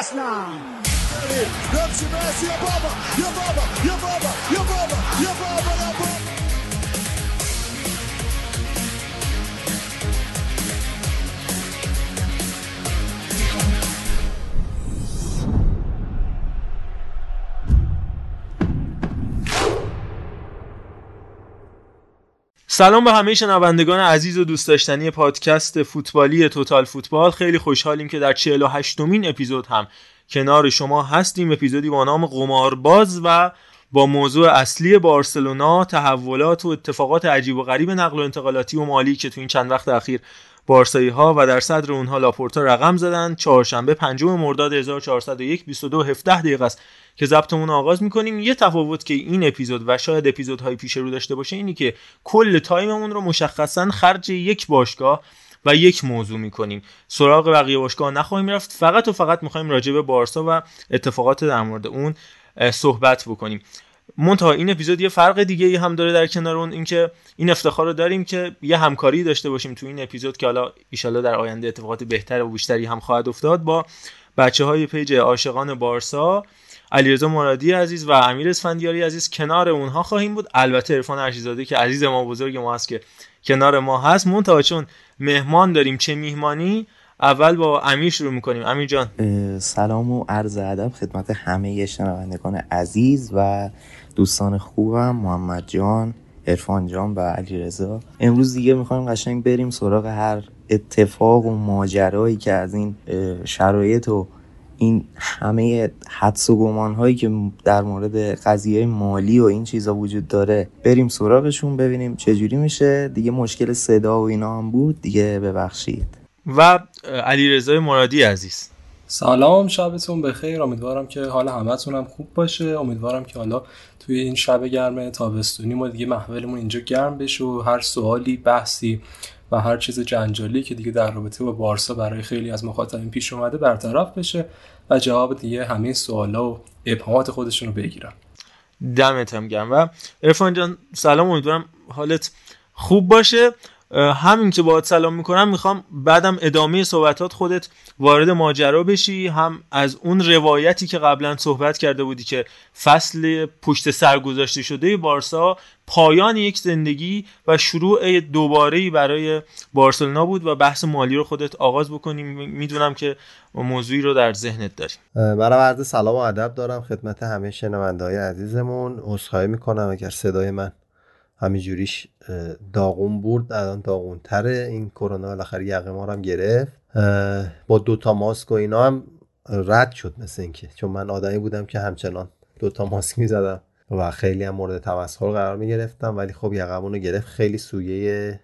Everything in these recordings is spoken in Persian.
فوتبال اصلا سلام به همه شنوندگان عزیز و دوست داشتنی پادکست فوتبالی توتال فوتبال. خیلی خوشحالیم که در 48 مین اپیزود هم کنار شما هستیم. اپیزودی با نام قمارباز و با موضوع اصلی بارسلونا تحولات و اتفاقات عجیب و غریب نقل و انتقالاتی و مالی که تو این چند وقت اخیر بارسایی ها و در صدر اونها لاپورتا رقم زدن. چهارشنبه پنجم مرداد 1401 22 17 دقیقه است که ضبطمون آغاز می‌کنیم. یه تفاوت که این اپیزود و شاید اپیزودهای پیش رو داشته باشه اینی که کل time مون رو مشخصا خرج یک باشگاه و یک موضوع می‌کنیم. سراغ بقیه باشگاه نخواهیم رفت. فقط و فقط می‌خوایم راجع به بارسا و اتفاقات در مورد اون صحبت بکنیم. منتها این اپیزود یه فرق دیگه ای هم داره در کنار اون اینکه این افتخار رو داریم که یه همکاری داشته باشیم تو این اپیزود که حالا ایشالا در آینده اتفاقات بهتر و بیشتری هم خواهد افتاد با بچه های پیج عاشقان بارسا علیرضا مرادی عزیز و امیر اسفندیاری عزیز کنار اونها خواهیم بود. البته عرفان ارشیزاده که عزیز ما بزرگ ما هست که کنار ما هست. منتها چون مهمان داریم چه میهمانی؟ اول با امیر شروع می‌کنیم. امیر جان. سلام و عرض ادب خدمت همه شنوندگان عزیز و دوستان خوبم محمد جان ارفان جان و علی رضا امروز دیگه می‌خوایم قشنگ بریم سراغ هر اتفاق و ماجرایی که از این شرایط و این همه حدس و گمان هایی که در مورد قضیه مالی و این چیزا وجود داره. بریم سراغشون ببینیم چجوری میشه. دیگه مشکل صدا و اینا هم بود. دیگه ببخشید. و علی مرادی عزیز. سلام شبتون بخیر. امیدوارم که حال همتون هم خوب باشه. امیدوارم که حالا توی این شب گرم تابستونی ما دیگه محولمون اینجا گرم بشه و هر سوالی بحثی و هر چیز جنجالی که دیگه در رابطه با بارسا برای خیلی از مخاطبین پیش اومده برطرف بشه و جواب دیگه همه سوالا و ابهامات خودشون رو بگیرن. دمت گرم. و ارفان جان سلام امیدوارم حالت خوب باشه. همین که باید سلام می‌کنم می‌خوام بعدم ادامه صحبتات خودت وارد ماجرا بشی هم از اون روایتی که قبلا صحبت کرده بودی که فصل پشت سر گذاشته شده بارسا پایان یک زندگی و شروع دوباره برای بارسلونا بود و بحث مالی رو خودت آغاز بکنیم می‌دونم که موضوعی رو در ذهنت داریم منم عرض سلام و ادب دارم خدمت همه شنونده های عزیزمون. عذرخواهی می‌کنم اگر صدای من همینجوریش داغون بود الان داغون تره. این کرونا بالاخره یقه ما هم گرفت. با دوتا ماسک و اینا هم رد شد مثل اینکه. چون من آدمی بودم که همچنان دوتا ماسک می‌زدم و خیلی هم مورد تمسخر قرار می گرفتم ولی خب یقمون رو گرفت. خیلی سویه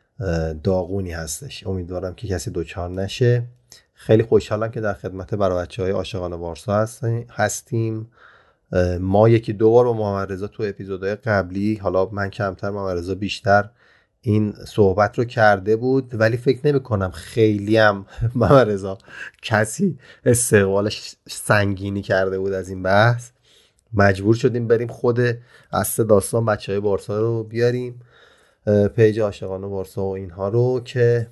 داغونی هستش. امیدوارم که کسی دوچار نشه. خیلی خوشحالم که در خدمت برای بچه های عاشقان بارسا هستیم. ما یکی دو بار با محمد رضا تو اپیزودهای قبلی حالا من کمتر محمد رضا بیشتر این صحبت رو کرده بود ولی فکر نمی کنم خیلی هم محمد رضا کسی استقبالش سنگینی کرده بود از این بحث. مجبور شدیم بریم خود اصل داستان بچه های بارسا رو بیاریم پیج عاشقان بارسا و اینها رو که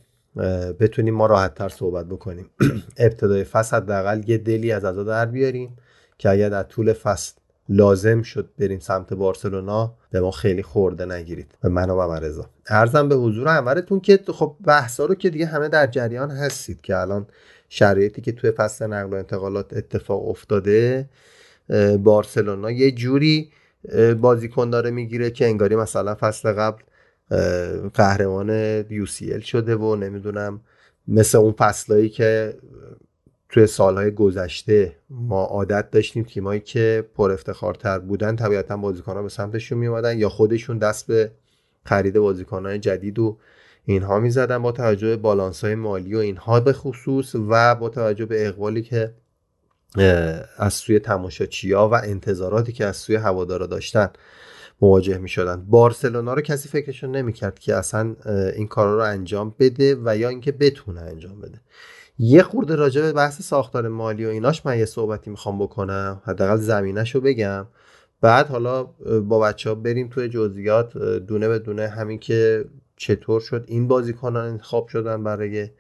بتونیم ما راحت تر صحبت بکنیم. ابتدای فصل حداقل یه دلی از ازا در بیاریم. که اگر در طول فصل لازم شد بریم سمت بارسلونا به ما خیلی خورده نگیرید. به من و مرزا ارزم به حضور همرتون که خب بحثا رو که دیگه همه در جریان هستید که الان شرایطی که توی فصل نقل و انتقالات اتفاق افتاده بارسلونا یه جوری بازیکن داره می‌گیره که انگاری مثلا فصل قبل قهرمان یو شده و نمی‌دونم مثل اون فصلایی که توی سالهای گذشته ما عادت داشتیم تیمایی که پر افتخارتر بودن طبیعتا بازیکنها به سمتشون می یا خودشون دست به خرید بازیکنهای جدید و اینها می‌زدن با توجه به بالانس های مالی و اینها به خصوص و با توجه به اقبالی که از سوی تماشاچیا و انتظاراتی که از سوی هوادارا داشتن مواجه می شدن بارسلونا رو کسی فکرشون نمی کرد که اصلا این کارا رو انجام بده و یا اینکه بتونه انجام بده. یه خورده راجع به بحث ساختار مالی و ایناش من یه صحبتی می‌خوام بکنم حداقل زمینش رو بگم. بعد حالا با بچه ها بریم توی جزئیات دونه به دونه همین که چطور شد این بازیکنان انتخاب شدن برای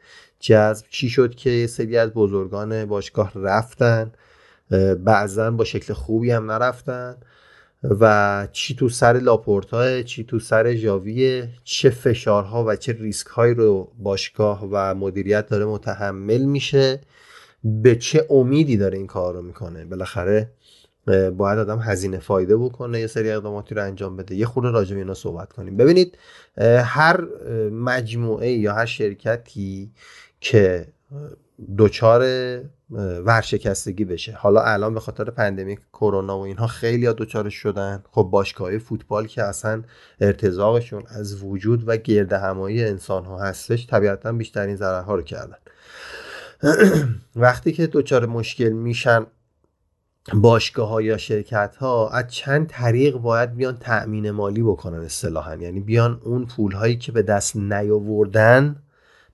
جذب چی شد که یه سری از بزرگان باشگاه رفتن. بعضا با شکل خوبی هم نرفتن. و چی تو سر لاپورتا چی تو سر ژاویه چه فشارها و چه ریسک هایی رو باشگاه و مدیریت داره متحمل میشه به چه امیدی داره این کار رو می‌کنه. بالاخره باید آدم هزینه فایده بکنه یه سری اقداماتی رو انجام بده. یه خورده راجع به اینا صحبت کنیم. ببینید هر مجموعه یا هر شرکتی که دچار ورشکستگی بشه. حالا الان به خاطر پندمیک کرونا و اینها خیلی ها شدن. خب باشگاه فوتبال که اصلا ارتزاقشون از وجود و گرد همایی انسان ها هستش طبیعتا بیشترین ضررها رو کردن. وقتی که دچار مشکل میشن باشگاه ها یا شرکت ها از چند طریق باید بیان تأمین مالی بکنن اصطلاحا. یعنی بیان اون پول هایی که به دست نیاوردن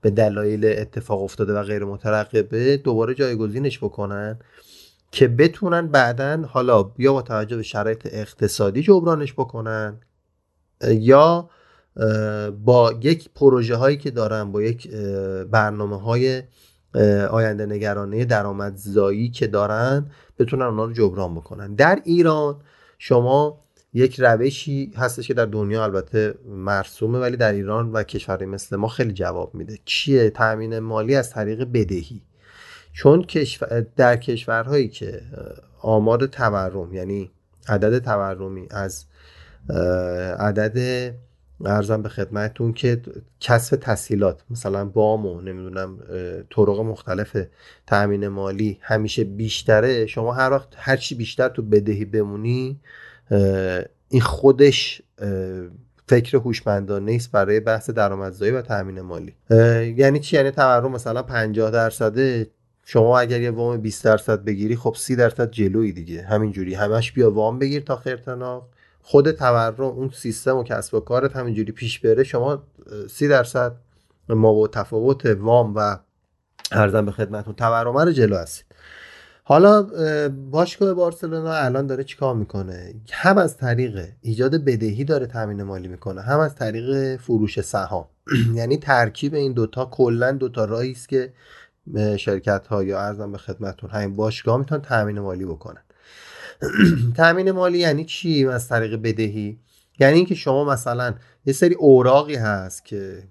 به دلایل اتفاق افتاده و غیر مترقبه دوباره جایگزینش بکنن که بتونن بعدا حالا یا با توجه به شرایط اقتصادی جبرانش بکنن یا با یک پروژه هایی که دارن با یک برنامه های آینده نگرانه درآمدزایی که دارن بتونن اونا رو جبران بکنن. در ایران شما یک روشی هستش که در دنیا البته مرسومه ولی در ایران و کشورهای مثل ما خیلی جواب میده. چیه؟ تامین مالی از طریق بدهی. چون در کشورهایی که آمار تورم یعنی عدد تورمی از عدد ارزم به خدمتتون که کسب تسهیلات مثلا بام و نمی‌دونم طرق مختلف تأمین مالی همیشه بیشتره شما هر وقت هر چی بیشتر تو بدهی بمونی این خودش فکر هوشمندانه است برای بحث درآمدزایی و تامین مالی. یعنی چی؟ یعنی تورم مثلا 50 درصده شما اگر یه وام 20 درصد بگیری خب 30 درصد جلوی دیگه. همینجوری. همش بیا وام بگیر تا خیرتناق خود تورم اون سیستم و کسب و کارت همینجوری پیش بره شما 30 درصد ما و تفاوت وام و ارزم به خدمتتون تورم رو جلو هستید حالا باشگاه بارسلونا الان داره چیکار می‌کنه؟ هم از طریق ایجاد بدهی داره تامین مالی می‌کنه هم از طریق فروش سهام. یعنی ترکیب این دوتا کلا دوتا راهی است که شرکت ها یا ارزم به خدمتتون همین باشگاه می‌تونن تامین مالی بکنن. تامین مالی یعنی چی از طریق بدهی؟ یعنی اینکه شما مثلا یه سری اوراقی هست که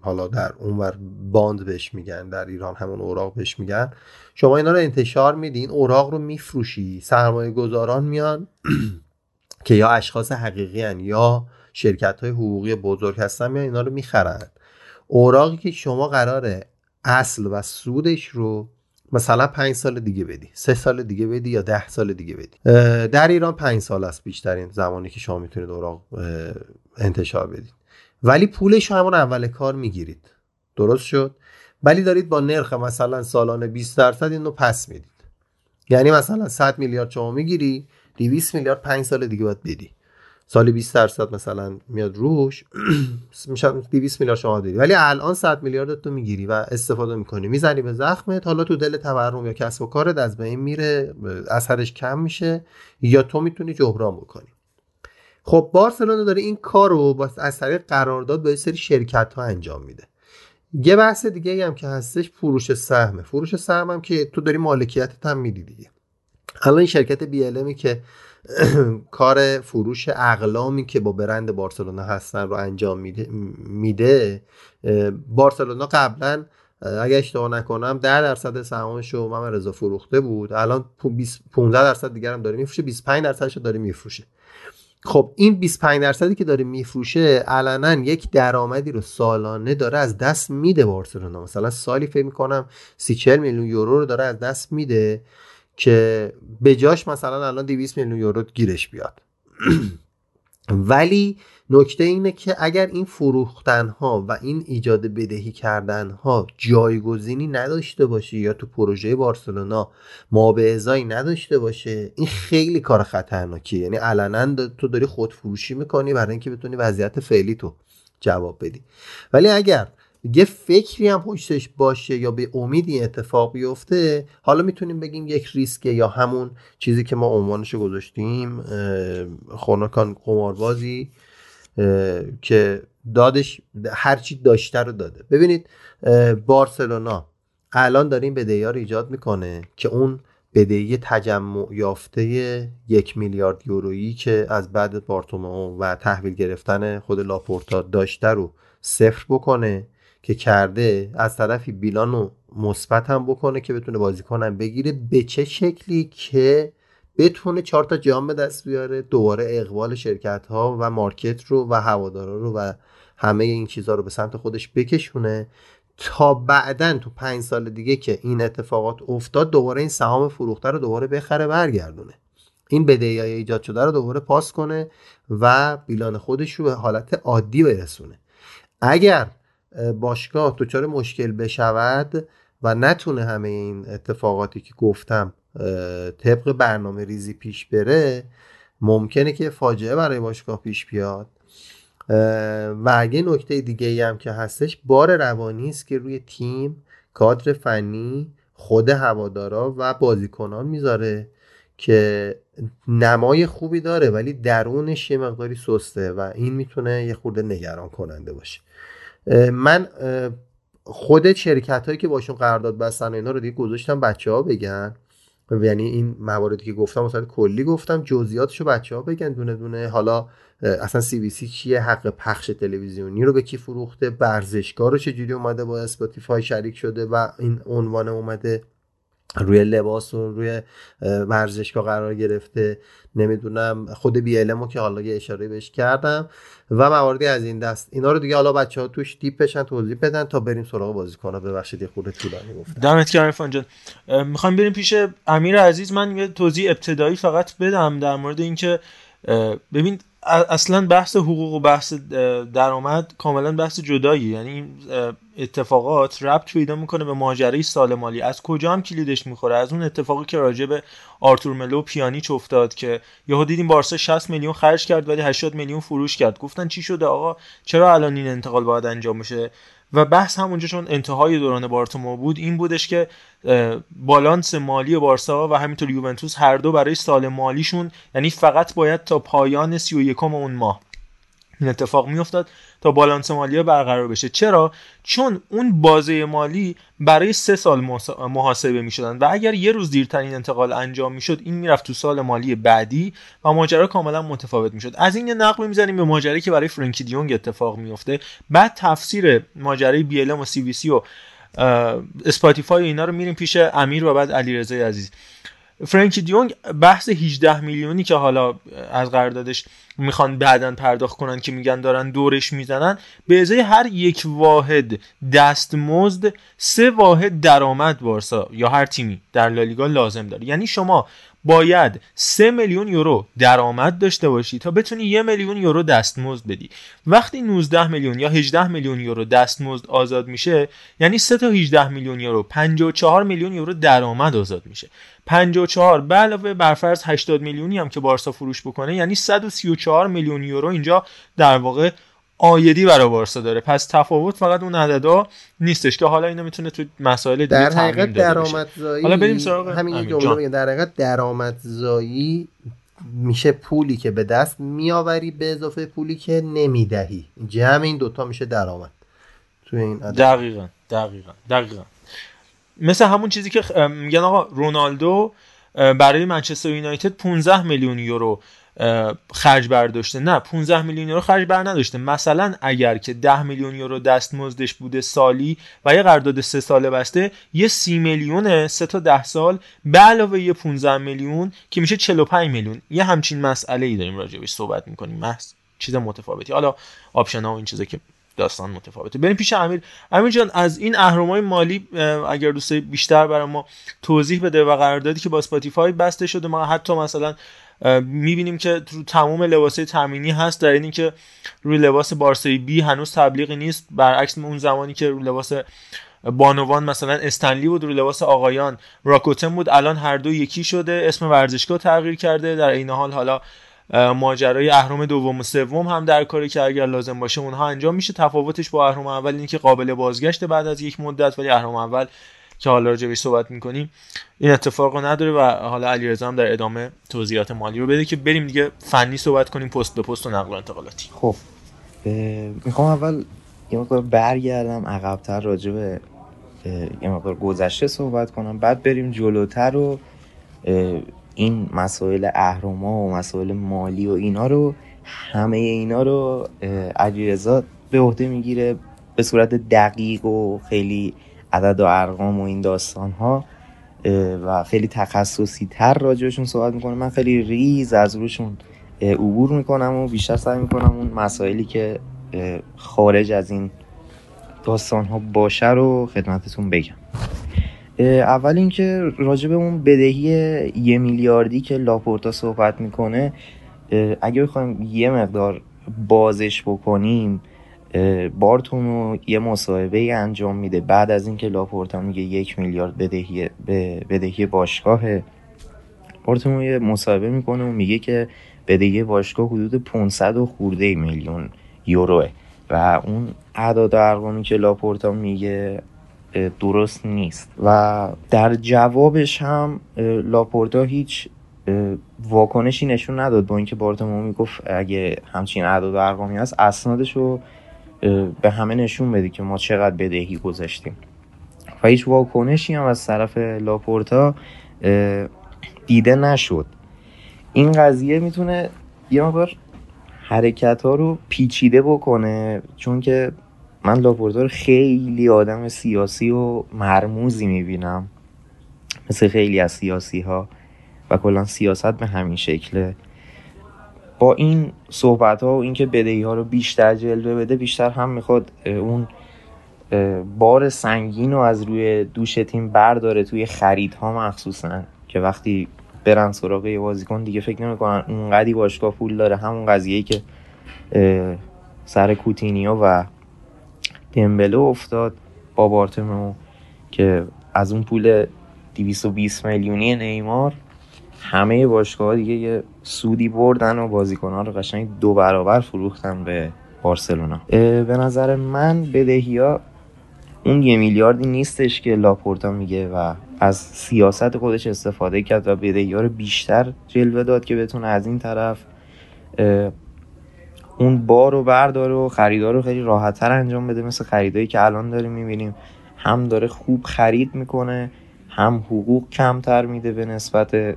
حالا در اونور باند بهش میگن در ایران همون اوراق بهش میگن. شما اینا رو انتشار میدین اوراق رو میفروشی سرمایه گذاران میان که یا اشخاص حقیقی هن یا شرکت های حقوقی بزرگ هستن میان اینا رو می‌خرن. اوراقی که شما قراره اصل و سودش رو مثلا پنج سال دیگه بدی سه سال دیگه بدی یا ده سال دیگه بدی. در ایران پنج سال است بیشترین زمانی که شما می‌تونید اوراق انتشار بدید ولی پولش همون اول کار می‌گیرید. درست شد؟ ولی دارید با نرخ مثلا سالانه 20 درصد اینو پس می‌دید. یعنی مثلا 100 میلیارد شما می‌گیری 200 میلیارد 5 سال دیگه باید بدی. سال 20 درصد مثلا میاد روش میشه 200 میلیارد شما دادی. ولی الان 100 میلیارد تو می‌گیری و استفاده می‌کنی. می‌زنی به زخمت حالا تو دل تورم یا کسب و کارت از بین میره اثرش کم میشه یا تو می‌تونی جبران بکنی. خب بارسلونا داره این کار رو از طریق قرارداد با سری شرکت ها انجام میده. یه بحث دیگه هم که هستش فروش سهمه فروش سهم هم که تو داری مالکیتت هم میدی دیگه. الان این شرکت بی که کار فروش اقلامی که با برند بارسلونا هستن رو انجام میده, بارسلونا قبلا اگه اشتباه نکنم 10 درصد سهامش رو محمد رضا فروخته بود. الان 15 درصد دیگر هم داره میفروشه 25 درصدش داره میفروشه. خب این 25 درصدی که داره میفروشه علنا یک درآمدی رو سالانه داره از دست میده بارسلونا. مثلا سالی فکر می‌کنم 30 40 میلیون یورو رو داره از دست میده که به جاش مثلا الان 200 میلیون یورو گیرش بیاد. ولی نکته اینه که اگر این فروختن ها و این ایجاد بدهی کردن ها جایگزینی نداشته باشه یا تو پروژه بارسلونا ما ازایی نداشته باشه این خیلی کار خطرناکیه. یعنی علنا تو داری خودفروشی می‌کنی برای اینکه بتونی وضعیت فعلی تو جواب بدی. ولی اگر یه فکری هم پشتش باشه یا به امید این اتفاق بیفته حالا می‌تونیم بگیم یک ریسکه یا همون چیزی که ما عنوانش گذاشتیم خونکان قماربازی که دادش هرچی داشته رو داده. ببینید بارسلونا الان داره این بدهی رو ایجاد می‌کنه که اون بدهی تجمع یافته یک میلیارد یورویی که از بعد بارتومئو و تحویل گرفتن خود لاپورتا داشته رو صفر بکنه که کرده از طرفی بیلان رو مثبت هم بکنه که بتونه بازیکنم بگیره به چه شکلی که بتونه چهار تا جام به دست بیاره دوباره اقبال شرکت ها و مارکت رو و هوادارا رو و همه این چیزها رو به سمت خودش بکشونه تا بعدا تو پنج سال دیگه که این اتفاقات افتاد دوباره این سهام فروخته رو دوباره بخره برگردونه. این بدهی های ایجاد شده رو دوباره پاس کنه و بیلان خودش رو به حالت عادی برسونه. اگر باشگاه دچار مشکل بشود و نتونه همه این اتفاقاتی که گفتم طبق برنامه ریزی پیش بره ممکنه که فاجعه برای باشگاه پیش بیاد. و اگه نکته دیگه ای هم که هستش بار روانی است که روی تیم کادر فنی خود هوادارا و بازیکنان می‌ذاره که نمای خوبی داره ولی درونش یه مقداری سسته و این می‌تونه یه خورده نگران کننده باشه. من خود شرکت هایی که باشون قرارداد بستن اینا رو دیگه گذاشتم بچه ها بگن. یعنی این مواردی که گفتم مثلا کلی گفتم جزئیاتشو بچه ها بگن دونه دونه. حالا اصلا CVC چیه حق پخش تلویزیونی رو به کی فروخته؟ ورزشگاه رو چجوری اومده با Spotify شریک شده و این عنوان اومده؟ روی لباس و روی ورزشگاه قرار گرفته. نمی‌دونم خود بی که حالا یه اشاره بهش کردم. و مواردی از این دست. اینا رو دیگه حالا بچه ها توش دیپ بشن توضیح بدن تا بریم سراغ بازیکن‌ها ببخشید یه خورده طولانی گفتم. دمت گرم عرفان جان. می‌خوایم بریم پیش امیر عزیز. من یه توضیح ابتدایی فقط بدم در مورد اینکه ببین اصلا بحث حقوق و بحث درآمد کاملا بحث جدایی. یعنی این اتفاقات ربط پیدا می‌کنه به ماجرای سال مالی. از کجا هم کلیدش می‌خوره؟ از اون اتفاقی که راجع به آرتور ملو پیانیچ افتاد که یهو دیدیم بارسا 60 میلیون خرج کرد ولی 80 میلیون فروش کرد. گفتن چی شده آقا؟ چرا الان این انتقال باید انجام بشه؟ و بحث همونجا چون انتهای دوران بارتومو بود این بودش که بالانس مالی بارسا و همینطور یوونتوس هر دو برای سال مالیشون یعنی فقط باید تا پایان 31 اون ماه. این اتفاق میافتاد. تا بالانس مالی برقرار بشه. چرا؟ چون اون بازه مالی برای سه سال محاسبه می‌شدن و اگر یه روز دیرتر این انتقال انجام می‌شد این می‌رفت تو سال مالی بعدی و ماجرا کاملا متفاوت می‌شد. از این نقب می‌زنیم به ماجرایی که برای فرانکی دیونگ اتفاق میفته بعد تفسیر ماجرای BLM و CVC و Spotify و اینا رو میریم پیش امیر و بعد علیرضا عزیز. فرانکی دیونگ بحث 18 میلیونی که حالا از قراردادش می‌خوان بعدا پرداخت کنن که میگن دارن دورش می‌زنن به ازای هر یک واحد دستمزد سه واحد درآمد بارسا یا هر تیمی در لالیگا لازم داره. یعنی شما باید 3 میلیون یورو درآمد داشته باشی تا بتونی یه میلیون یورو دستمزد بدی. وقتی 19 میلیون یا 18 میلیون یورو دستمزد آزاد میشه یعنی 3 تا 18 میلیون یورو 54 میلیون یورو درآمد آزاد میشه. 54 به علاوه بر فرض 80 میلیونی هم که بارسا فروش بکنه یعنی 134 میلیون یورو اینجا در واقع آیدی برای بارسا داره. پس تفاوت فقط اون عددا نیستش که حالا اینو می‌تونه تو مسائل دیگه در حقیقت درآمدزایی حالا بریم سراغ همین جمله بگم در حقیقت درآمدزایی میشه پولی که به دست میآوری به اضافه پولی که نمی‌دهی. جمع این دوتا میشه درآمد. تو این عدد. دقیقا دقیقا دقیقا. مثل همون چیزی که میگن آقا رونالدو برای منچستر یونایتد 15 میلیون یورو خرج برداشته. نه 15 میلیون یورو خرج بر نداشته مثلا اگر که 10 میلیون یورو دستمزدش بوده سالی و یه قرارداد سه ساله بسته یه 30 میلیون سه تا 10 سال به علاوه یه 15 میلیون که میشه 45 میلیون. یه همچین مسئله ای داریم راجع بهش صحبت می‌کنیم. محض چیز متفاوتی. حالا option ها و این چیزا که داستان متفاوته. بریم پیش امیر. امیر جان از این اهرمای مالی اگر دوست بیشتر برای ما توضیح بده و قراردادی که با Spotify بسته شده ما حتی مثلا می‌بینیم که تو تمام لباس تمرینی هست در این که روی لباس بارسای بی هنوز تبلیغی نیست. برعکس اون زمانی که روی لباس بانوان مثلا Stanley بود روی لباس آقایان. Rakuten بود الان هر دو یکی شده. اسم ورزشگاه تغییر کرده. در این حال حالا ماجرای اهرم دوم و سوم هم در کاری که اگر لازم باشه اونها انجام میشه. تفاوتش با اهرم اول اینه که قابل بازگشت بعد از یک مدت ولی اهرم اول که حالا راجبش صحبت می‌کنیم این اتفاق رو نداره و حالا علیرضا هم در ادامه توضیحات مالی رو بده که بریم دیگه فنی صحبت کنیم پست به پست و نقل و انتقالاتی. خب می‌خوام اول یه مقدار برگردم عقبتر راجع به یه مقدار گذشته صحبت کنم بعد بریم جلوتر و این مسائل اهرما و مسائل مالی و اینا رو همه اینا رو علیرضا به عهده می‌گیره به صورت دقیق و خیلی عدد و ارقام و این داستان ها و خیلی تخصصی تر راجبشون صحبت می‌کنه. من خیلی ریز از روشون عبور می‌کنم و بیشتر سعی می‌کنم اون مسائلی که خارج از این داستان ها باشه رو خدمتتون بگم. اول اینکه راجع به اون بدهی یه میلیاردی که لاپورتا صحبت می‌کنه اگه بخوایم یه مقدار بازش بکنیم بارتون یه مصاحبه انجام میده بعد از اینکه لاپورتا میگه یک میلیارد بدهی بدهی باشگاه بارتون یه مصاحبه می‌کنه و میگه که بدهی باشگاه حدود 500 و خورده میلیون یوروه. و اون اعداد ارقامی که لاپورتا میگه درست نیست. و در جوابش هم لاپورتا هیچ واکنشی نشون نداد با اینکه بارتومو می‌گفت اگه همچین اعداد و ارقامی هست اسنادش رو به همه نشون بده که ما چقدر بدهی گذاشتیم و هیچ واکنشی هم از طرف لاپورتا دیده نشد. این قضیه می‌تونه یه مقدار حرکت ها رو پیچیده بکنه چون که من لاپورتا رو خیلی آدم سیاسی و مرموزی می‌بینم. مثل خیلی از سیاسی ها و کلا سیاست به همین شکله. با این صحبت ها و اینکه بدهی ها رو بیشتر جلوه بده بیشتر هم می‌خواد اون بار سنگین رو از روی دوش تیم برداره توی خریدها مخصوصا. که وقتی برن سراغ یه بازیکن دیگه فکر نمی‌کنن اونقدی باشگاه پول داره. همون قضیه که سر کوتینیو و دمبله افتاد با بارتمو که از اون پول 220 میلیونی نیمار همه باشگاه دیگه یه سودی بردن و بازیکنها رو قشنگ دو برابر فروختن به بارسلونا. به نظر من بدهی ها اون یه میلیاردی نیستش که لاپورتا میگه و از سیاست خودش استفاده کرد و بدهی ها رو بیشتر جلوه داد که بتونه از این طرف اون بار رو برداره و خریدار رو خیلی راحتتر انجام بده مثل خریدایی که الان داریم می‌بینیم. هم داره خوب خرید می‌کنه هم حقوق کمتر میده به نسبت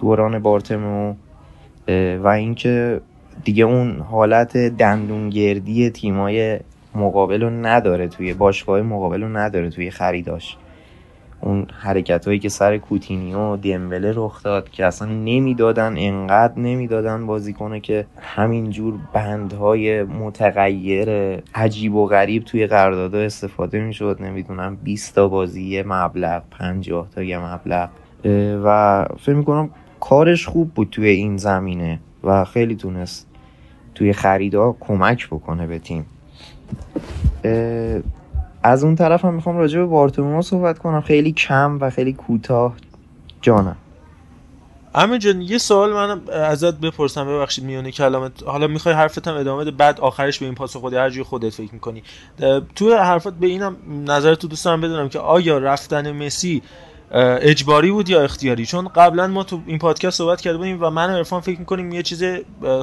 دوران بارتمو و اینکه دیگه اون حالت دندونگردی تیمای مقابل رو نداره توی باشگاه مقابل رو نداره توی خریداش. اون حرکت هایی که سر کوتینیو و دیمبله رخ داد که اصلا نمی‌دادن انقدر نمی‌دادن بازیکنه که همینجور بندهای متغیر عجیب و غریب توی قراردادها استفاده می‌شد. نمی‌دونم 20 تا بازی مبلغ 50 تا یه مبلغ. و فکر می‌کنم کارش خوب بود توی این زمینه و خیلی تونست توی خریدا کمک بکنه به تیم. از اون طرف هم می‌خوام راجع به بارتومو صحبت کنم. خیلی کم و خیلی کوتاه. جانم. امین جان یه سوال من ازت بپرسم. ببخشید میونه کلامت. حالا می‌خوای حرفت هم ادامه بده بعد آخرش به این پاسخ خودی هر خودت فکر می‌کنی. تو حرفات به اینم نظرت تو دوست بدونم که آیا رفتن مسی اجباری بود یا اختیاری؟ چون قبلا ما تو این پادکست صحبت کرده بودیم و من و عرفان فکر می‌کنیم یه چیز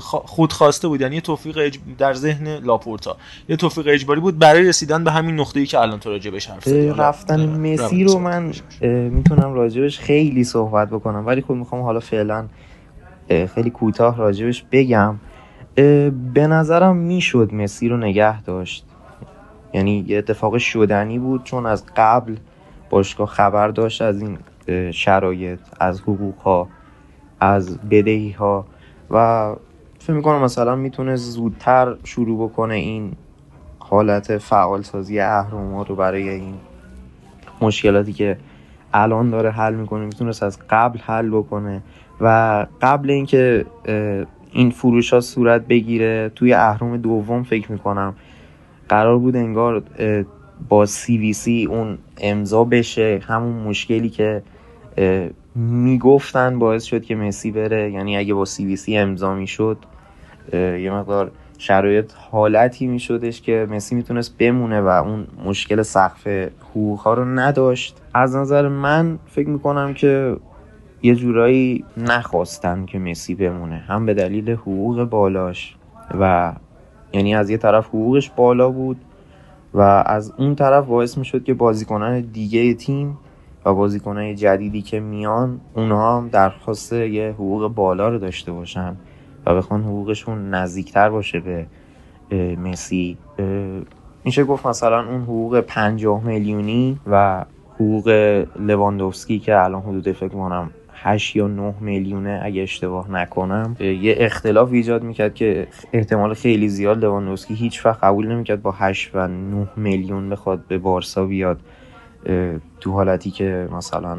خود خواسته بود. یعنی یه توفیق در ذهن لاپورتا. یه توفیق اجباری بود برای رسیدن به همین نقطه‌ای که الان تو راجبش حرف زدی. رفتن مسی رو من می‌تونم راجبش خیلی صحبت بکنم. ولی خب می‌خوام حالا فعلا خیلی کوتاه راجبش بگم. به نظرم می‌شد مسی رو نگه داشت. یعنی یه اتفاق شدنی بود چون از قبل باشگاه خبر داشت از این شرایط از حقوق ها از بدهی ها و فکر می‌کنم مثلا می‌تونه زودتر شروع بکنه این حالت فعال سازی اهرامات رو برای این مشکلاتی که الان داره حل می‌کنه می‌تونست از قبل حل بکنه و قبل اینکه این فروش ها صورت بگیره توی اهرم دوم فکر می‌کنم قرار بود انگار با سی وی سی اون امضا بشه همون مشکلی که می‌گفتن باعث شد که مسی بره. یعنی اگه با سی وی سی امضا می‌شد یه مقدار شرایط حالتی میشدش که مسی می‌تونست بمونه و اون مشکل سقف حقوق ها رو نداشت. از نظر من فکر می‌کنم که یه جورایی نخواستن که مسی بمونه هم به دلیل حقوق بالاش و یعنی از یه طرف حقوقش بالا بود و از اون طرف باعث می‌شد که بازیکنان دیگه تیم و بازیکنان جدیدی که میان اونها هم درخواست یه حقوق بالا رو داشته باشن و بخوان حقوقشون نزدیکتر باشه به مسی. میشه گفت مثلا اون حقوق 50 میلیونی و حقوق لواندوفسکی که الان حدود فکر کنم 8 یا 9 میلیونه اگه اشتباه نکنم یه اختلاف ایجاد می‌کرد که احتمال خیلی زیاد لواندوسکی هیچ وقت قبول نمی‌کرد با 8 و 9 میلیون بخواد به بارسا بیاد تو حالتی که مثلا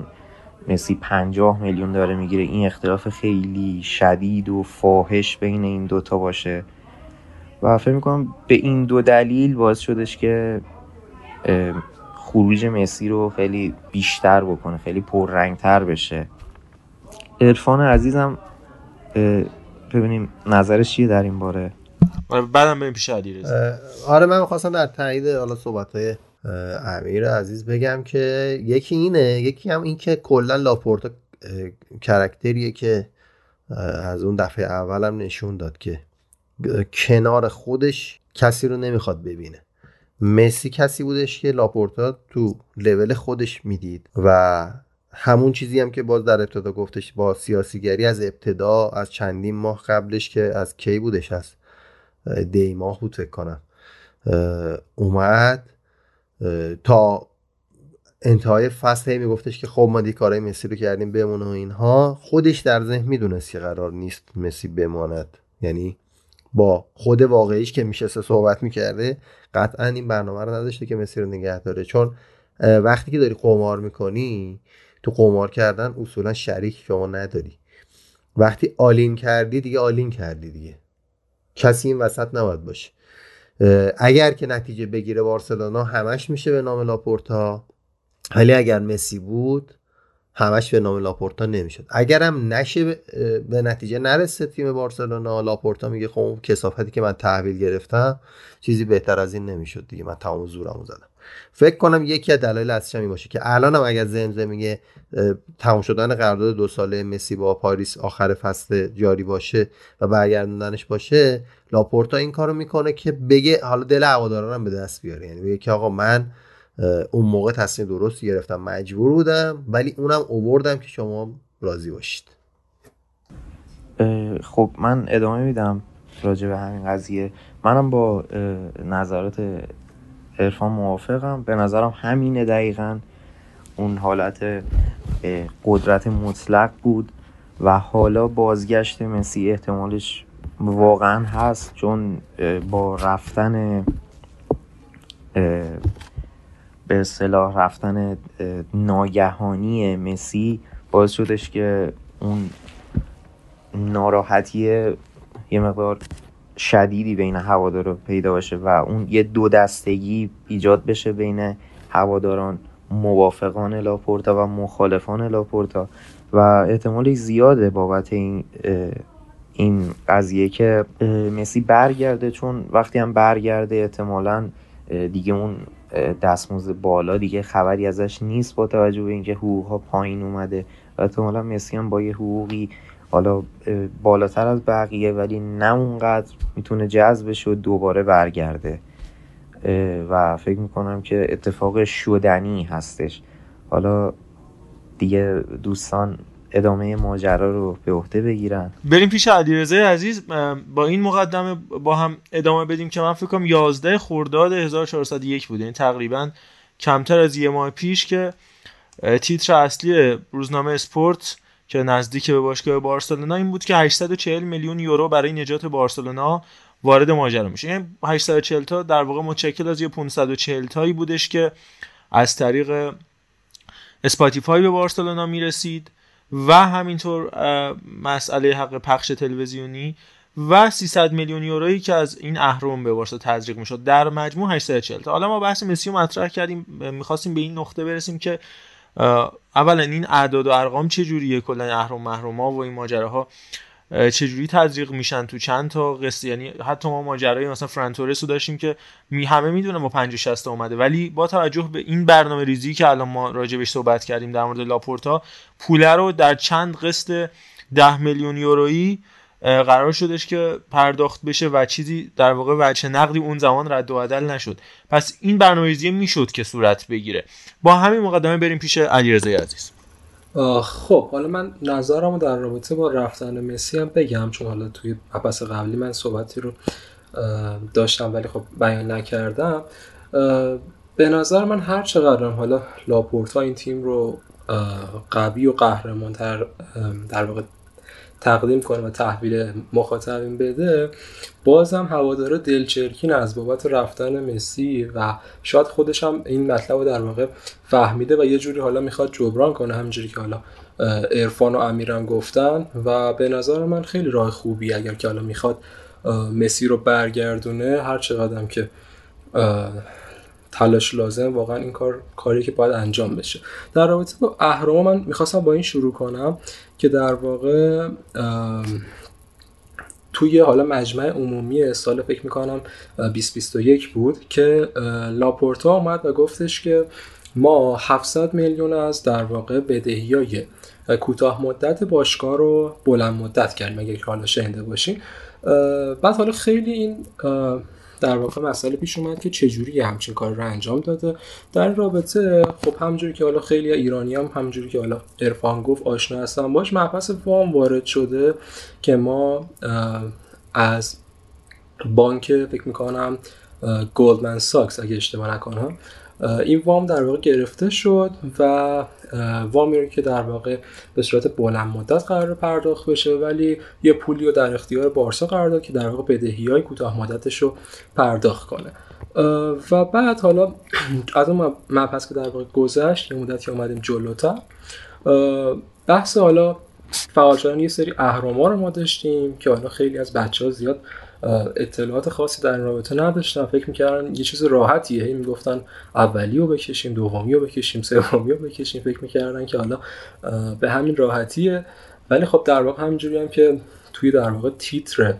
مسی 50 میلیون داره می‌گیره. این اختلاف خیلی شدید و فاحش بین این دوتا باشه. و فکر می‌کنم به این دو دلیل باعث شدش که خروج مسی رو خیلی بیشتر بکنه خیلی پررنگتر بشه. عرفان عزیزم ببینیم نظرش چیه در این باره؟ آره، بعدم بریم پیش آره من می‌خواستم در تایید حالا صحبت های امیر عزیز بگم که یکی اینه یکی هم این که کلا لاپورتا کرکتریه که از اون دفعه اولم نشون داد که کنار خودش کسی رو نمی‌خواد ببینه. مسی کسی بودش که لاپورتا تو لول خودش می‌دید و همون چیزی هم که باز در ابتدا گفتش با سیاسیگری از ابتدا از چندین ماه قبلش که از کی بودش؟ از دی ماه بود فکر کنم. اومد. تا انتهای فصل هی میگفتش که خب ما دی کارهای مسی رو کردیم بمونه و اینها. خودش در ذهن می‌دونست که قرار نیست مسی بماند. یعنی با خود واقعیش که میشه صحبت می‌کرده قطعا این برنامه رو نداشته که مسی رو نگه داره. چون وقتی که داری قمار می‌کنی تو قمار کردن اصولا شریک شما نداری. وقتی all-in کردی دیگه all-in کردی دیگه. کسی این وسط نباید باشه. اگر که نتیجه بگیره بارسلونا همش میشه به نام لاپورتا. ولی اگر مسی بود همش به نام لاپورتا نمی‌شد. اگرم نشه به نتیجه نرسه تیم بارسلونا لاپورتا میگه خب کثافتی که من تحویل گرفتم چیزی بهتر از این نمی‌شد دیگه. من تمام زورمو زدم. فکر کنم یکی از دلایل اصلیش این باشه که الانم اگر زمزمه تمام شدن قرارداد دو ساله مسی با پاریس آخر فصل جاری باشه و برگردوندنش باشه لاپورتا این کارو می‌کنه که بگه حالا دل هواداران به دست بیاره. یعنی بگه که آقا من اون موقع تصمیم درست گرفتم مجبور بودم ولی اونم اووردم که شما راضی باشید. خب من ادامه میدم راجع به همین قضیه. منم با نظرات عرفان موافقم. به نظرم همینه دقیقا. اون حالت قدرت مطلق بود و حالا بازگشت مسی احتمالش واقعا هست چون با رفتن به اصطلاح رفتن ناگهانی مسی باعث شدش که اون ناراحتی یه مقدار شدیدی بین هوادارا پیدا باشه و اون یه دو دستگی ایجاد بشه بین هواداران موافقان لاپورتا و مخالفان لاپورتا. و احتمال زیاده بابت این این قضیه که مسی برگرده چون وقتی هم برگرده احتمالا دیگه اون دستمزد بالا دیگه خبری ازش نیست با توجه به اینکه حقوق ها پایین اومده. و احتمالا مسی هم با یه حقوقی حالا بالاتر از بقیه ولی نه اونقدر می‌تونه جذبش و دوباره برگرده. و فکر می‌کنم که اتفاق شدنی هستش. حالا دیگه دوستان ادامه ماجرا رو به عهده بگیرن. بریم پیش علیرضا عزیز. با این مقدمه با هم ادامه بدیم که من فکر کنم 11 خرداد 1401 بود. یعنی تقریبا کمتر از یه ماه پیش که تیتر اصلی روزنامه اسپورت که نزدیک به باشگاه بارسلونا این بود که 840 میلیون یورو برای نجات بارسلونا وارد ماجرا میشه. یعنی 840 تا در واقع متشکل از یه 540 تایی بودش که از طریق اسپاتیفای به بارسلونا می‌رسید و همینطور مسئله حق پخش تلویزیونی و 300 میلیون یورویی که از این اهرم به بارسا تزریق می‌شد در مجموع 840 تا. حالا ما بحث مسی مطرح کردیم می‌خواستیم به این نقطه برسیم که اولا این اعداد و ارقام چه جوریه کلا اهرم محروما و این ماجراها چجوری تزریق میشن تو چند تا قصه؟ یعنی حتی ما ماجرای مثلا فرانتورس رو داشتیم که می همه می‌دونن با 50 60 اومده. ولی با توجه به این برنامه ریزی که الان ما راجبش صحبت کردیم در مورد لاپورتا پوله رو در چند قسط 10 میلیون یورویی قرار شدش که پرداخت بشه و چیزی در واقع وجه نقدی اون زمان رد و بدل نشد. پس این برنامه‌ریزی می‌شد که صورت بگیره. با همین مقدمه بریم پیش علیرضا عزیز. خب حالا من نظرمو در رابطه با رفتن مسی هم بگم چون حالا توی بحث قبلی من صحبتی رو داشتم ولی خب بیان نکردم. به نظر من هر چقدر حالا لاپورتا این تیم رو قوی و قهرمان در واقع تقدیم کنه و تحویل مخاطبین بده بازم هوادارا دلچرکین از بابت رفتن مسی و شاید خودش هم این مطلب رو در واقع فهمیده و یه جوری حالا می‌خواد جبران کنه همینجوری که حالا ارفان و امیرم گفتن و به نظر من خیلی راه خوبی اگر که حالا می‌خواد مسی رو برگردونه. هر چقدر که تلاش لازم واقعا این کار کاری که باید انجام بشه. در رابطه با اهرام من می‌خواستم با این شروع کنم. که در واقع توی حالا مجمع عمومی سال فکر می‌کنم 2021 بود که لاپورتا اومد و گفتش که ما 700 میلیون از در واقع بدهی های کوتاه مدت باشگاه رو بلند مدت کردیم اگر که حالا شنیده باشین. بعد حالا خیلی این در واقع مسئله پیش اومد که چجوری همچین کار رو انجام داده. در رابطه خب همجوری که حالا خیلی ایرانی هم همجوری که حالا ارفان گفت آشنا هستن. باش مبحث وام وارد شده که ما از بانک فکر می‌کنم گلدمن ساکس اگه اشتباه نکنم این وام در واقع گرفته شد و وامی رو که در واقع به صورت بلند مدت قرار پرداخت بشه ولی یه پولی رو در اختیار بارسا قرار داد که در واقع بدهی های کوتاه مدتش رو پرداخت کنه. و بعد حالا از اون مبحث که در واقع گذشت یه مدتی اومدیم جلوتر بحث حالا فعال شدن یه سری اهراما رو ما داشتیم که حالا خیلی از بچه ها زیاد اطلاعات خاصی در این رابطه نداشتن. فکر می‌کردن یه چیز راحتیه. هی می‌گفتن اولی رو بکشیم دومی رو بکشیم سومی رو بکشیم. فکر می‌کردن که حالا به همین راحتیه. ولی خب در واقع همینجوری هم که توی در واقع تیتر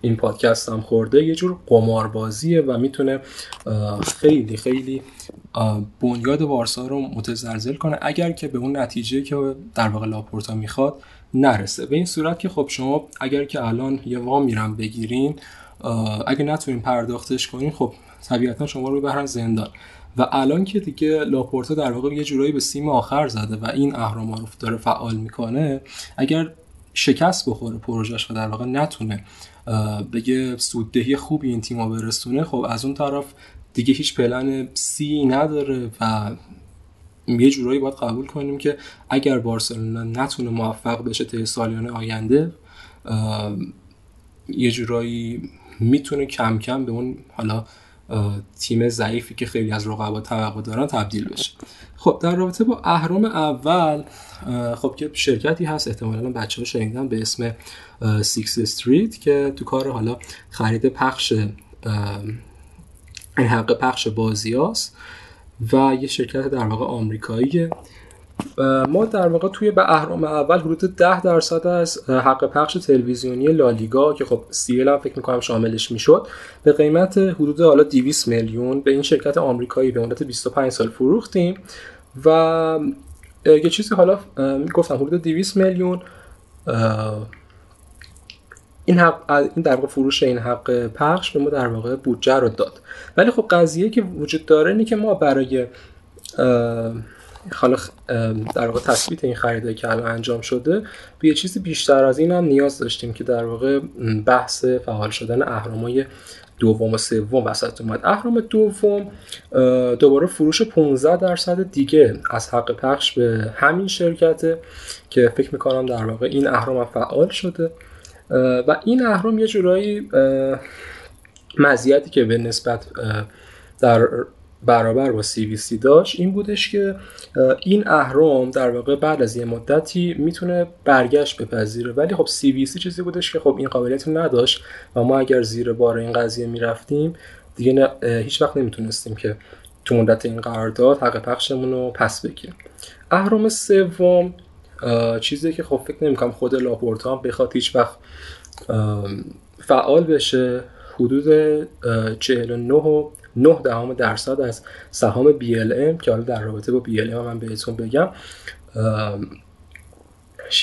این پادکست هم خورده یه جور قماربازیه و می‌تونه خیلی خیلی بنیاد بارسا رو متزلزل کنه. اگر که به اون نتیجه که در واقع لاپورتا می‌خواد نرسه. به این صورت که خب شما اگر که الان یه وام میرم بگیرین اگه نتونین پرداختش کنین خب طبیعتا شما رو ببرن زندان. و الان که دیگه لاپورتا در واقع یه جورایی به سیم آخر زده و این اهرام رو داره فعال می‌کنه اگر شکست بخوره پروژش و در واقع نتونه بگه سوددهی خوبی این تیما برسونه خب از اون طرف دیگه هیچ پلن سی نداره و یه جورایی باید قبول کنیم که اگر بارسلونا نتونه موفق بشه طی سالیان آینده یه جورایی می‌تونه کم کم به اون حالا تیم ضعیفی که خیلی از رقبا توقع دارن تبدیل بشه. خب در رابطه با اهرام اول خب که شرکتی هست احتمالا بچه ها شنیدن به اسم Sixth Street که تو کار حالا خرید پخش این حق پخش بازی هست و یه شرکت در واقع آمریکاییه. ما در واقع توی به اهرم اول حدود 10 درصد از حق پخش تلویزیونی لالیگا که خب سیل هم فکر می‌کنم شاملش می‌شد به قیمت حدود حالا 200 میلیون به این شرکت آمریکایی به مدت 25 سال فروختیم. و یه چیزی حالا گفتم حدود 200 میلیون این حق این در واقع فروش این حق پخش به ما در واقع بودجه رو داد. ولی خب قضیه که وجود داره اینه که ما برای حالا در واقع تثبیت این خریده که الان انجام شده به یه چیزی بیشتر از این هم نیاز داشتیم که در واقع بحث فعال شدن اهرامای دوم و سوم وسط اومد. اهرام دوم دوباره فروش 15 درصد دیگه از حق پخش به همین شرکته که فکر می‌کنم در واقع این اهرام فعال شده. و این اهرام یه جورایی مزیتی که به نسبت در برابر با سی داشت این بودش که این اهرام در واقع بعد از یه مدتی می‌تونه برگشت بپذیره ولی خب سی چیزی بودش که خب این قابلیت نداشت و ما اگر زیر بار این قضیه می‌رفتیم دیگه هیچ وقت نمی‌تونستیم که تو مدت این قرارداد حق پخشمون رو پس بگیریم. اهرام سوم چیزی که خب فکر نمی‌کنم خود لاپورتا بخواد هیچ وقت فعال بشه حدود 49 و 9 دهم درصد از سهام BLM که حالا در رابطه با BLM من بهتون بگم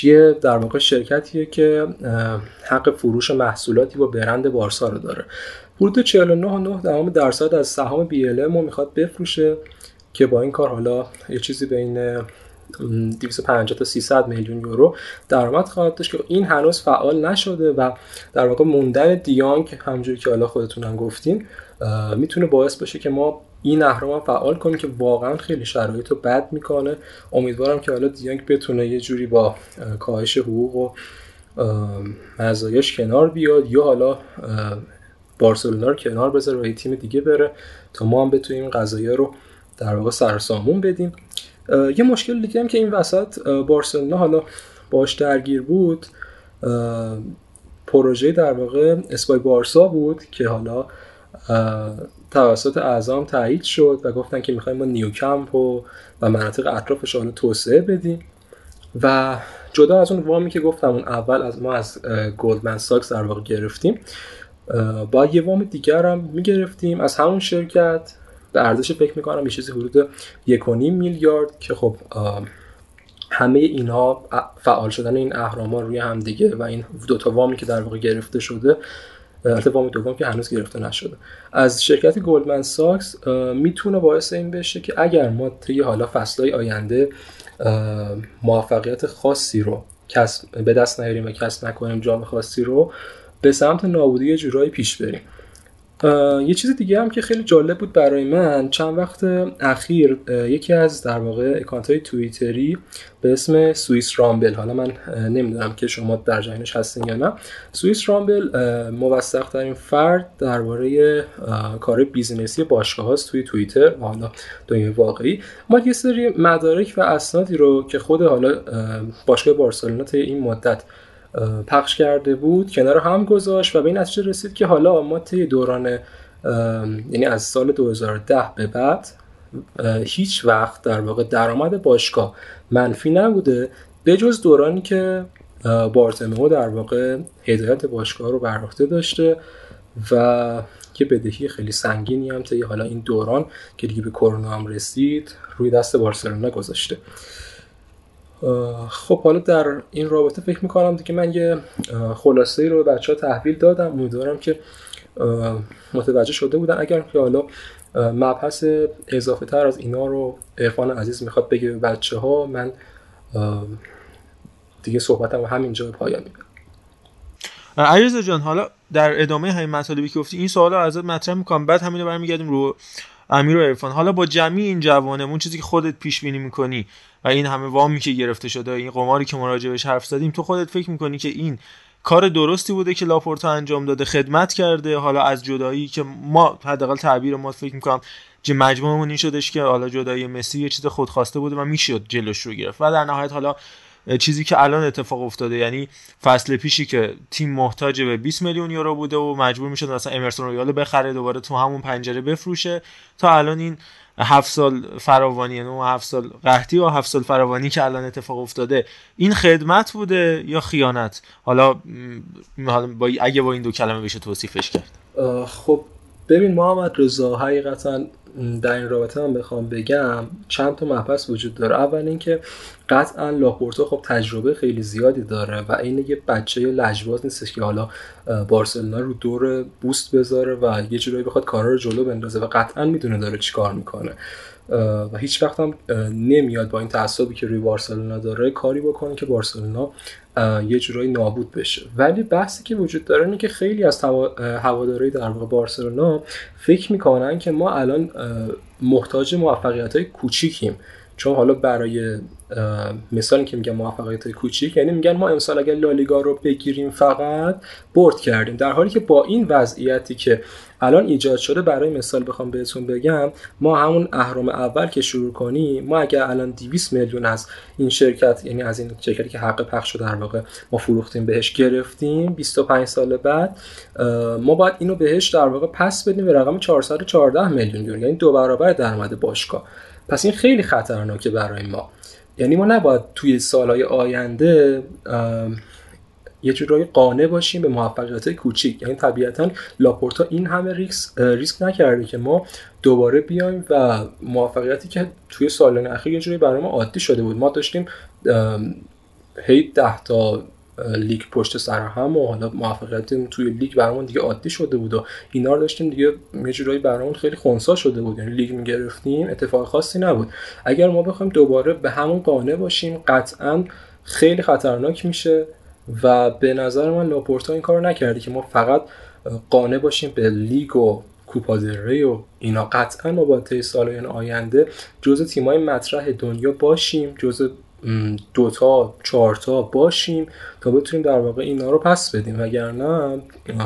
یه در واقع شرکتیه که حق فروش محصولاتی با برند بارسا رو داره. حدود 49 و درصد از سهام BLM رو می‌خواد بفروشه که با این کار حالا یه چیزی بین 250 تا 300 میلیون یورو درآمد خواهد داشت که این هنوز فعال نشده و در واقع موندن دیانگ همونجوری که حالا خودتون هم گفتین می‌تونه باعث باشه که ما این اهرام فعال کنیم که واقعا خیلی شرایط رو بد می‌کنه. امیدوارم که حالا دیانگ بتونه یه جوری با کاهش حقوق و مزایاش کنار بیاد یا حالا بارسلونا رو کنار بذاره و یه تیم دیگه بره تا ما هم بتونیم قضایا رو در واقع سرسامون بدیم. یه مشکل دیگه هم که این وسط بارسلونا حالا باش درگیر بود. پروژه در واقع اسپای بارسا بود که حالا توسط اعضام تایید شد و گفتن که می‌خوایم ما نیوکمپ و, و مناطق اطرافش حالا توسعه بدیم. و جدا از اون وامی که گفتم اون اول از ما از گلدمن ساکس در واقع گرفتیم. با یه وام دیگر هم می‌گرفتیم. از همون شرکت به ارزش فکر می‌کنم یه چیزی حدود یک میلیارد که خب همه اینها فعال شدن این اهراما روی هم دیگه و این دوتا وامی که در واقع گرفته شده البته وام دوم که هنوز گرفته نشده. از شرکت Goldman Sachs می‌تونه باعث این بشه که اگر ما طی حالا فصلهای آینده موفقیت خاصی رو کسب به دست نیاریم و کسب نکنیم جام خاصی رو به سمت نابودی جورایی پیش بریم. یه چیز دیگه هم که خیلی جالب بود برای من چند وقت اخیر یکی از در واقع اکانت های توییتری به اسم Swiss Ramble حالا من نمی‌دونم که شما در جریانش هستین یا نه. سوئیس رامبل موثق ترین فرد درباره کار بیزینسی باشگاه هاست توی توییتر و حالا دنیای واقعی. ما یه سری مدارک و اسنادی رو که خود حالا باشگاه بارسلونا این مدت پخش کرده بود کنار هم گذاشت و به این نتیجه رسید که حالا ما طی دوران یعنی از سال 2010 به بعد هیچ وقت در واقع درآمد باشگاه منفی نبوده به جز دورانی که بارتمو در واقع هدایت باشگاه رو بر داشته و که بدهی خیلی سنگینی هم طی حالا این دوران که دیگه به کرونا هم رسید روی دست بارسلونا گذاشته. خب حالا در این رابطه فکر می‌کنم دیگه من یه خلاصه ای رو به بچه ها تحویل دادم. امیدوارم که متوجه شده بودن. اگر که حالا مبحث اضافه تر از اینا رو ارفان عزیز می‌خواد بگه بچه ها من دیگه صحبتم همینجا به پایان می‌برم علیرضا جان حالا در ادامه همین مطالبی که گفتی این سوالا ازت مطرح می‌کنم. بعد همین رو برمیگردیم رو امیر و عرفان. حالا با جمعی این جوانمون چیزی که خودت پیش بینی می‌کنی و این همه وامی که گرفته شده این قماری که مراجعش حرف زدیم تو خودت فکر می‌کنی که این کار درستی بوده که لاپورتا انجام داده خدمت کرده؟ حالا از جدایی که ما حداقل تعبیر ما فکر می‌کنم که مجموعمون این شدش که حالا جدایی مسی یه چیز خودخواسته بوده و می‌شد جلوش رو گرفت. و در نهایت حالا چیزی که الان اتفاق افتاده. یعنی فصل پیشی که تیم محتاج به 20 میلیون یورو بوده و مجبور می‌شد مثلا امرسون رویال بخره دوباره تو همون پنجره بفروشه. تا الان این هفت سال فراوانی یعنی هفت سال قحطی و هفت سال فراوانی که الان اتفاق افتاده این خدمت بوده یا خیانت؟ حالا با اگه با این دو کلمه بشه توصیفش کرد. خب ببین محمد رضا حقیقتا در این رابطه هم بخوام بگم چند تا مبحث وجود داره. اول اینکه قطعا لاپورتا خب تجربه خیلی زیادی داره و این یه بچه لجباز نیستش که حالا بارسلونا رو دور بوست بذاره و یه جورایی بخواد کارا رو جلو بندازه و قطعا می‌دونه داره چیکار می‌کنه. و هیچ وقت هم نمیاد با این تعصبی که روی بارسلونا داره کاری بکنه که بارسلونا یه جورایی نابود بشه. ولی بحثی که وجود داره اینه که خیلی از هواداری در واقع بارسلونا فکر می‌کنن که ما الان محتاج موفقیت های کوچیکیم. چون حالا برای مثالی که میگم موفقیت کوچیک یعنی میگن ما امسال اگر لالیگا رو بگیریم فقط برد کردیم. در حالی که با این وضعیتی که الان ایجاد شده برای مثال بخوام بهتون بگم ما همون اهرام اول که شروع کنیم ما اگر الان 200 میلیون از این شرکت یعنی از این شرکتی که حق پخش در واقع ما فروختیم بهش گرفتیم 25 سال بعد ما باید اینو بهش در واقع پس بدیم به رقم 414 میلیون یعنی دو برابر درآمد باشگاه. پس این خیلی خطرناکه برای ما. یعنی ما نباید توی سالهای آینده یه جورایی قانع باشیم به موفقیت کوچیک. یعنی طبیعتا لاپورتا این همه ریسک ریسک نکرده که ما دوباره بیایم و موفقیتی که توی سالهای اخیر یه جوری برای ما عادی شده بود. ما داشتیم هی ده تا لیگ پشت سر هم و حالا موفقیت توی لیگ برامون دیگه عادی شده بود و اینا رو داشتیم دیگه یه جورایی برامون خیلی خونسا شده بود. یعنی لیگ می‌گرفتیم اتفاق خاصی نبود. اگر ما بخوایم دوباره به همون قانع باشیم قطعا خیلی خطرناک میشه. و به نظر من لاپورتا این کار نکرده که ما فقط قانع باشیم به لیگ و کوپا ری و اینا. قطعا ما با طی سالهای آینده جز تیمای مطرح دنیا باشیم جز دوتا چهارتا باشیم تا بتونیم در واقع اینا رو پس بدیم. وگرنه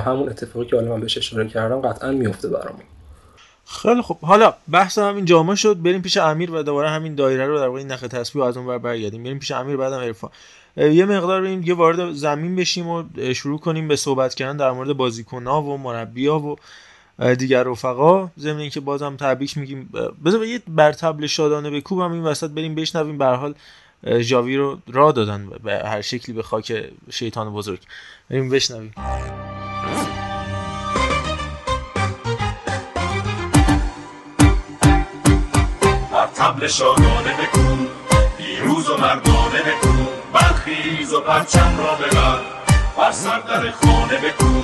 همون اتفاقی که حالا من بهش اشاره کردم قطعا میفته برامون. خیلی خب حالا بحث همین جامعه شد. بریم پیش امیر و دوباره همین دایره رو در واقع این نخ تسبیح از اون بر برگردیم. بریم پیش امیر بعدم عرفان. یه مقدار بریم یه وارد زمین بشیم و شروع کنیم به صحبت کردن در مورد بازیکن‌ها و مربی‌ها و دیگر رفقا. ضمن اینکه بازم تبریک میگیم. بذار یه بر تبل شادانه بکوبم این وسط بریم بشنویم. به حال جاوی رو را دادن به هر شکلی به خاک شیطان بزرگ. بریم بشنویم. تبل شادانه بکن پیروز و مردانه بکن برخیز و پرچم را ببر. بر سر در خانه بکن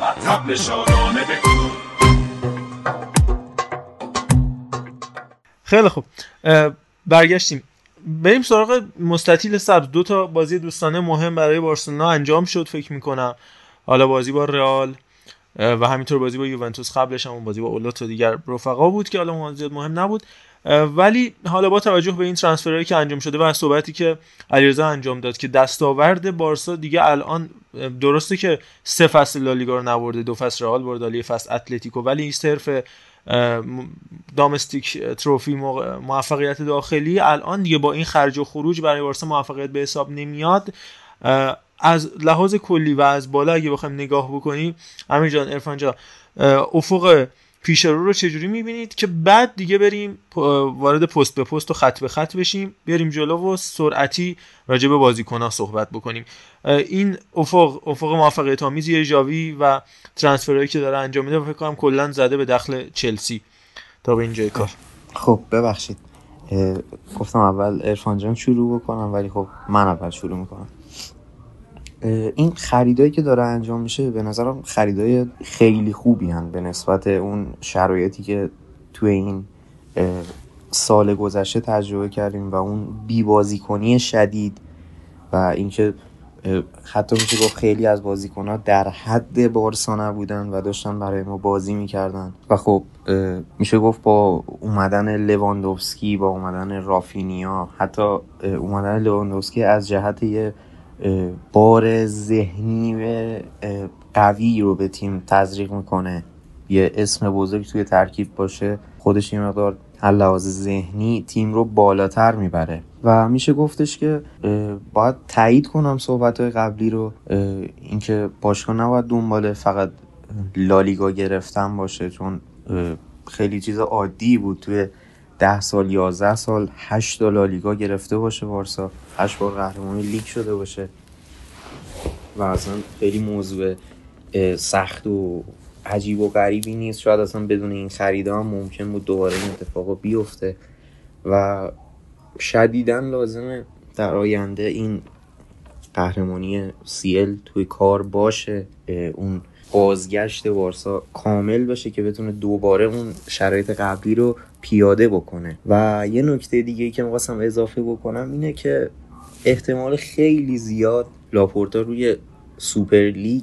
و تبل شادانه بکن خیلی خوب. برگشتیم. بریم سراغ مستطیل سبز. دو تا بازی دوستانه مهم برای بارسلونا انجام شد فکر می‌کنم. حالا بازی با رئال و همینطور بازی با یوونتوس. قبلش هم بازی با اولوت و دیگر رفقا بود که حالا زیاد مهم نبود. ولی حالا با توجه به این ترانسفرهایی که انجام شده و صحبتی که علیرضا انجام داد که دستاورد بارسا دیگه الان درسته که سه فصل لالیگا رو نبرده دو فصل رئال برده یه فصل اتلتیکو ولی این صرف دامستیک تروفی موفقیت داخلی الان دیگه با این خرج و خروج برای بارسا موفقیت به حساب نمیاد. از لحاظ کلی و از بالا اگه بخوایم نگاه بکنیم امیر جان جان افق پیش رو رو چجوری می‌بینید که بعد دیگه بریم وارد پست به پست و خط به خط بشیم بریم جلو و سرعتی راجع به بازیکن‌ها صحبت بکنیم. این افق افق موفقیت آمیزی جاوی و ترانسفرهایی که داره انجام میده فکر کنم کلا زده به دخل چلسی. تا به اینجای کار. خب ببخشید. گفتم اول ارفان جان شروع بکنم ولی خب من اول شروع می‌کنم. این خریدایی که داره انجام میشه به نظرم خریدای خیلی خوبی هن به نسبت اون شرایطی که توی این سال گذشته تجربه کردیم و اون بیبازیکنی شدید و اینکه حتی میشه گفت خیلی از ها در حد بارسا نبودن و داشتن برای ما بازی می‌کردن. و خب میشه گفت با اومدن لواندوفسکی با اومدن رافینیا حتی اومدن لواندوفسکی از جهت یه بار ذهنی قوی رو به تیم تزریق می‌کنه. یه اسم بزرگ توی ترکیب باشه خودش یه مقدار لحاظ ذهنی تیم رو بالاتر می‌بره. و میشه گفتش که باید تایید کنم صحبت های قبلی رو. اینکه باشگاه نباید دنبال فقط لالیگا گرفتن باشه چون خیلی چیز عادی بود. توی ده سال یازده سال هشت تا لالیگا گرفته باشه وارسا هشت بار قهرمانی لیگ شده باشه. و اصلا خیلی موضوع سخت و عجیب و غریبی نیست. شاید اصلا بدون این خریده هم ممکن بود دوباره این اتفاق بیفته. و شدیدا لازمه در آینده این قهرمانی سیل توی کار باشه. اون بازگشت وارسا کامل باشه که بتونه دوباره اون شرایط قبلی رو پیاده بکنه. و یه نکته دیگه که می‌خواستم اضافه بکنم اینه که احتمال خیلی زیاد لاپورتا روی سوپر لیگ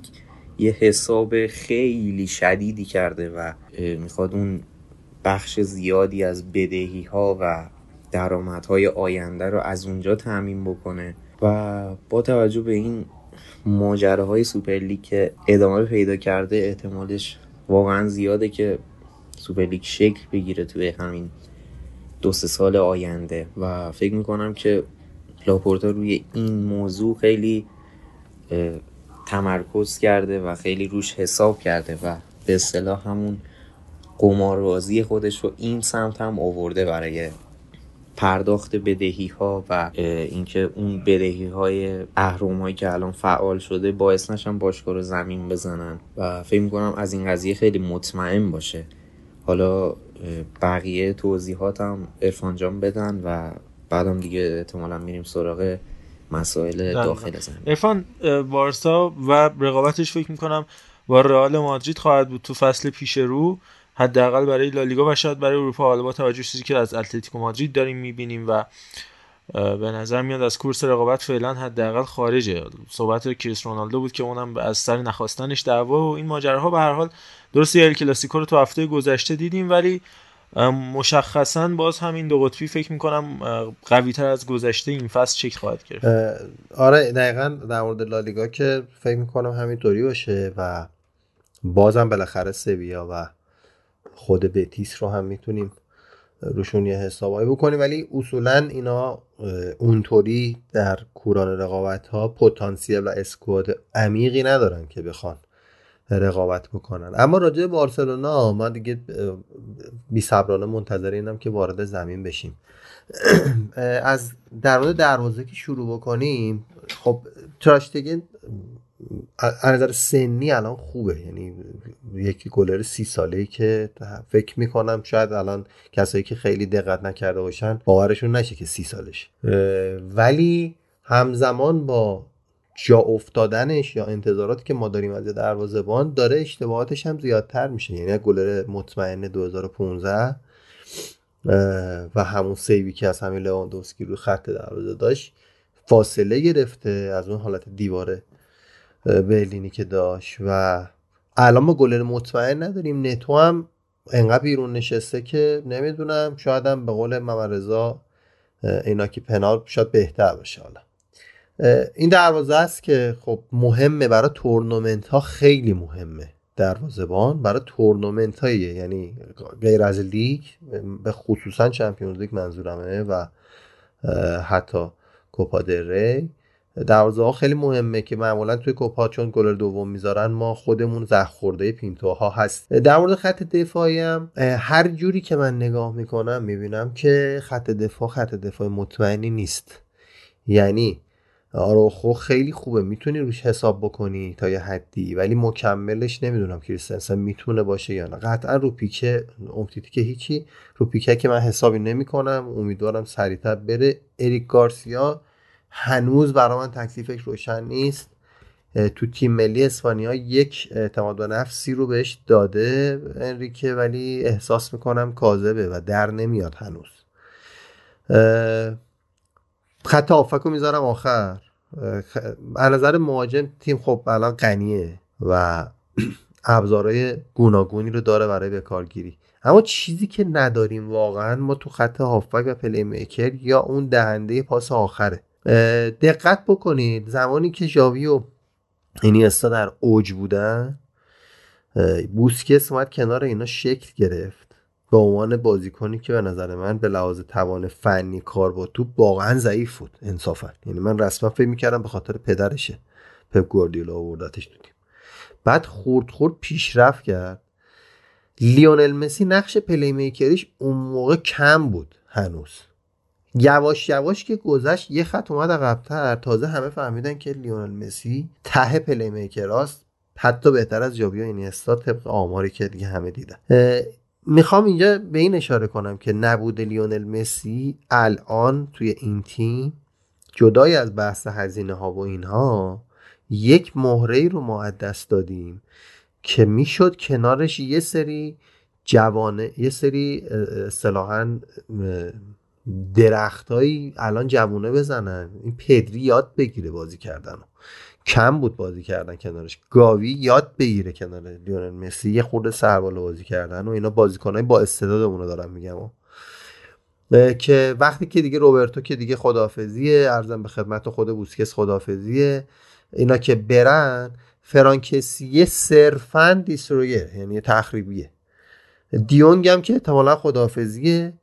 یه حساب خیلی شدیدی کرده و می‌خواد اون بخش زیادی از بدهی ها و درآمدهای آینده رو از اونجا تامین بکنه و با توجه به این ماجراهای سوپر لیگ که ادامه پیدا کرده احتمالش واقعا زیاده که سوپرلیگ شکل بگیره توی همین دو سه سال آینده و فکر می‌کنم که لاپورتا روی این موضوع خیلی تمرکز کرده و خیلی روش حساب کرده و به اصطلاح همون قماربازی خودش رو این سمت هم آورده برای پرداخت بدهی ها و اینکه اون بدهی های اهرم هایی که الان فعال شده باعث نشن باشگاه رو زمین بزنن و فکر می‌کنم از این قضیه خیلی مطمئن باشه. حالا بقیه توضیحات هم ارفان جان بدن و بعدم دیگه احتمالا میریم سراغ مسائل داخل زمین. ارفان بارسا و رقابتش فکر می‌کنم با رئال مادرید خواهد بود تو فصل پیش رو. حداقل برای لالیگا و شاید برای اروپا. حالا با توجه چیزی که از اتلتیکو مادرید داریم می‌بینیم و به نظر میاد از کورس رقابت فعلا حداقل خارجه. صحبت کریس رونالدو بود که اونم از سر نخواستنش دعوا و این ماجراها. به هر حال درسته ال کلاسیکو رو تو هفته گذشته دیدیم ولی مشخصا باز همین دو قطبی فکر می‌کنم قوی تر از گذشته این فصل چک خواهد گرفت. آره دقیقا در مورد لالیگا که فکر می‌کنم همینطوری باشه و بازم بالاخره سویا و خود بتیس رو هم می‌تونیم روشون یه حسابایی بکنیم. ولی اصولا اینا اونطوری در کوران رقابت ها پتانسیل و اسکواد عمیقی ندارن که بخوان. رقابت بکنن. اما راجع بارسلونا ما دیگه بی صبرانه منتظر اینم که وارد زمین بشیم. از در مورد دروازه که شروع بکنیم خب تراشتگن از نظر سنی الان خوبه. یعنی یکی گلر سی ساله که فکر می‌کنم شاید الان کسایی که خیلی دقت نکرده باشن باورشون نشه که سی سالش. ولی همزمان با جا افتادنش یا انتظاراتی که ما داریم از دروازه‌بان داره اشتباهاتش هم زیادتر میشه. یعنی گلر مطمئن 2015 و همون سیوی که از همین لواندوسکی رو خط دروازه داشت فاصله گرفته از اون حالت دیواره برلینی که داشت. و الان ما گلر مطمئن نداریم. نتو هم انقدر بیرون نشسته که نمی‌دونم شاید هم به قول ممرزا اینا که پنیا شاید بهتر باشه حالا. این دروازه است که خب مهمه برای تورنمنت ها خیلی مهمه دروازه‌بان برای تورنمنت هاییه یعنی غیر از لیگ به خصوصا چمپیونز لیگ منظورمه و حتی کوپا ری. دروازه ها خیلی مهمه که معمولا توی کوپا چون گلر دوم می‌ذارن ما خودمون زخم خورده پینتوها هست در مورد خط دفاعی هم هر جوری که من نگاه می‌کنم می‌بینم که خط دفاع خط دفاع مطمئنی نیست. یعنی آروخو خیلی خوبه. می‌تونی روش حساب بکنی تا یه حدی ولی مکملش نمی‌دونم کریستنسن می‌تونه باشه یا نه. قطعا رو پیکه امتیتی که هیچی. رو پیکه که من حسابی نمی‌کنم. امیدوارم سریعتر بره. اریک گارسیا هنوز برای من تکلیفش روشن نیست. تو تیم ملی اسپانیا یک اعتماد به نفسی رو بهش داده انریکه ولی احساس می‌کنم کاذبه و در نمیاد هنوز. خط آفک رو می‌ذارم آخر. از نظر مهاجم تیم خب الان غنیه و ابزارهای گوناگونی رو داره برای بکارگیری اما چیزی که نداریم واقعا ما تو خط هافبک و پلی میکر یا اون دهنده پاس آخره. دقت بکنید زمانی که ژاوی و اینیستا در اوج بودن بوسکس اومد کنار اینا شکل گرفت. به عنوان بازیکنی که به نظر من به لحاظ توان فنی کار با توپ واقعا ضعیف بود انصافا. یعنی من رسما فکر می‌کردم به خاطر پدرشه. پپ گواردیولا آوردتش دیدیم بعد خورد خورد پیشرفت کرد. لیونل مسی نقش playmaker یش اون موقع کم بود هنوز. یواش یواش که گذشت یه خط اومد عقبتر. تازه همه فهمیدن که لیونل مسی ته playmaker است حتی بهتر از جاوی و اینیستا طبق آماری که دیگه همه دیدن. می‌خوام اینجا به این اشاره کنم که نبود لیونل مسی الان توی این تیم جدای از بحث هزینه ها و اینها یک مهره رو ما دست دادیم که می‌شد کنارش یه سری جوانه یه سری اصطلاحا درختهایی الان جوونه بزنن. این پدری یاد بگیره بازی کردن کم بود بازی کردن کنارش. گاوی یاد بگیره کنار لیونل مسی یه خورده سربال بازی کردن و اینا بازیکنای با استعدادمون رو دارم میگم. که وقتی که دیگه روبرتو که دیگه خدافزیه ارزم به خدمت خود بوسکس خدافزیه اینا که برن فرانکسیه صرفا دیسترویر یعنی تخریبیه. دیونگ هم که احتمالا خداحافظیه.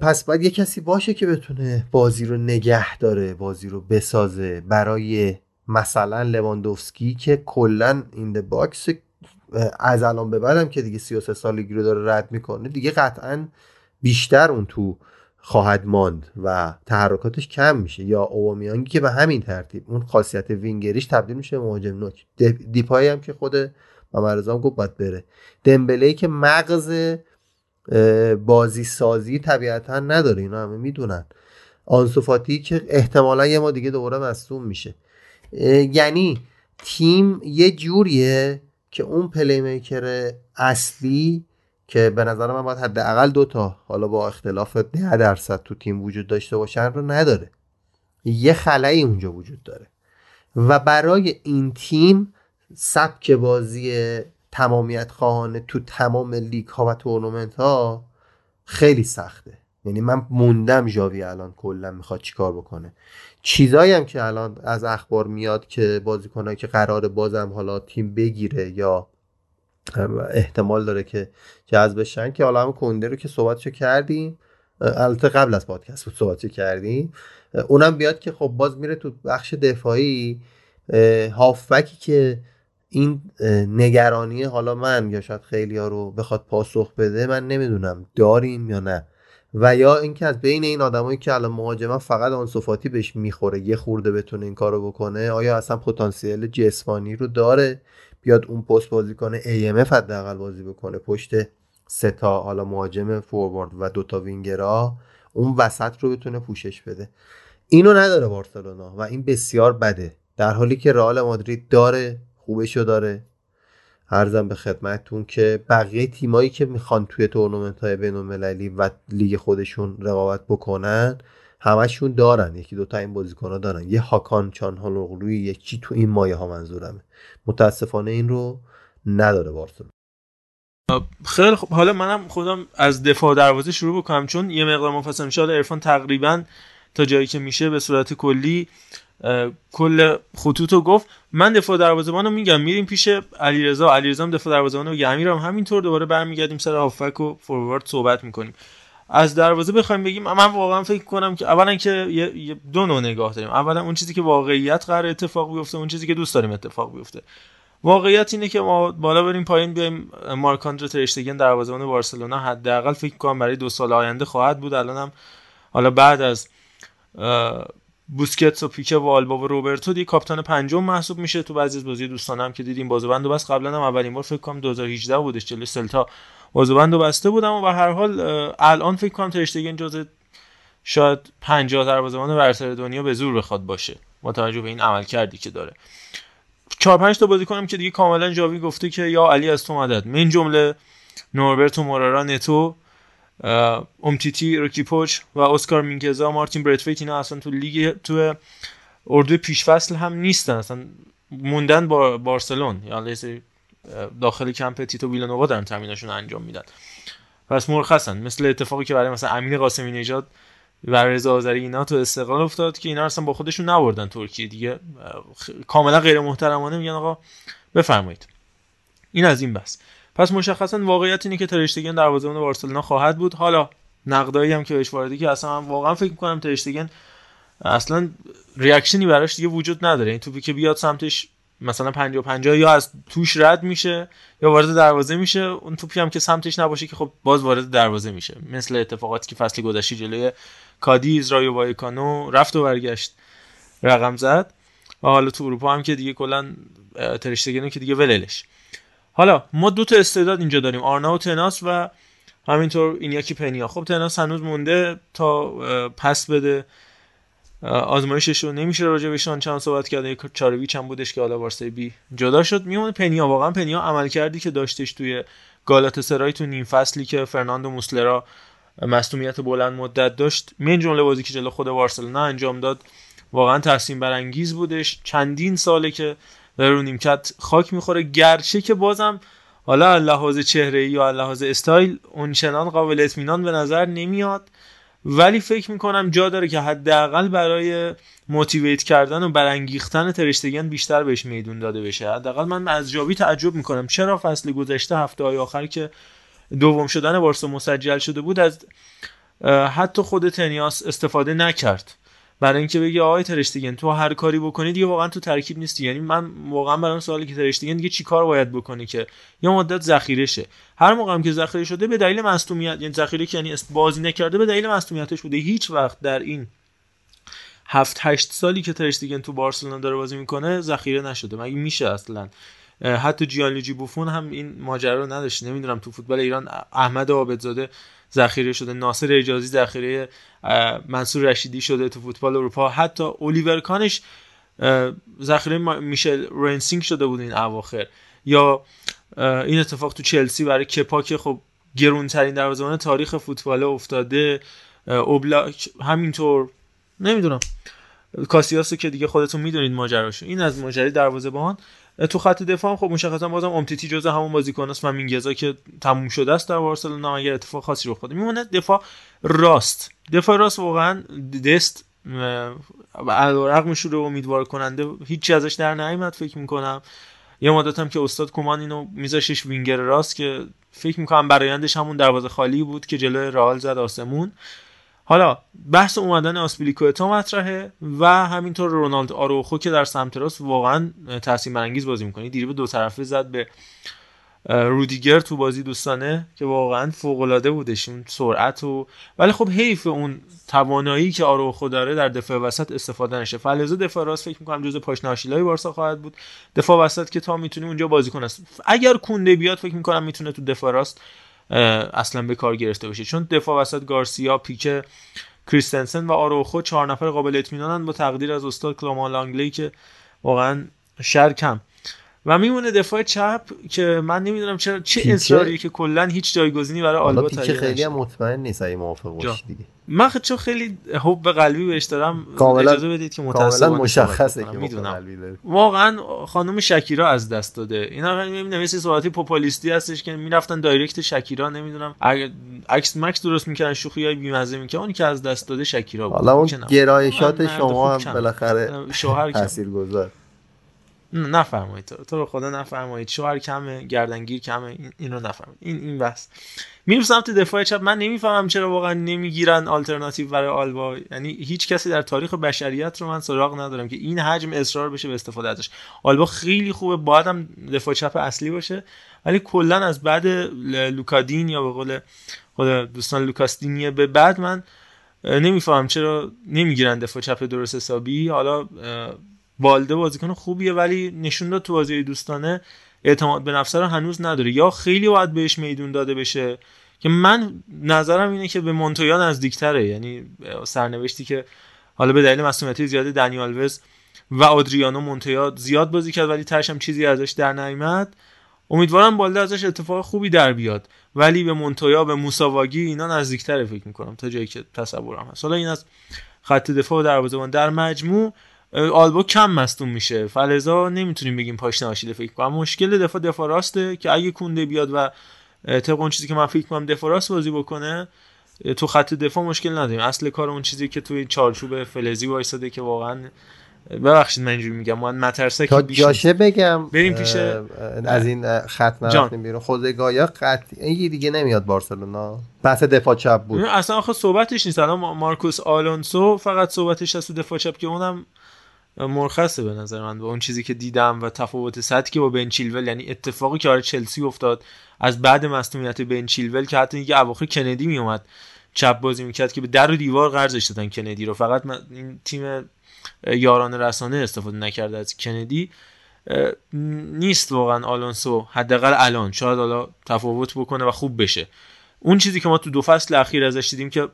پس باید یه کسی باشه که بتونه بازی رو نگه داره بازی رو بسازه برای مثلا لواندوفسکی که کلا این box از الان به بعدم که دیگه 33 سالگی رو داره رد می‌کنه دیگه قطعا بیشتر اون تو خواهد ماند و تحرکاتش کم میشه. یا اوبامیانگی که به همین ترتیب اون خاصیت وینگریش تبدیل میشه به مهاجم نوک. دیپایی هم که خود ممرضام گفت باید بره. دمبله که مغز بازی سازی طبیعتا نداره اینا همه می‌دونن. آنسوفاتی که احتمالا یه ماه دیگه دوباره مصدوم میشه. یعنی تیم یه جوریه که اون playmaker اصلی که به نظر من باید حداقل دوتا حالا با اختلاف ده درصد تو تیم وجود داشته باشن رو نداره. یه خلایی اونجا وجود داره. و برای این تیم سبک بازی تمامیت خواهانه تو تمام لیگ ها و تورنمنت ها خیلی سخته. یعنی من موندم جاوی الان کلا می‌خواد چیکار بکنه. چیزایی هم که الان از اخبار میاد که بازیکنایی که قرار بازم حالا تیم بگیره یا احتمال داره که جذب بشن که حالا هم کنده رو که صحبتشو کردیم البته قبل از پادکست بود صحبتشو کردیم اونم بیاد که خب باز میره تو بخش دفاعی هافبکی که این نگرانی حالا من یا شاید خیلی ها رو بخواد پاسخ بده من نمی‌دونم داریم یا نه. و یا اینکه از بین این آدمایی که الان مهاجما فقط آنسوفاتی بهش می‌خوره یه خورده بتونه این کارو بکنه آیا اصلا پتانسیل جسمانی رو داره؟ بیاد اون پست بازی کنه AMF حداقل بازی بکنه پشت سه تا حالا مهاجم فوروارد و دوتا وینگرا اون وسط رو بتونه پوشش بده. اینو نداره بارسلونا و این بسیار بده. در حالی که رئال مادرید داره خوبشو داره. ارزم به خدمتتون که بقیه تیمایی که می‌خوان توی تورنمنت های بین و لیگ خودشون رقابت بکنن همشون دارن. یکی دوتا این بازیکن ها دارن. یه هاکان چانهالوغلوی یکی تو این مایه ها منظورمه. متاسفانه این رو نداره بارسلونا. خیلی خب حالا منم خودم از دفاع دروازه شروع بکنم چون یه مقدار مفصل میشه. ارفان تقریبا تا جایی که میشه به صورت کلی کل خطوط گفت. من دفاع دروازه‌بان رو میگم میریم پیش علیرضا. علیرضا هم دفاع دروازه‌بان و امیرم همینطور دوباره برمیگردیم سر هافک و فوروارد صحبت می‌کنیم. از دروازه بخوایم بگیم من واقعا فکر کنم که اولا که دو نوع نگاه داریم. اولا اون چیزی که واقعیت قرار اتفاق بیفته اون چیزی که دوست داریم اتفاق بیفته. واقعیت اینه که ما بالا بریم پایین بیایم مارک آندره ترشتگن دروازه‌بان بارسلونا حداقل فکر کنم برای دو سال آینده خواهد بود. الانم حالا بعد از بوسکتس و پیکه و آلبا و روبرتو دی کاپیتان پنجم محسوب میشه تو بعضی از بازی دوستانم که دیدیم بازوبندو بس. قبلا هم اولین بار فکر کنم 2018 بودش جلوی سلتا بازوبندو بسته بودم و به هر حال الان فکر کنم ترشتگن جزء شاید 50 دروازه‌بان برتر دنیا به زور بخواد باشه. با توجه به این عمل کردی که داره. چهار پنج تا بازی کنم که دیگه کاملا جاوی گفته که یا علی از تو مدد. من جمله نوربرتو مورارا نتو امتیتی روکیپوچ و اسکار مینکزا مارتین بردفیت اینا اصلا تو لیگ تو اردو پیشفصل هم نیستن اصلا موندن با بارسلون یا داخل کمپ تیتو ویلانووا دارن تامیناشون انجام میدن. پس مرخصن مثل اتفاقی که برای مثلا امین قاسمی نژاد و رضا آذری اینا تو استقلال افتاد که اینا اصلا با خودشون نبردن ترکیه دیگه. کاملا غیر محترمانه میگن آقا بفرمایید. این از این بحث. پس مشخصا واقعیت اینه که ترشتگن دروازه‌بان بارسلونا خواهد بود. حالا نقدایی هم که بهش واردی که اصلا من واقعا فکر می‌کنم ترشتگن اصلا reaction ی براش دیگه وجود نداره. این توپی که بیاد سمتش مثلا 50 50 یا از توش رد میشه یا وارد دروازه میشه اون توپی هم که سمتش نباشه که خب باز وارد دروازه میشه. مثل اتفاقاتی که فصل گذشته جلوی کادیز رایو وایکانو رفت و برگشت رقم زد. و حالا تو اروپا هم که دیگه کلا ترشتگنو که دیگه وللش حالا ما دو تا استعداد اینجا داریم آرنا و تناس و همینطور این یکی پنیا. خب تناس هنوز مونده تا پس بده. آزمایشش رو نمیشه راجع بهش چند صحبت کرده چارویچ هم بودش که حالا وارسای بی جدا شد. میمونه پنیا. واقعا پنیا عمل کردی که داشتش توی گالات سرای تو نیم فصلی که فرناندو موسلرا مصونیت بلند مدت داشت. من جمله بازی که جلو خود بارسلونا انجام داد واقعا تحسین برانگیز بودش. چندین ساله که داره رو نیمکت خاک می‌خوره. گرچه که بازم حالا لحاظ چهره یا لحاظ استایل اونچنان قابل اطمینان به نظر نمیاد. ولی فکر می‌کنم جا داره که حداقل برای موتیویت کردن و برانگیختن ترشتگن بیشتر بهش میدون داده بشه. حداقل من از جابی تعجب می‌کنم. چرا فصل گذشته هفته های آخر که دوم شدن بارسا مسجل شده بود از حتی خود تنیاس استفاده نکرد. برای اینکه بگی آقای ترشتگن تو هر کاری بکنی دیگه واقعا تو ترکیب نیستی. یعنی من واقعا برام سوالی که ترشتگن دیگه چیکار باید بکنی که؟ یا مدت ذخیره شه هر موقع که ذخیره شده به دلیل مصونیت یعنی ذخیره که یعنی بازی نکرده به دلیل مصونیتش بوده. هیچ وقت در این هفت هشت سالی که ترشتگن تو بارسلونا داره بازی می‌کنه ذخیره نشده. مگه میشه اصلا؟ حتی جیانلوجی بوفون هم این ماجرا رو نداشت. نمی‌دونم تو فوتبال ایران احمد عابدزاده ذخیره شده ناصر حجازی ذخیره منصور رشیدی شده تو فوتبال اروپا. حتی الیور کانش ذخیره میشل رنسینگ شده بود این اواخر. یا این اتفاق تو چلسی برای کپا که خب گرونترین دروازه‌بان تاریخ فوتبال افتاده. اوبلاک همینطور نمی‌دونم. کاسیاسو که دیگه خودتون می‌دونید ماجراشو این از ماجرای دروازه‌بان. تو خط دفاع خب مشخصا بازم امتیتی جزء همون بازیکن است. و مینگزا که تموم شده است در بارسلونا. اگر اتفاق خاصی رخ بده میمونه دفاع راست. دفاع راست واقعا دست رقم شروع امیدوار کننده هیچی ازش در نیامد فکر می‌کنم. یه مدت هم که استاد کومان اینو میذاشش وینگر راست که فکر می‌کنم برایندش همون دروازه خالی بود که جلوی رئال زد آسمون. حالا بحث اومدن آسپیلیکوتا مطرحه و همینطور رونالد آروخو که در سمت راست واقعا تاثیر برانگیز بازی می‌کنه. دیروز دو طرفه زد به رودیگر تو بازی دوستانه که واقعا فوق العاده بودش اون سرعت و ولی خب حیف اون توانایی که آروخو داره در دفاع وسط استفاده نشه. فلزو دفاع راست فکر می‌کنم جزء پاشناشیلای بارسا خواهد بود. دفاع وسط که تا می‌تونه اونجا بازی کنه. اگر کونده بیاد فکر می‌کنم می‌تونه تو دفاع راست اصلا به کار گرفته بشه چون دفاع وسط گارسیا پیکه کریستنسن و آروخو چهار نفر قابل اطمینانن با تقدیر از استاد کلامان لانگلی که واقعا شر کم و میمونه دفاع چپ که من نمی‌دونم چرا چه اصراریه که کلا هیچ جایگزینی برای آلبا پیکه خیلی هم مطمئن نیست اگه موافق باشی دیگه. من چون خیلی حب قلبی بهش دارم اجازه بدید که متأسفانه مشخصه که می‌دونم. واقعا خانم شکیرا از دست داده. اینا نمی‌دونم مثل صحبتی پاپولیستی هستش که می‌رفتن دایرکت شکیرا نمی‌دونم. عکس مکس درست می‌کردن شوخی های بیمزه می‌کردن اونی که از دست داده شکیرا بود. حالا اون گرایشات شما هم بالاخره شوهر تاثیرگذار. نفرمایید تو تو رو خدا نفرمایید شوهر کمه گردنگیر کمه این رو نفرمایید این این بس. میرم سمت دفاع چپ. من نمی‌فهمم چرا واقعا نمی‌گیرن آلترناتیو برای آلبا. یعنی هیچ کسی در تاریخ بشریت رو من سراغ ندارم که این حجم اصرار بشه به استفاده ازش. آلبا خیلی خوبه. باید هم دفاع چپ اصلی باشه. ولی کلا از بعد لوکادین یا به قول خود دوستان لوکاستینیه به بعد من نمی‌فهمم چرا نمی‌گیرن دفاع چپ درست حسابی. حالا والده بازیکن خوبیه ولی نشون داد تو بازی دوستانه اعتماد به نفسه رو هنوز نداره. یا خیلی باید بهش میدون داده بشه که من نظرم اینه که به مونتویا نزدیکتره. یعنی سرنوشتی که حالا به دلیل مسئولیت زیاد دنیال وز و آدریانو مونتویا زیاد بازی کرد ولی ترش هم چیزی ازش در نیامد امیدوارم بالده ازش اتفاق خوبی در بیاد. ولی به مونتویا به موساواگی اینا نزدیکتره فکر می‌کنم تا جایی که تصورم هست. حالا این از خط دفاع و دروازه‌بان. در مجموع آلبا کم مصدوم میشه. فلزا نمی‌تونیم بگیم پاشنه آشیده فکر کنم مشکل دفاع دفاع راسته که اگه کونده بیاد و طبق اون چیزی که من فکر کنم دفاع راست بازی بکنه تو خط دفاع مشکل نداریم. اصل کار اون چیزی که توی چارچوب فلزی وایساده که واقعا ببخشید من اینجوری میگم. من مترسه تا جاشه بگم. بریم پیش از این خط نرفتیم بیرون. خودگایا قطعی دیگه نمیاد بارسلونا. پس دفاع چپ بود. اصلا آخه صحبتش نیست. الان مارکوس آلونسو فقط صحبتش از تو دفاع چپ که اونم مرخصه به نظر من با اون چیزی که دیدم و تفاوت سطحی که با بن چیلول یعنی اتفاقی که آره چلسی افتاد از بعد مصونیت بن چیلول که حتی اینکه اواخر کندی میومد چپ بازی می‌کرد که به در و دیوار قرضش دادن کندی رو. فقط این تیم یاران رسانه استفاده نکرده از کندی. نیست واقعا آلونسو حداقل الان. شاید حالا تفاوت بکنه و خوب بشه. اون چیزی که ما تو دو فصل اخیر ازش دیدیم که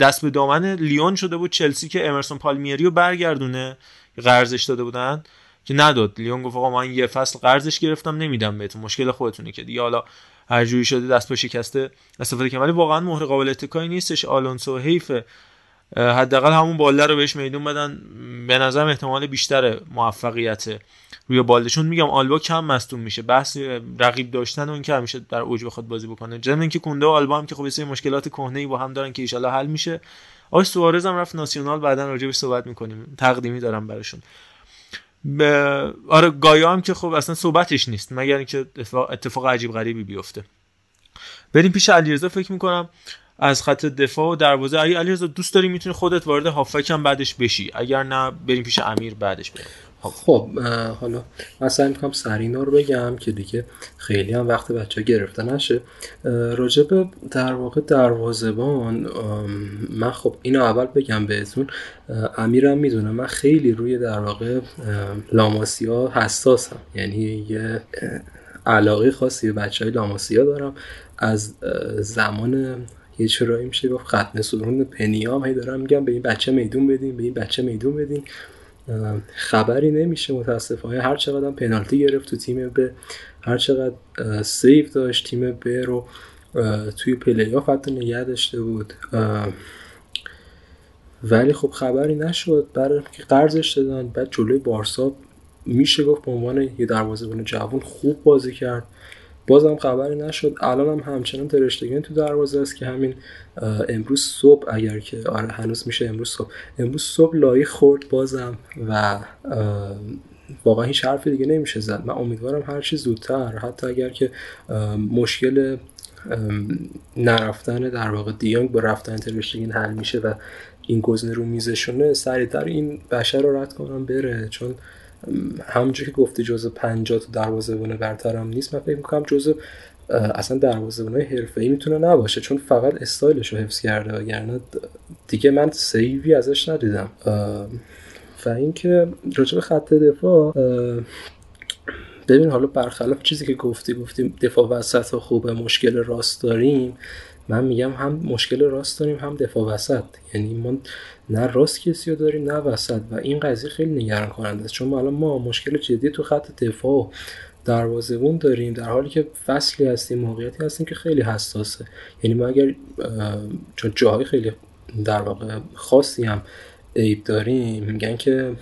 دست به دامن لیون شده بود چلسی که امرسون پالمیری رو برگردونه. قرضش داده بودن که نداد. لیون گفت آقا من یه فصل قرضش گرفتم نمیدم بهتون. مشکل خودتونه که. دیگه حالا هر جوری شده دست به شکسته استفاده کنم ولی واقعا مهر قابل اتکایی نیستش. آلونسو حیف حداقل همون بالده رو بهش میدون بدن. به نظرم احتمال بیشتر موفقیت روی بالده. چون میگم آلبا کم مصدوم میشه. بحث رقیب داشتن اون که همیشه در اوج بخواد بازی بکنه. ضمن اینکه کنده و آلبا هم که خب مشکلات کهنه ای با هم دارن که ان حل میشه. آقای سوارز هم رفت ناسیونال بعدا راجع صحبت می‌کنیم. تقدیمی دارم براشون. ب... آره گایا هم که خب اصلا صحبتش نیست مگر اینکه اتفاق, اتفاق عجیب غریبی بیفته. بریم پیش علیرضا فکر می‌کنم از خط دفاع و دروازه. اگه علیرضا دوست داری می‌تونی خودت وارد هافک هم بعدش بشی؟ اگر نه بریم پیش امیر بعدش بریم. خب حالا من سعی می‌کنم سرینا رو بگم که دیگه خیلی هم وقت بچه گرفته نشه. راجب در واقع دروازبان من خب اینو اول بگم بهتون. امیرم می‌دونه من خیلی روی در واقع لاماسیا حساسم. یعنی یه علاقه خاصی به بچه های لاماسیا دارم. از زمان یه چرایی میشه گفت ختم سرون پنیام. هی دارم میگم به این بچه میدون بدین به این بچه میدون بدین. خبری نمیشه متاسفانه. هر چقدر پنالتی گرفت تو تیم به هر چقدر سیف داشت تیم ب رو توی پلی آف حتی نگه داشته بود. ولی خب خبری نشد. برای که قرضش دادن. بعد جلوی بارسا میشه گفت به عنوان یه دروازه‌بان جوان خوب بازی کرد. بازم خبری نشد. الان هم همچنان ترشتگین تو دروازه است که همین امروز صبح اگر که آره هنوز میشه امروز صبح. امروز صبح لایی خورد بازم و واقعا هیچ حرفی دیگه نمیشه زد. من امیدوارم هر چی زودتر. حتی اگر که مشکل نرفتن در واقع دیانگ با رفتن ترشتگین حل میشه و این گزینه رو میزشونه سریعتر این بشر رو رد کنم بره. چون همونجور که گفته جزء 50 تا دروازه‌بان برترم نیست من فکر می‌کنم جزء اصلا دروازه‌بان حرفه‌ای می‌تونه نباشه چون فقط استایلش رو حفظ کرده وگرنه دیگه من سیوی ازش ندیدم. و اینکه راجع به خط دفاع ببین حالا برخلاف چیزی که گفتی گفتیم دفاع وسط خوبه مشکل راست داریم من میگم هم مشکل راست داریم هم دفاع وسط. یعنی ما نه راست کسی رو داریم نه وسط. و این قضیه خیلی نگران کننده است. چون ما الان ما مشکل جدی تو خط دفاع دروازه‌بون داریم. در حالی که فصلی هستیم موقعیتی هستیم که خیلی حساسه. یعنی ما اگر چون جاهای خیلی در واقع خاصی هم عیب داریم میگن که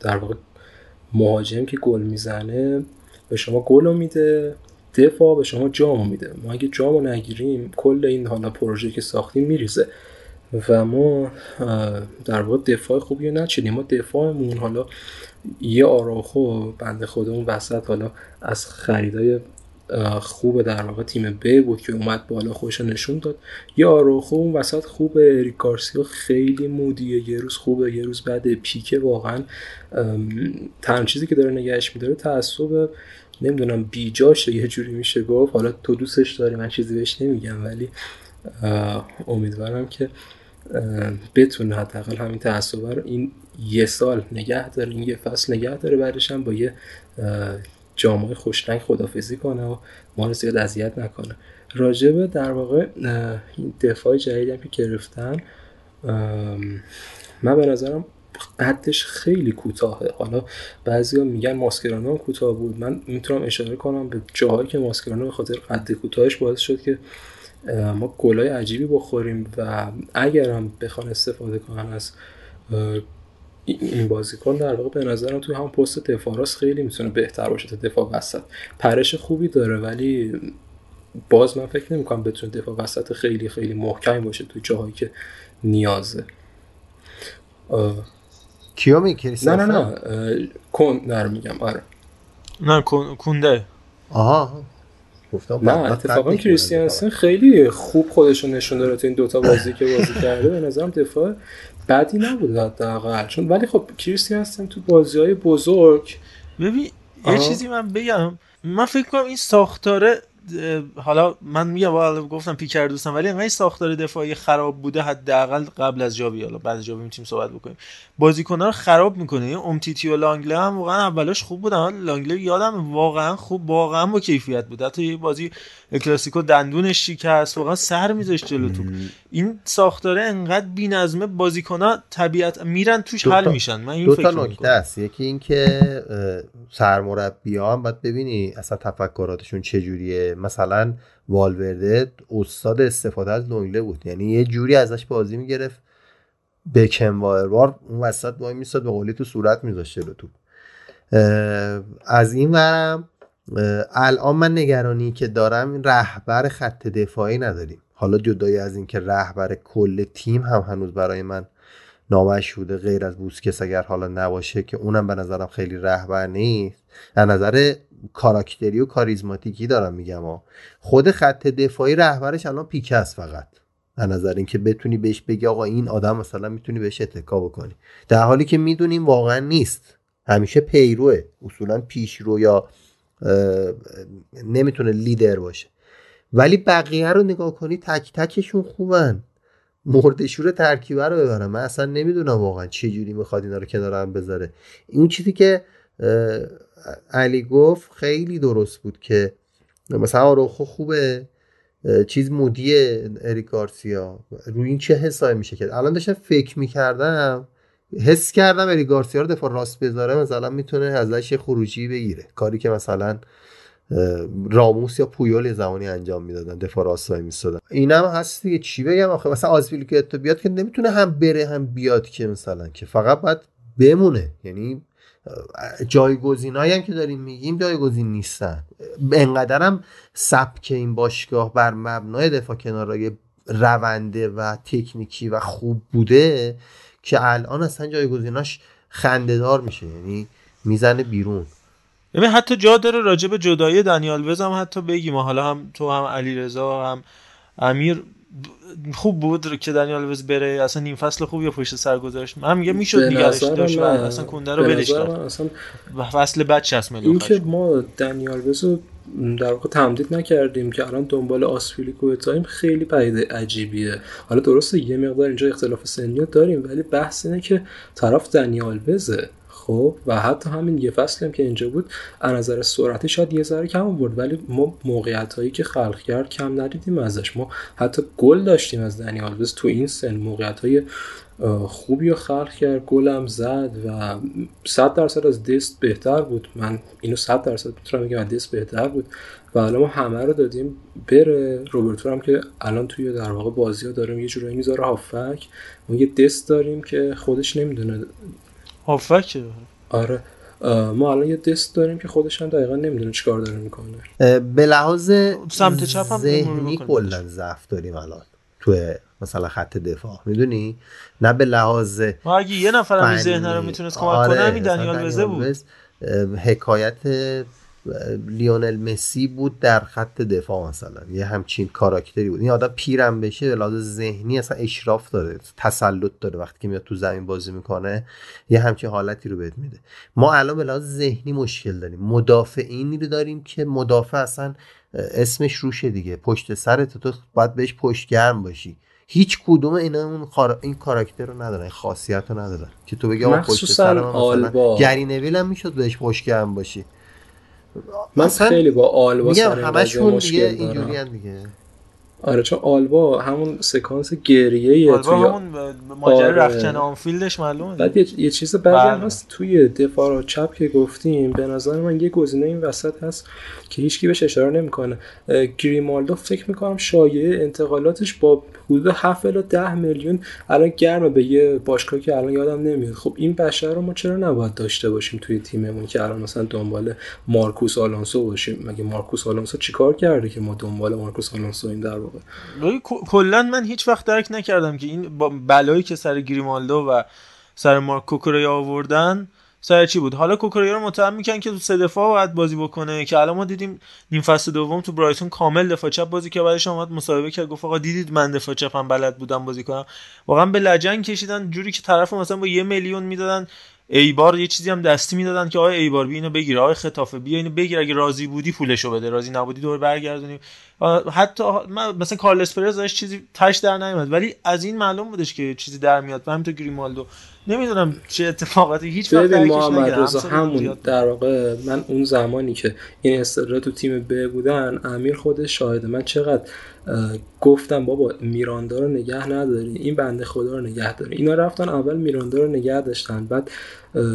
در واقع مهاجم که گل می‌زنه به شما گل میده دفاع به شما جامو میده. ما اگه جامو نگیریم کل این حالا پروژه که ساختیم میریزه. و ما در واقع دفاع خوبی رو نچیدیم ما دفاعمون حالا یه آراخو بنده خودمون وسط حالا از خریدای خوب در واقع تیم ب بود که اومد بالا خوش نشون داد. یه آراخو اون وسط خوبه ریکارسیو خیلی مودیه. یه روز خوبه یه روز بعد پیکه واقعا تنها چیزی که داره نگهش میداره تعصب نمی‌دونم بیجاشه. یه جوری میشه گفت. حالا تو دوستش داری من چیزی بهش نمیگم ولی امیدوارم که بتونه حداقل همین تعصب رو این یه سال نگه داره این یه فصل نگه داره بعدش هم با یه جامعه خوشرنگ خدافزی کنه و ما رو زیاد اذیت نکنه. راجبه در واقع این دفاع جدیدی هم که گرفتن من به نظرم قدش خیلی کوتاهه. حالا بعضیا میگن ماسکرانو کوتاه بود. من می‌تونم اشاره کنم به جاهایی که ماسکرانو به خاطر قد کوتاهش باعث شد که ما گلای عجیبی بخوریم و اگرم بخوان استفاده کنن از این بازیکن در واقع به نظرم توی هم پست دفاع خیلی می‌تونه بهتر باشه تا دفاع وسط. پرش خوبی داره ولی باز من فکر نمی‌کنم بتونه دفاع وسط خیلی خیلی محکم باشه توی جاهایی که نیازه. کیو میگی نه نه نه کن نه میگم آره. نه کنده آها. نه اتفاقا کریستیانسن خیلی خوب خودشون نشون داره تو این دوتا بازی که بازی کرده. به نظرم دفاع بدی نبود حداقل. چون ولی خب کریستیانسن تو بازی های بزرگ ببین یه چیزی من بگم. من فکر کنم این ساختاره حالا من میگم حالا گفتم پیکر دوستم ولی انقدر ساختار دفاعی خراب بوده حداقل قبل از جاوی. حالا بعد از جاوی می‌تونیم صحبت بکنیم. بازیکن‌ها رو خراب می‌کنه. این امتیتی و لانگله هم واقعا اولاش خوب بودن لانگله یادم واقعا خوب واقعا با کیفیت بود. حتی یه بازی کلاسیکو دندونش شکست واقعا سر میذاشت جلو تو این ساختاره انقدر بی‌نظمه بازیکن‌ها طبیعت میرن توش حل میشن. من این دو تا نکته است یکی اینکه هم باید ببینی اصلا تفکراتشون چجوریه. مثلا والورده استاد استفاده از لونگله بود. یعنی یه جوری ازش بازی می‌گرفت. بکن وایروار اون وسط وای میستاد به قولی تو صورت میذاشته رو تو از این ورم الان من نگرانی که دارم رهبر خط دفاعی نداریم. حالا جدای از اینکه رهبر کل تیم هم هنوز برای من نامشهوده غیر از بوسکس اگر حالا نباشه که اونم به نظرم خیلی رهبر نیست. از نظر کاراکتری و کاریزماتیکی دارم میگم ها. خود خط دفاعی رهبرش الان پیکه است فقط. از نظر اینکه بتونی بهش بگی آقا این آدم مثلا می‌تونی بهش اتکا بکنی. در حالی که می‌دونیم واقعا نیست. همیشه پیروه. اصولا پیشرو یا نمی‌تونه لیدر باشه. ولی بقیه رو نگاه کنی تک تکشون خوبن. مردشور ترکیبه رو ببرم. من اصلا نمی‌دونم واقعا چه جوری می‌خواد اینا رو کنار هم بذاره. این چیزی که علی گفت خیلی درست بود که مثلا آروخو خوبه چیز مودی اریک گارسیا. روی این چه حسابی میشه که الان داشتم فکر می‌کردم حس کردم اریک گارسیا رو دفاع راست بذاره مثلا می‌تونه ازش خروجی بگیره. کاری که مثلا راموس یا پویول زمانی انجام می‌دادن دفاع راست وای میستادن اینم هست دیگه. چی بگم آخه؟ مثلا آزپیلی که تو بیاد که نمی‌تونه هم بره هم بیاد که مثلا که فقط باید بمونه. یعنی جایگزینایی هم که داریم میگیم جایگزین نیستن. انقدرم سبک این باشگاه بر مبنای دفاع کنارای رونده و تکنیکی و خوب بوده که الان اصلا جایگزیناش خندهدار میشه. یعنی می‌زنه بیرون. ببین حتی جا داره راجع به جدایی دنیال وز هم حتی بگیم. حالا هم تو هم علی رضا هم امیر خوب بود که دنیال وز بره. اصلا نیم فصل خوب یا پشت سر گذاشت؟ من میگه می‌شد نگرش داشت اصلا کنده رو ولش کرد. اصلا فصل بعد 60 میلیون این که ما دنیال وز رو در واقع تمدید نکردیم که الان دنبال آسفیلیکو تایم خیلی پدیده عجیبیه. حالا درسته یه مقدار اینجا اختلاف سنی داریم ولی بحث اینه که طرف دنیال وزه. خب و حتی همین یه فصل هم که اینجا بود از نظر سرعتی شاید یه ذره کم بود ولی ما موقعیت هایی که خلق کرد کم ندیدیم ازش. ما حتی گل داشتیم از دنی آلوز تو این سن. موقعیت های خوبی رو خلق کرد گلم زد و 100 درصد از دست بهتر بود. من اینو 100 درصد می‌تونم بگم از دست بهتر بود. و الان ما همه رو دادیم بره. روبرتو هم که الان توی در واقع بازی ها داریم یه جورایی می‌ذاره هافک. ما یه دست داریم که خودش نمی‌دونه هافک آره. ما الان یه دست داریم که خودش هم دقیقا نمی‌دونه چیکار داره می‌کنه. به لحاظ سمت چپ هم ذهنی کلا ضعف داریم الان تو مثلا خط دفاع می‌دونی؟ نه به لحاظ ما اگه یه نفر هم ذهن رو می‌تونست کمک آره. کنه همین دنیال وزه بود. حکایت لیونل مسی بود در خط دفاع مثلا. یه همچین کاراکتری بود. این آدم پیرم بشه به لحاظ ذهنی اصلا اشراف داره تسلط داره وقتی که میاد تو زمین بازی می‌کنه یه همچین حالتی رو بهت میده. ما الان به لحاظ ذهنی مشکل داریم. مدافعینی رو داریم که مدافع اصلا اسمش روشه دیگه. پشت سرت تو باید بهش پشت گرم باشی. هیچ کدوم اینا اون این کاراکتر رو ندارن خاصیت رو ندارن. که تو بگی آقا پشت سر مثلا گری نویل هم می‌شد بهش پشت گرم باشی. من خیلی با آلبا میگم همشون دیگه اینجوری دیگه آره چون آلبا همون سکانس گریه آلبا توی همون ماجرا آره. رخکن آنفیلدش معلومه بعد یه, یه چیز بعدی هم بله. هست توی دفاع چپ که گفتیم به نظر من یه گزینه این وسط هست که هیچکی بهش اشاره نمی‌کنه گریمالدو فکر می‌کنم شایعه انتقالاتش با حدود 7 الی 10 میلیون الان گرمه به یه باشگاه که الان یادم نمیاد. خب این بشر رو ما چرا نباید داشته باشیم توی تیممون که الان مثلا دنبال مارکوس آلونسو باشیم؟ مگه مارکوس آلونسو چیکار کرده که ما دنبال مارکوس آلونسو این در واقع؟ کلا من هیچ وقت درک نکردم که این بلایی که سر گریمالدو و سر مارک کوکوریا آوردن سر چی بود؟ حالا کوکوریا رو متهم می‌کنن که تو سه دفاع باید بازی بکنه که الان ما دیدیم نیم فصل دوم تو برایتون کامل دفاع چپ بازی که بعدش اومد مصاحبه کرد گفت آقا دیدید من دفاع چپم بلد بودم بازی کنم. واقعا به لجنگ کشیدن جوری که طرف مثلا با یه میلیون می‌دادن ایبار یه چیزی هم دستی می‌دادن که آقای ایبار بی اینو بگیر آقای خطافه بیا اینو بگیر اگه راضی بودی پولشو بده راضی نبودی دور برگردونیم حتی مثلا کارلس پرز چیزی تاش در نیومد ولی از این معلوم بودش که چیزی در میاد. و همینطور گریمالدو. نمی‌دونم چه اتفاقاتی هیچ وقت محمد رضا همون در واقع من اون زمانی که این استقرار تو تیم ب بودن امیر خودش شاهده من چقدر گفتم بابا میراندا رو نگه نداری. این بنده خدا رو نگه داری. اینا رفتن اول میراندا رو نگه داشتن بعد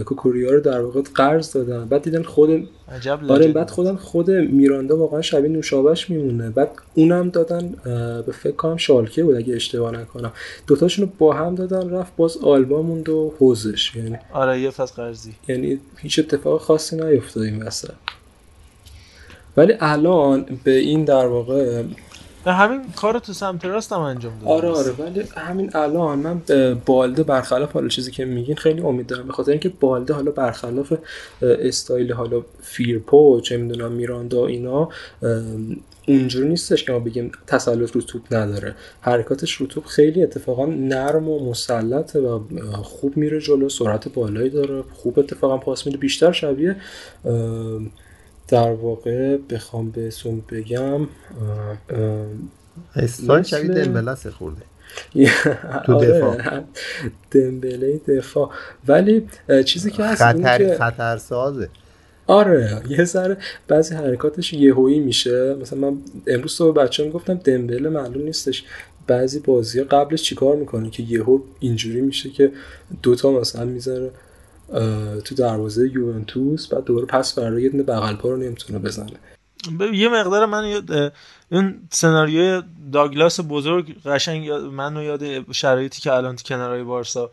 کوکوریا رو در واقع قرض دادن. بعد دیدن خود عجب آره بعد. خودم خود میراندا واقعا شبیه نوشابش میمونه. بعد اونم دادن به فکر کنم شالکه بود اگه اشتباه نکنم. دوتاشون رو با هم دادن رفت باز آلبا موند و حوزش. یعنی آره یه فصل قرضی. یعنی هیچ اتفاق خاصی نیفتاد این وسط. ولی الان به این در واقع به همین کار تو سمت راست هم انجام داد آره آره ولی همین الان من بالده برخلاف حالا چیزی که میگین خیلی امید دارم به خاطر اینکه بالده حالا برخلاف استایل حالا فیرپو چه می‌دونم میراندا اینا اونجوری نیستش که ما بگیم تسلط رو توپ نداره. حرکاتش رو توپ خیلی اتفاقا نرم و مسلطه و خوب میره جلو سرعت بالایی داره خوب اتفاقا پاس میده بیشتر شبیه در واقع بخوام بهتون بگم استایل شبیه دمبله سه خورده. تو دفاع. دمبله دفاع. ولی چیزی که هست خطر که خطرسازه. آره یه ذره بعضی حرکاتش یهویی میشه. مثلا من امروز صبح بچه گفتم دمبله معلوم نیستش. بعضی بازی قبلش چیکار می‌کنه که یهو اینجوری میشه که دوتا مثلا می‌ذاره. تو دروازه یوونتوس بعد دوباره پس برای یه دونه بغل پا رو نمی‌تونه بزنه. یه مقدار من یاد اون سناریوی داگلاس بزرگ قشنگ منو یاد شرایطی که الان تو کنارهای بارسا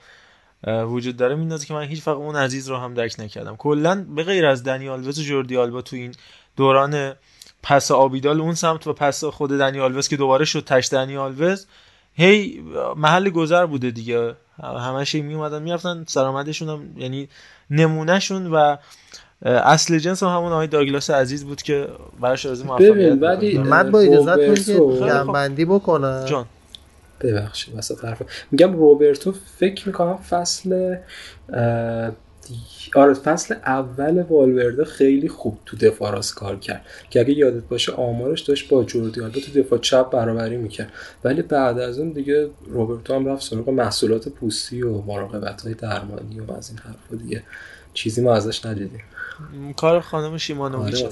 وجود داره میندازه که من هیچ وقت اون عزیز رو هم درک نکردم. کلا به غیر از دنی آلوز و جوردی آلبا تو این دوران پس آبیدال اون سمت و پس خود دنی آلوز که دوباره شد تش دنی آلوز هی محل گذر بوده دیگه. همش می اومدن می‌رفتن سرآمدشون هم یعنی نمونهشون و اصل جنس هم همون آقای داگلاس عزیز بود که براش آرزو موفقیت ببین، ولی- می‌کنم. من با اجازهتون جنبندی بکنم. جان. ببخشید وسط حرف میگم روبرتو فکر می‌کنم فصل آره فصل اول والورده خیلی خوب تو دفاع راست کار کرد. که اگه یادت باشه آمارش داشت با جوردی آلبا تو دفاع چپ برابری می‌کرد. ولی بعد از اون دیگه روبرتو هم رفت سراغ محصولات پوستی و مراقبت های درمانی و از این حرفا دیگه. چیزی ما ازش ندیدیم. کار خانم شیمانو آره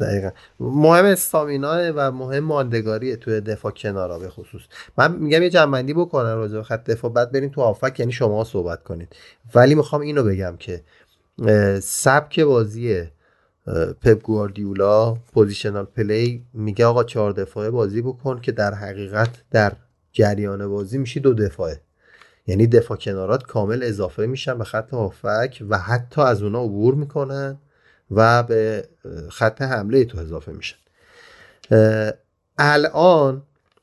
دقیقا. مهم stamina ه و مهم ماندگاریه توی دفاع کنارا به خصوص. من میگم یه جمع‌بندی بکنم راجع به خط دفاع بعد بریم تو هافبک یعنی شما صحبت کنید. ولی می‌خوام اینو بگم که سبک بازی پپ گواردیولا positional play میگه آقا چهار دفاعه بازی بکن که در حقیقت در جریان بازی میشی دو دفاعه. یعنی دفاع کنارات کامل اضافه میشن به خط هافبک و حتی از اونا عبور می‌کنن. و به خط حمله تو اضافه میشن. الان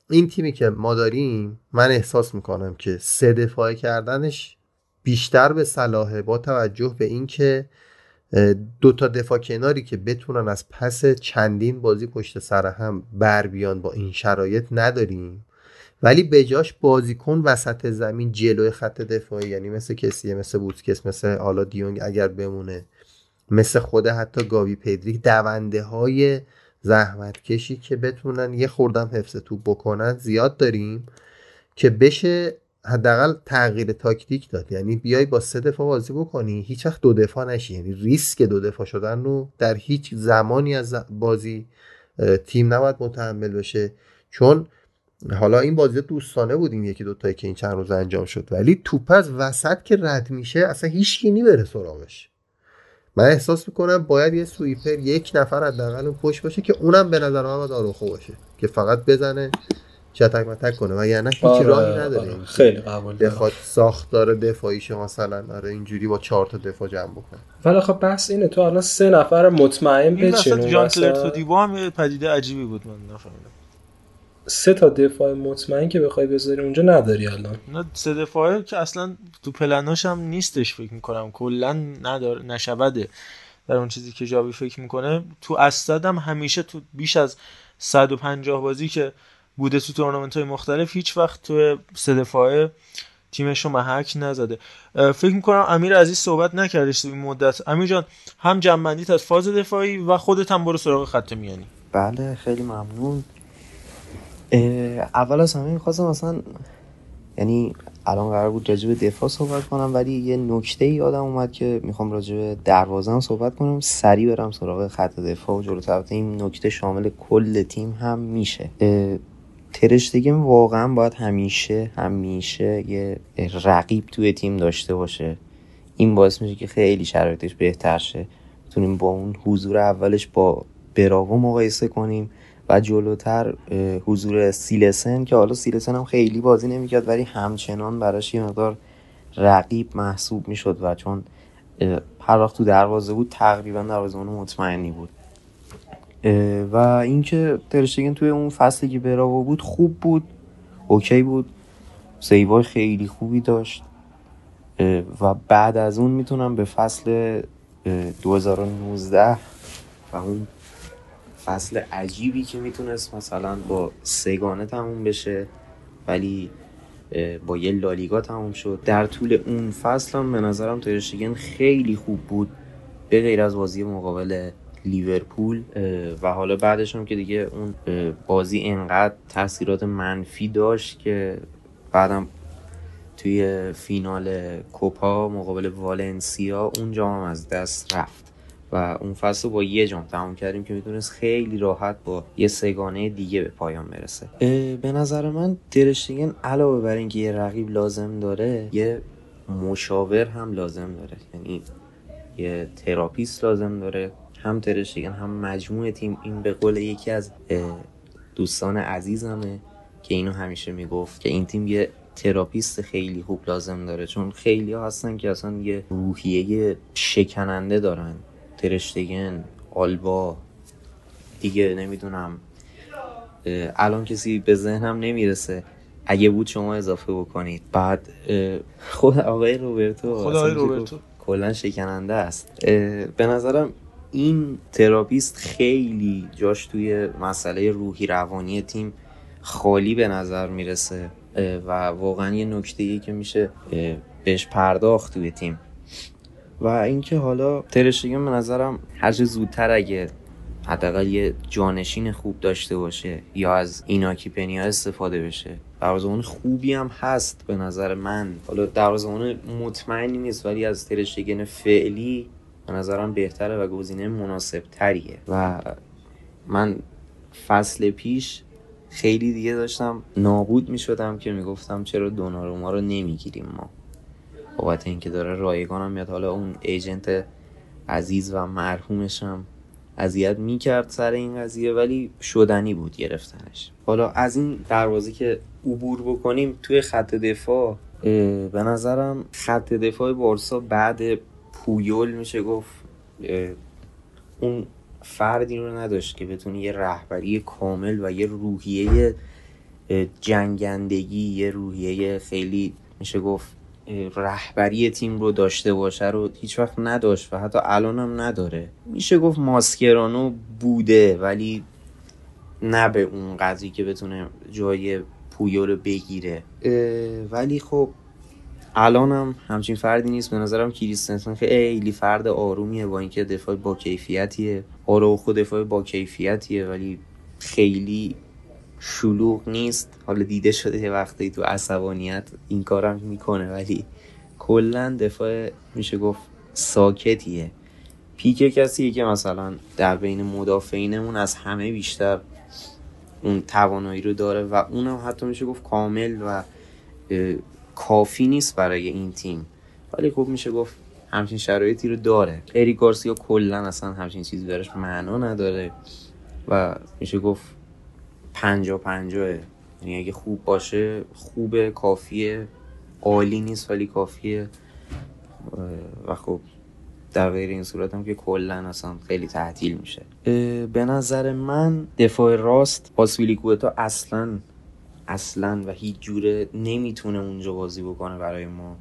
این تیمی که ما داریم من احساس می‌کنم که سه دفاعه کردنش بیشتر به صلاحه با توجه به اینکه دو تا دفاع کناری که بتونن از پس چندین بازی پشت سر هم بر بیان با این شرایط نداریم. ولی بجاش بازیکن وسط زمین جلوی خط دفاعی یعنی مثل کسیه مثل بوسکس مثل حالا دیونگ اگر بمونه مثل خود حتی گاوی پدریک دونده های زحمت کشی که بتونن یه خوردم حفظ توپ بکنن زیاد داریم که بشه حداقل تغییر تاکتیک داد. یعنی بیای با سه دفاع بازی بکنی هیچ وقت دو دفاع نشی. یعنی ریسک دو دفاع شدن رو در هیچ زمانی از بازی تیم نباید متحمل بشه. چون حالا این بازی دوستانه بود این یکی دوتایی که این چند روز انجام شد. ولی توپ از وسط که رد میشه اصلا هیچ کی بره سراغش. من احساس می‌کنم باید یه سویپر یک نفر حداقل اون پشت باشه که اونم به نظر من باید آروخو باشه که فقط بزنه چتک متک کنه و یعنی هیچ آره، راهی نداره آره. این خیلی قبول دارم بخواد ساختار دفاعیشو مثلا آره اینجوری با چهار تا دفاع جمع بکنه ولی خب بحث اینه تو الان سه نفر مطمئن این بچین اون جان وسط. کلر تودیبا هم پدیده عجیبی بود من نفهمیدم سه تا دفاع مطمئن که بخوای بذاری اونجا نداری الان. نه سه دفاعه که اصلا تو پلناش هم نیستش فکر می‌کنم. کلا نداره نشبده در اون چیزی که جاوی فکر می‌کنه. تو اسد هم همیشه تو بیش از 150 بازی که بوده تو تورنمنت های مختلف هیچ وقت تو سه دفاعه تیمش رو محک نزده. فکر می‌کنم امیر عزیز صحبت نکردش تو این مدت. امیر جان هم جنبندیت از فاز دفاعی و خودت هم برو سراغ خط میانی. بله خیلی ممنون. اول از همه می‌خواستم مثلا یعنی الان قرار بود راجع دفاع صحبت کنم ولی یه نکته یادم اومد که می‌خوام راجع به دروازه صحبت کنم. سریع برم سراغ خط دفاع و جلو این نکته شامل کل تیم هم میشه. ترشتگیم واقعا باید همیشه همیشه یه رقیب توی تیم داشته باشه. این باعث میشه که خیلی شرایطش بهتر شه. تونیم با اون حضور اولش با براوو مقایسه کنیم. و جلوتر حضور سیلسن که حالا سیلسن هم خیلی بازی نمی‌کرد ولی همچنان براش یه مقدار رقیب محسوب می‌شد و چون وقت تو دروازه بود تقریبا دروازه مطمئنی بود. و اینکه ترشتگن توی اون فصلی که براوو بود خوب بود اوکی بود سیوای خیلی خوبی داشت. و بعد از اون می‌تونم به فصل 2019 و اون فصل عجیبی که می‌تونست مثلا با سگانه تموم بشه ولی با یه لالیگا تموم شد. در طول اون فصل هم به نظرم ترشگن خیلی خوب بود. به غیر از بازی مقابل لیورپول و حالا بعدش هم که دیگه اون بازی انقدر تاثیرات منفی داشت که بعدم توی فینال کوپا مقابل والنسیا اون جام از دست رفت. و اون فصل با یه جام تمام کردیم که می‌تونست خیلی راحت با یه سه‌گانه دیگه به پایان برسه. به نظر من ترشتگن علاوه بر اینکه یه رقیب لازم داره یه مشاور هم لازم داره. یعنی یه therapist لازم داره. هم ترشتگن هم مجموع تیم. این به قول یکی از دوستان عزیزمه که اینو همیشه می‌گفت که این تیم یه therapist خیلی خوب لازم داره. چون خیلی هستن که اصلا یه روحیه شکننده دارن. ترشتگن آلبا. دیگه نمی‌دونم. الان کسی به ذهنم نمی‌رسه. اگه بود شما اضافه بکنید. بعد خود آقای روبرتو خود آقای روبرتو. کلا شکننده است. به نظرم این تراپیست خیلی جاش توی مسئله روحی روانی تیم خالی به نظر می‌رسه. و واقعا یه نکته ای که میشه بهش پرداخت توی تیم. و اینکه حالا ترشگن به نظرم هر زودتر اگه حداقل یه جانشین خوب داشته باشه یا از ایناکی پنیا استفاده بشه دروازه‌بان خوبی هم هست به نظر من. حالا دروازه‌بان مطمئنی نیست ولی از ترشگن فعلی به نظرم بهتره و گزینه مناسب تریه و من فصل پیش خیلی دیگه داشتم نابود می شدم که می‌گفتم چرا دوناروما رو نمی‌گیریم ما. بابت اینکه داره رایگانم میاد. حالا اون ایجنت عزیز و مرحومشم اذیت می‌کرد سر این قضیه ولی شدنی بود گرفتنش. حالا از این دروازه که عبور بکنیم توی خط دفاع به نظرم خط دفاع بارسا بعد پویول میشه گفت اون فردی رو نداشت که بتونه یه رهبری کامل و یه روحیه جنگندگی یه روحیه خیلی میشه گفت رهبری تیم رو داشته باشه رو هیچ وقت نداشت و حتی الان هم نداره. میشه گفت ماسکرانو بوده ولی نه به اون قدری که بتونه جای پویو رو بگیره. ولی خب الان هم همچین فردی نیست. به نظرم کریستنسن خیلی فرد آرومیه با اینکه دفاع با کیفیتیه. خود دفاع با کیفیتیه ولی خیلی شلوغ نیست. حالا دیده شده یه وقتی تو عصبانیت این کارم می‌کنه ولی کلا دفاع میشه گفت ساکتیه. پیک کسیه که مثلا در بین مدافعینمون از همه بیشتر اون توانایی رو داره و اونم حتی میشه گفت کامل و کافی نیست برای این تیم. ولی خب میشه گفت همچین شرایطی رو داره. اری گارسیا کلا اصلا همچین چیزی براش معنا نداره و میشه گفت پنجا پنجاه. یعنی اگه خوب باشه خوبه کافیه. عالی نیست ولی کافیه. و خب در غیر این صورت هم که کلا اصلا خیلی تعطیل میشه. به نظر من دفاع راست پاسویلیکوتا اصلا اصلا و هیچ جوره نمی‌تونه اونجا بازی بکنه برای ما.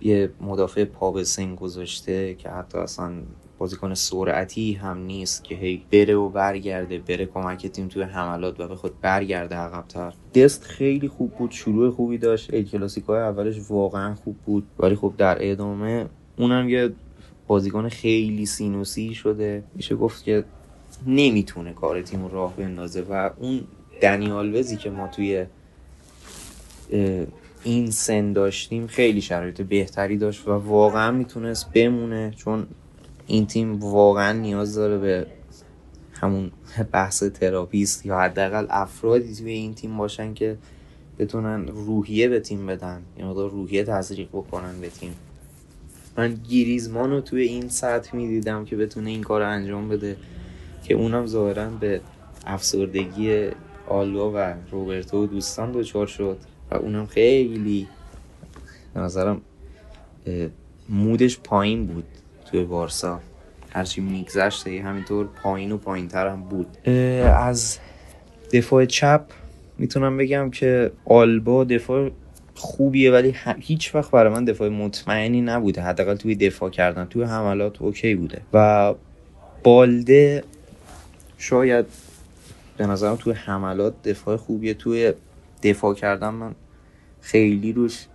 یه مدافع پا به سن گذاشته که حتی اصلا بازیکن سرعتی هم نیست که هی بره و برگرده بره کمک تیم توی حملات و به خود برگرده عقبتر. دست خیلی خوب بود شروع خوبی داشت. ای کلاسیکای اولش واقعا خوب بود. ولی خب در ادامه اونم یه بازیکن خیلی سینوسی شده. میشه گفت که نمی‌تونه کار تیم رو راه بندازه و اون دنیال وزی که ما توی این سن داشتیم خیلی شرایط بهتری داشت و واقعا می‌تونست بمونه چون این تیم واقعا نیاز داره به همون بحث تراپیست یا حداقل افرادی توی این تیم باشن که بتونن روحیه به تیم بدن یا مقدار روحیه تزریق بکنن به تیم. من گیریزمان رو توی این سطح می‌دیدم که بتونه این کار رو انجام بده که اونم ظاهرا به افسردگی آلوا و روبرتو و دوستان دچار شد و اونم خیلی نظرم مودش پایین بود. توی بارسا هرچی میگذشت همینطور پایین و پایین ترم بود. از دفاع چپ می‌تونم بگم که آلبا دفاع خوبیه ولی هیچ وقت برای من دفاع مطمئنی نبوده. حداقل توی دفاع کردن. توی حملات اوکی بوده. و بالده شاید به نظرم توی حملات دفاع خوبیه. توی دفاع کردن من خیلی روش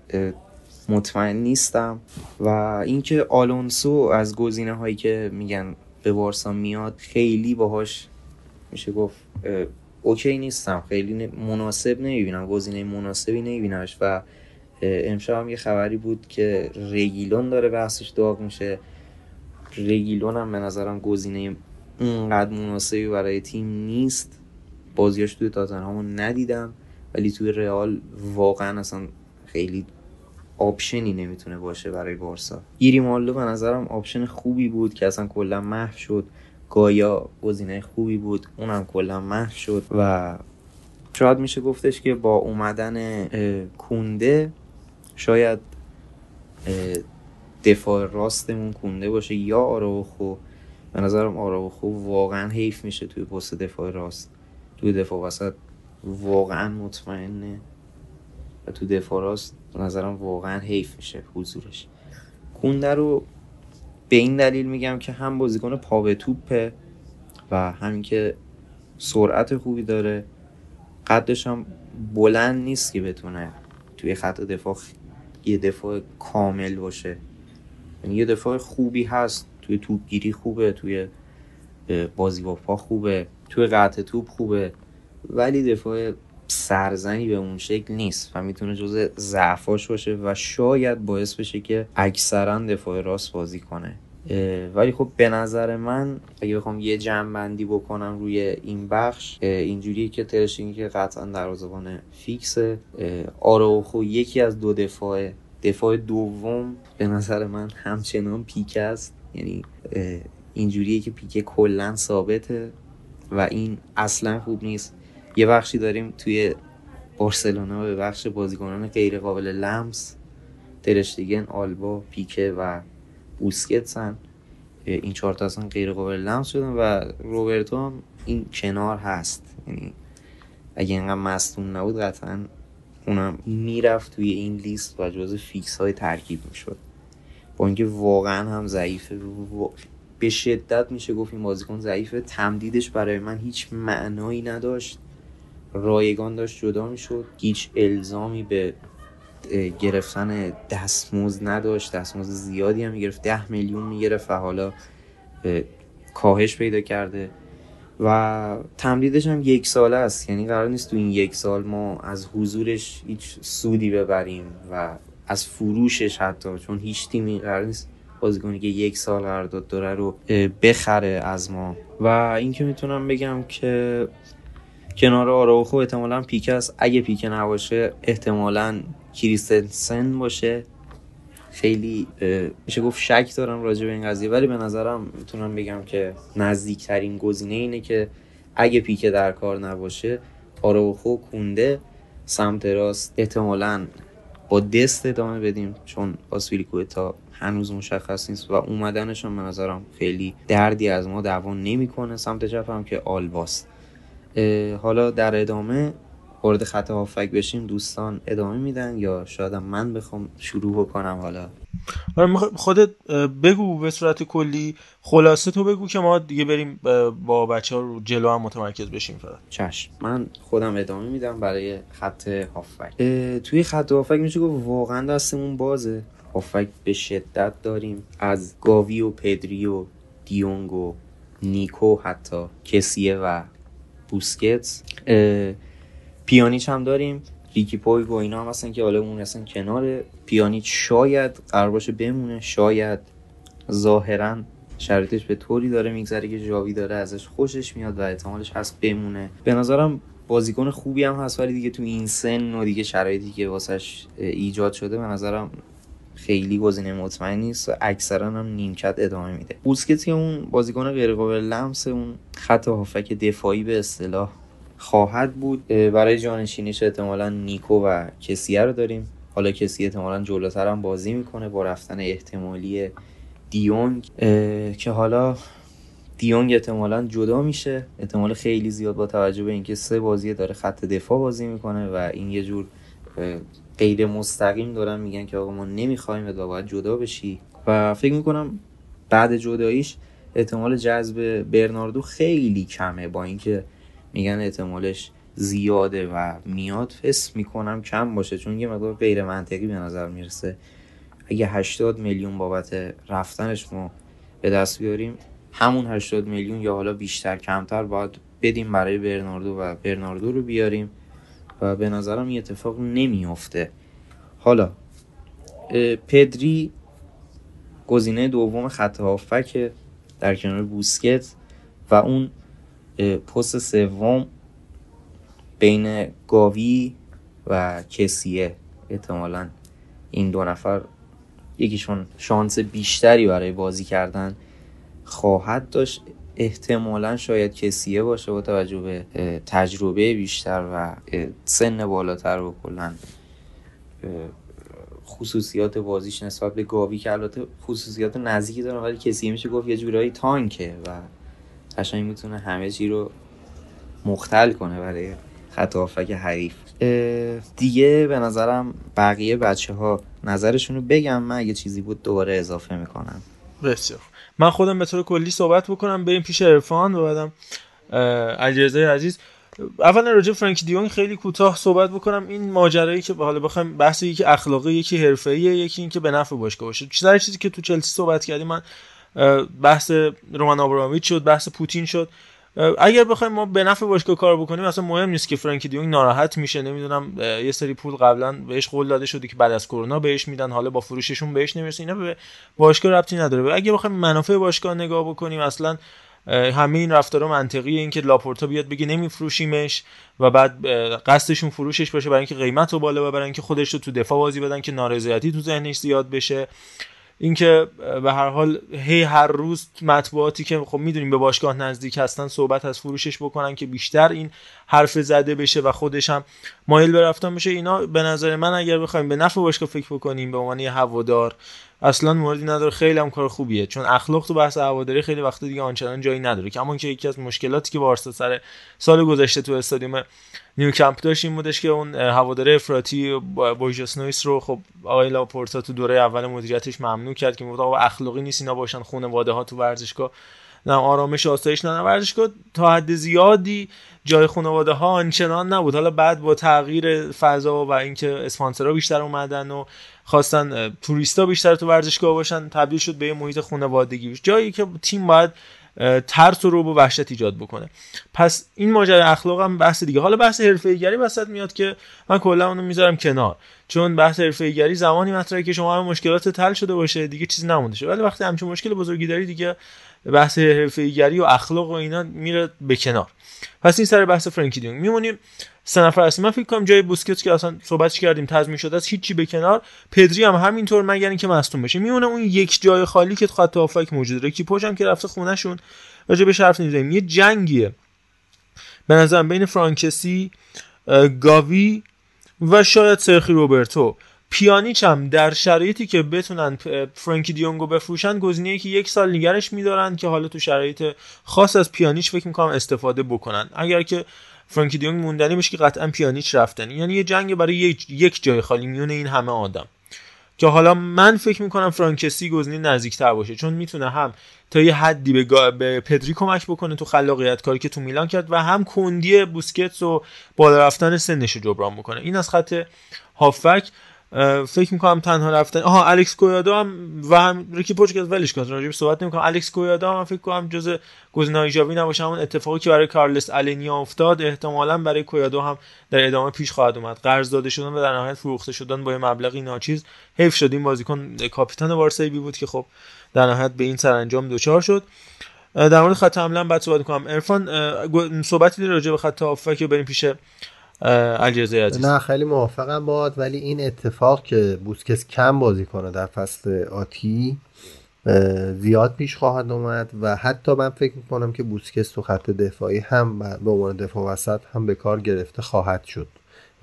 مطمئن نیستم و اینکه آلونسو از گزینه هایی که میگن به بارسا میاد خیلی باهاش میشه گفت اوکی نیستم. خیلی مناسب نمی‌بینم گزینه مناسبی نمیبینمش و امشب هم یه خبری بود که رگیلون داره بحثش داغ میشه. رگیلون هم به نظرم گزینه اونقدر مناسبی برای تیم نیست. بازیاش توی همون ندیدم ولی توی رئال واقعا اصلا خیلی option ی نمی‌تونه باشه برای بارسا. مالو به نظرم option خوبی بود که اصلا کلا محو شد. گایا گزینه خوبی بود اونم کلا محو شد و شاید میشه گفتش که با اومدن کونده شاید دفاع راستمون کونده باشه یا آراوخو. به نظرم آراوخو واقعا حیف میشه توی پست دفاع راست. توی دفاع وسط واقعا مطمئنه. تو دفاع نظرم واقعا حیف میشه حضورش. کونده رو به این دلیل میگم که هم بازیکن پا به توپه و همین که سرعت خوبی داره. قدش هم بلند نیست که بتونه توی خط دفاع یه دفاع کامل باشه. یعنی یه دفاع خوبی هست. توی توپگیری خوبه توی بازی با پا خوبه توی قطع توپ خوبه. ولی دفاع سرزنی به اون شکل نیست و می‌تونه جز ضعفاش باشه و شاید باعث بشه که اکثرا دفاع راست بازی کنه. ولی خب به نظر من اگه بخوام یه جمع بندی بکنم روی این بخش اینجوریه که ترشینگی که قطعا دروازه‌بان فیکسه. آراوخو یکی از دو دفاع دفاع دوم به نظر من همچنان پیک است. یعنی اینجوریه که پیک کلا ثابته و این اصلا خوب نیست. یه بخشی داریم توی بارسلونا به بخش بازیکنان غیر قابل لمس. ترشتیگن آلبا پیکه و بوسکتسن این چهار تا اصلا غیر قابل لمس شدن و روبرتو هم این کنار هست. یعنی اگه اینقدر مستون نبود قطعا اونم می‌رفت توی این لیست و جز فیکس های ترکیب می‌شد. با اینکه واقعا هم ضعیفه. به شدت میشه گفت این بازیکن ضعیفه. تمدیدش برای من هیچ معنایی نداشت. رایگان داشت جدا می‌شد. هیچ الزامی به گرفتن دستمزد نداشت. دستمزد زیادی هم می‌گرفت. ده میلیون می‌گرفت و حالا کاهش پیدا کرده. و تمدیدش هم یک ساله است. یعنی قرار نیست تو این یک سال ما از حضورش هیچ سودی ببریم و از فروشش حتی چون هیچ تیمی قرار نیست بازیکنی که یک سال قرارداد داره رو بخره از ما. و اینکه می‌تونم بگم که کنار آراوخو احتمالا پیک است. اگه پیک نباشه احتمالا کریستنسن باشه. خیلی میشه گفت شک دارم راجع به این قضیه ولی به نظرم می‌تونم بگم که نزدیکترین گزینه اینه که اگه پیک در کار نباشه آراوخو کونده سمت راست احتمالا با دست ادامه بدیم چون تا هنوز مشخص نیست و اومدنشون به نظرم خیلی دردی از ما دوان نمی‌کنه سمت چپ هم که آلباست. حالا در ادامه وارد خط هافک بشیم دوستان ادامه میدن یا شاید من بخوام شروع بکنم حالا؟ آره، خودت بگو به صورت کلی خلاصه تو بگو که ما دیگه بریم با بچه ها رو جلو هم متمرکز بشیم فقط. چشم. من خودم ادامه میدم برای خط هافک. توی خط هافک میشه گفت واقعا دستمون بازه. هافک به شدت داریم. از گاوی و پدری و دیونگ و نیکو حتی کسیه و بوسکتس پیانیچ هم داریم ریکی پوی و اینا هم هستن که حالا اون هستن کنار. پیانیچ شاید قرار باشه بمونه شاید ظاهرا شرایطش به طوری داره میگذره که جاوی داره ازش خوشش میاد و احتمالش هست بمونه. به نظرم بازیکن خوبی هم هست ولی دیگه تو این سن و دیگه شرایطی که واسش ایجاد شده به نظرم خیلی گزینه مطمئن نیست و اکثرا هم نیمکت ادامه میده. بوسکت که اون بازیکن غیر قابل لمس اون خط هافک دفاعی به اصطلاح خواهد بود. برای جانشینیش احتمالا نیکو و کسیه رو داریم. حالا کسی احتمالا جلوتر هم بازی می‌کنه با رفتن احتمالی دیونگ. که حالا دیونگ احتمالا جدا میشه. احتمال خیلی زیاد با توجه به اینکه سه بازی داره خط دفاع بازی می‌کنه و این یه جور غیر مستقیم دارن میگن که آقا ما نمی‌خوایم و باید جدا بشی. و فکر می‌کنم بعد جداییش احتمال جذب برناردو خیلی کمه. با اینکه میگن احتمالش زیاده و میاد حس می‌کنم کم باشه. چون یه مقدار غیر منطقی به نظر می‌رسه. اگه 80 میلیون بابت رفتنش ما به دست بیاریم همون 80 میلیون یا حالا بیشتر کمتر باید بدیم برای برناردو و برناردو رو بیاریم. و به نظرم این اتفاق نمیافته. حالا پدری گزینه دوم خط هافک در کنار بوسکت و اون پست سوم بین گاوی و کسیه. احتمالا این دو نفر یکیشون شانس بیشتری برای بازی کردن خواهد داشت. احتمالا شاید کسیه باشه با توجه به تجربه بیشتر و سن بالاتر و کلا خصوصیات بازیش نسبت به گاوی که البته خصوصیات نزدیکی داره ولی کسیه میشه گفت یه جورایی تانکه و قشنگ می‌تونه همه چی رو مختل کنه برای خط هافک حریف. دیگه به نظرم بقیه بچه ها نظرشون رو بگم من اگه چیزی بود دوباره اضافه می‌کنم. بسیار. من خودم به طور کلی صحبت بکنم بریم پیش ارفان و بعدم علیرضا عزیز. اول راجع فرانکی دیونگ خیلی کوتاه صحبت بکنم. این ماجرایی که حالا بخوایم بحث یکی اخلاقی یکی حرفه‌ایه یکی اینکه به نفع باشگاه باشه. چیزی چیزی که تو چلسی صحبت کردیم من بحث رومان آبرامویچ شد بحث پوتین شد. اگر بخوایم ما به نفع باشگاه کار بکنیم اصلا مهم نیست که فرانکی دیونگ ناراحت میشه. نمی‌دونم یه سری پول قبلا بهش قول داده شده که بعد از کرونا بهش میدن حالا با فروششون بهش نمی‌رسه. اینا به باشگاه ربطی نداره. اگه بخوایم منافع باشگاه نگاه بکنیم اصلا همه این رفتارا منطقیه. اینکه لاپورتا بیاد بگه نمیفروشیمش و بعد قصدشون فروشش باشه برای اینکه قیمت رو بالا ببرن که خودش رو تو دفاع بازی بدن که نارضایتی تو ذهنش زیاد بشه. اینکه به هر حال هی هر روز مطبوعاتی که خب می‌دونیم به باشگاه نزدیک هستن صحبت از فروشش بکنن که بیشتر این حرف زده بشه و خودش هم مایل به رفتن بشه اینا به نظر من اگر بخوایم به نفع باشگاه فکر بکنیم به عنوان هوادار اصلا موردی نداره. خیلی هم کار خوبیه. چون اخلاق تو بحث هواداری خیلی وقت دیگه آنچنان جایی نداره. که که یکی از مشکلاتی که بارسا سر سال گذشته تو استادیوم نیوکمپ داشت این بودش که اون هواداره افراطی بوجاس نویس رو خب آقای لاپورتا تو دوره اول مدیریتش ممنوع کرد که گفت آقا اخلاقی نیست اینا باشن خانواده ها تو ورزشگاه. آرامش آسایش نه ورزشگاه تا حد زیادی جای خانواده ها آنچنان نبود. حالا بعد با تغییر فضا و اینکه اسپانسرها بیشتر اومدن و خواستن توریستا بیشتر تو ورزشگاه باشن تبدیل شد به یه محیط خانوادگی. جایی که تیم باید ترس رو و وحشت ایجاد بکنه. پس این ماجرا اخلاق هم بحث دیگه. حالا بحث حرفه گری وسط میاد که من کلا اونو می‌ذارم کنار. چون بحث حرفه گری زمانی مطرحه که شما هم مشکلات تل شده باشه دیگه چیزی نمونده ولی وقتی همچین مشکل بزرگی داری دیگه بحث حرفه گری و اخلاق و اینا میره به کنار. پس این سر بحث فرانکی دیونگ. میمونیم سه نفر اصلی من فکر کنم جای بوسکتس که اصلا صحبتش کردیم تضمین شده است هیچی به کنار. پدری هم همینطور مگر اینکه مصدوم بشه. میمونه اون یک جای خالی که خط هافک موجوده. کی هم که رفته خونهشون. راجع به حرف نمی‌زنیم. یه جنگیه. به نظرم بین فرانکسی گاوی و شاید سرخی روبرتو. پیانیچ هم در شرایطی که بتونن فرانکی دیونگو بفروشن گزینه‌ای که یک سال نگرش میدارن که حالا تو شرایط خاص از پیانیچ فکر می‌کنم استفاده بکنن. اگر که فرانکی دیونگ موندنی بشه که قطعا پیانیچ رفتن. یعنی یه جنگ برای یک جای خالی میونه این همه آدم. که حالا من فکر می‌کنم فرانکسی گزینه نزدیکتر باشه. چون می‌تونه هم تا یه حدی به, به پدری کمک بکنه تو خلاقیت کاری که تو میلان کرد و هم کندی بوسکتس و بالا رفتن سنش رو جبران بکنه. این از خط هافک. فکر می‌کنم تنها رفتن آها الکس کویادو هم و هم ریکی پوچکس ولش کرد راجع صحبت نمی‌کنم. الکس کویادو هم فکر کنم جز گزینه‌های جاوی نباشه همون اتفاقی که برای کارلس النیا افتاد احتمالا برای کویادو هم در ادامه پیش خواهد اومد. قرض داده شدن و در نهایت فروخته شدن با یه مبلغی ناچیز. حیف شد. این بازیکن کاپیتان بارسایی بود که خب در نهایت به این سرانجام دوچار شد. در مورد خط حمله بعد صحبت کنم عرفان صحبتی راجع به خط هافک بریم پیش علیرضا عزیز. نه خیلی موافقم باد ولی این اتفاق که بوسکس کم بازی کنه در فصل آتی زیاد پیش خواهد اومد و حتی من فکر می‌کنم که بوسکس تو خط دفاعی هم به عنوان دفاع وسط هم به کار گرفته خواهد شد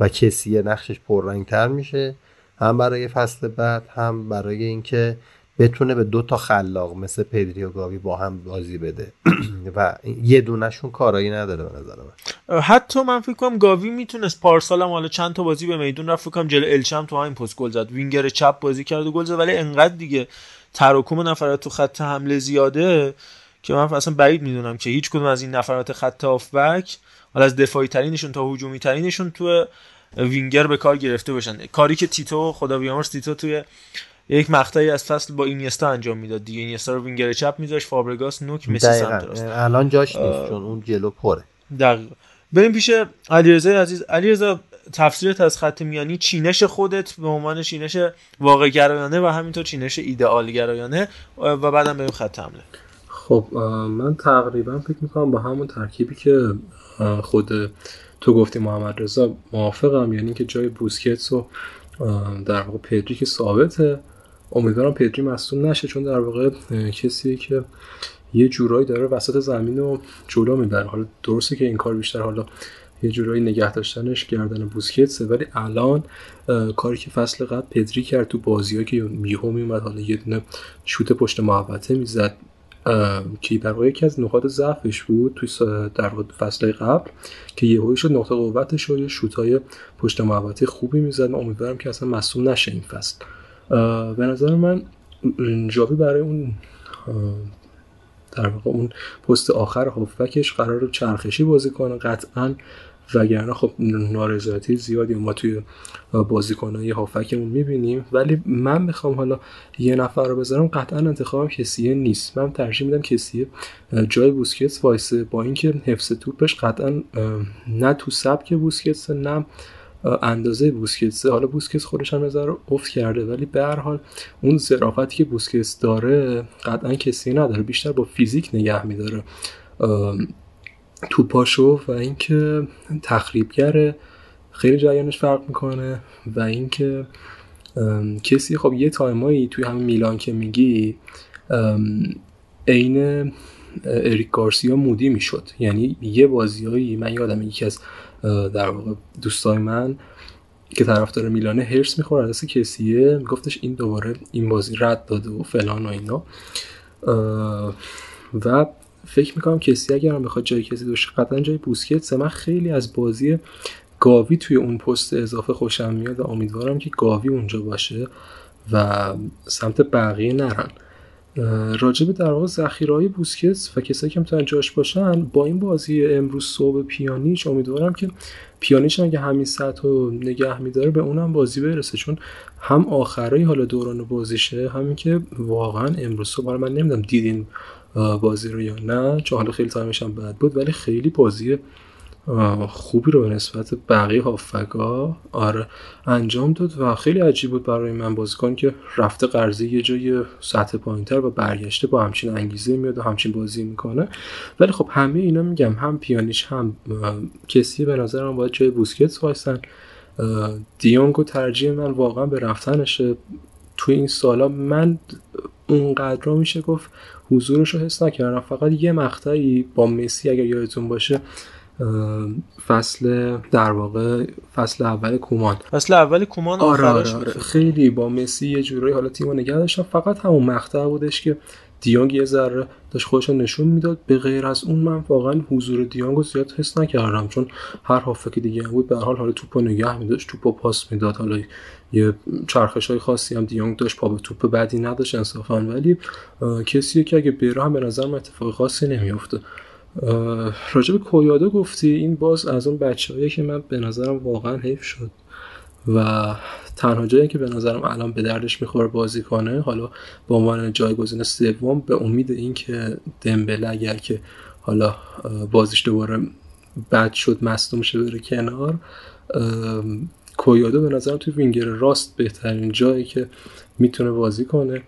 و کسی نقشش پررنگتر میشه هم برای فصل بعد هم برای اینکه بتونه به دو تا خلاق مثل پدری و گاوی با هم بازی بده. و یه دونشون کارایی نداره به نظر من. حتی من فکر کنم گاوی می‌تونست پارسال هم حالا چند تا بازی به میدون رفت. فکر جلو الچم تو همین پست گل زد. وینگر چپ بازی کرد و گل زد. ولی انقدر دیگه تراکم نفرات تو خط حمله زیاده که من اصلا بعید می‌دونم که هیچ کدوم از این نفرات خط هافبک حالا از دفاعی ترینشون تا هجومی ترینشون تو وینگر به کار گرفته باشن. کاری که تیتو خدا بیامرز تیتو توی یک مقطعی از فصل با اینیستا انجام می‌داد دیگه. اینیستا رو وینگر چپ میذاشت فابرگاس نوک مسی سمت راست. الان جاش نیست چون اون جلو پره. دقیقا. بریم پیش علیرضا عزیز. علیرضا تفسیرت از خط میانی چینش خودت به عنوان چینش واقع گرایانه و همینطور چینش ایدئال گرایانه و بعدم بریم خط حمله. خب من تقریبا فکر می‌کنم با همون ترکیبی که خود تو گفتی محمد رضا موافقم. یعنی که جای بوسکتس و در واقع پدری که ثابته. امیدوارم پدری مصدوم نشه چون در واقع کسیه که یه جورایی داره وسط زمین رو جلو می‌بره. حالا درسته که این کار بیشتر حالا یه جورایی نگه داشتنش گردن بوسکتسه ولی الان کاری که فصل قبل پدری کرد تو بازی که میهو میومد حالا یه دونه شوت پشت محوطه می‌زد که در واقع یکی از نقاط ضعفش بود توی در فصل قبل که یهویی شد نقطه قوتش و یه شوتای پشت محوطه خوبی می‌زد. امیدوارم که اصلا مصوم نشه این فصل. به نظر من جاوی برای اون در واقع اون پست آخر هافبکش قرار چرخشی بازی کنه قطعا. وگرنه خب نارضایتی زیادی ما توی بازیکنهای هافکمون می‌بینیم. ولی من می‌خوام حالا یه نفر رو بذارم. قطعا انتخابم کسیه نیست. من ترجیح میدم کسیه جای بوسکتس وایسه. با اینکه حفظ توپش قطعا نه تو سبک بوسکتس نه اندازه بوسکتس. حالا بوسکتس خودش هم نظر افت کرده ولی به هر حال اون ظرافتی که بوسکتس داره قطعا کسی نداره بیشتر با فیزیک نگه میداره. توپاشو و اینکه تخریبگره خیلی جریانش فرق می‌کنه و اینکه کسی خب یه تایمایی توی همین میلان که میگی عین اریک گارسیا مودی می‌شد. یعنی یه بازیایی من یادم یکی از در واقع دوستای من که طرفدار میلانه هرس می‌خوره از کسیه گفتش این دوباره این بازی رد داده و فلان و اینا. و فکر می‌کنم کسی اگر هم بخواد جای کسی دوشه قطعا جای بوسکتس من خیلی از بازی گاوی توی اون پست اضافه خوشم میاد و امیدوارم که گاوی اونجا باشه و سمت بقیه نرن. راجب در واقع ذخیرهای بوسکتس و کسایی که می‌تونن جاش باشن با این بازی امروز صبح پیانیچ امیدوارم که پیانیچ اگه همین سطح رو نگه میداره به اونم بازی برسه. چون هم آخرای حالا دوران بازیشه همین که واقعا امروز صبح من نمی‌دونم دیدین بازی رو یا نه چون حالا خیلی time ش هم بد بود ولی خیلی بازی خوبی رو به نسبت بقیه هافبکا آره انجام داد و خیلی عجیب بود برای من بازیکن که رفته قرضی یه جای سطح پایینتر و برگشته با همچین انگیزه میاد و همچین بازی می‌کنه. ولی خب همه اینا میگم هم پیانیش هم کسی به نظرم باید جای بوسکتس وایسن. دیونگو ترجیح من واقعا به رفتنشه. توی این سالا من اونقدر میشه گفت حضورش رو حس نکردم. فقط یه مقطعی با مسی اگر یادتون باشه فصل در واقع فصل اول کومان. فصل اول کومان آره, آره, آره. خیلی با مسی یه جورایی حالا تیمو نگه داشتم فقط همون مقطع بودش که دیانگ یه ذره داشت خودش نشون می‌داد. به غیر از اون من واقعا حضور دیانگو زیاد حس نکردم. چون هر هافک دیگه هم بود به حال حالا توپو نگه میداشت. توپو پاس می‌داد. حالا یه چرخش های خاصی هم دیانگ داشت. پا به توپ بعدی نداشت انصافا. ولی کسیه که اگه بره هم به نظر اتفاق خاصی نمیافته. راجب کویادو گفتی این باز از اون بچه که من به نظرم واقعا حیف شد و تنها جایی که به نظرم الان به دردش می‌خوره بازی کنه حالا به عنوان جایگزین سوم به امید اینکه دمبله اگر که حالا بازیش دوباره بد شد مصدوم شه بره کنار کویادو به نظرم توی وینگر راست بهترین جایی که می‌تونه بازی کنه.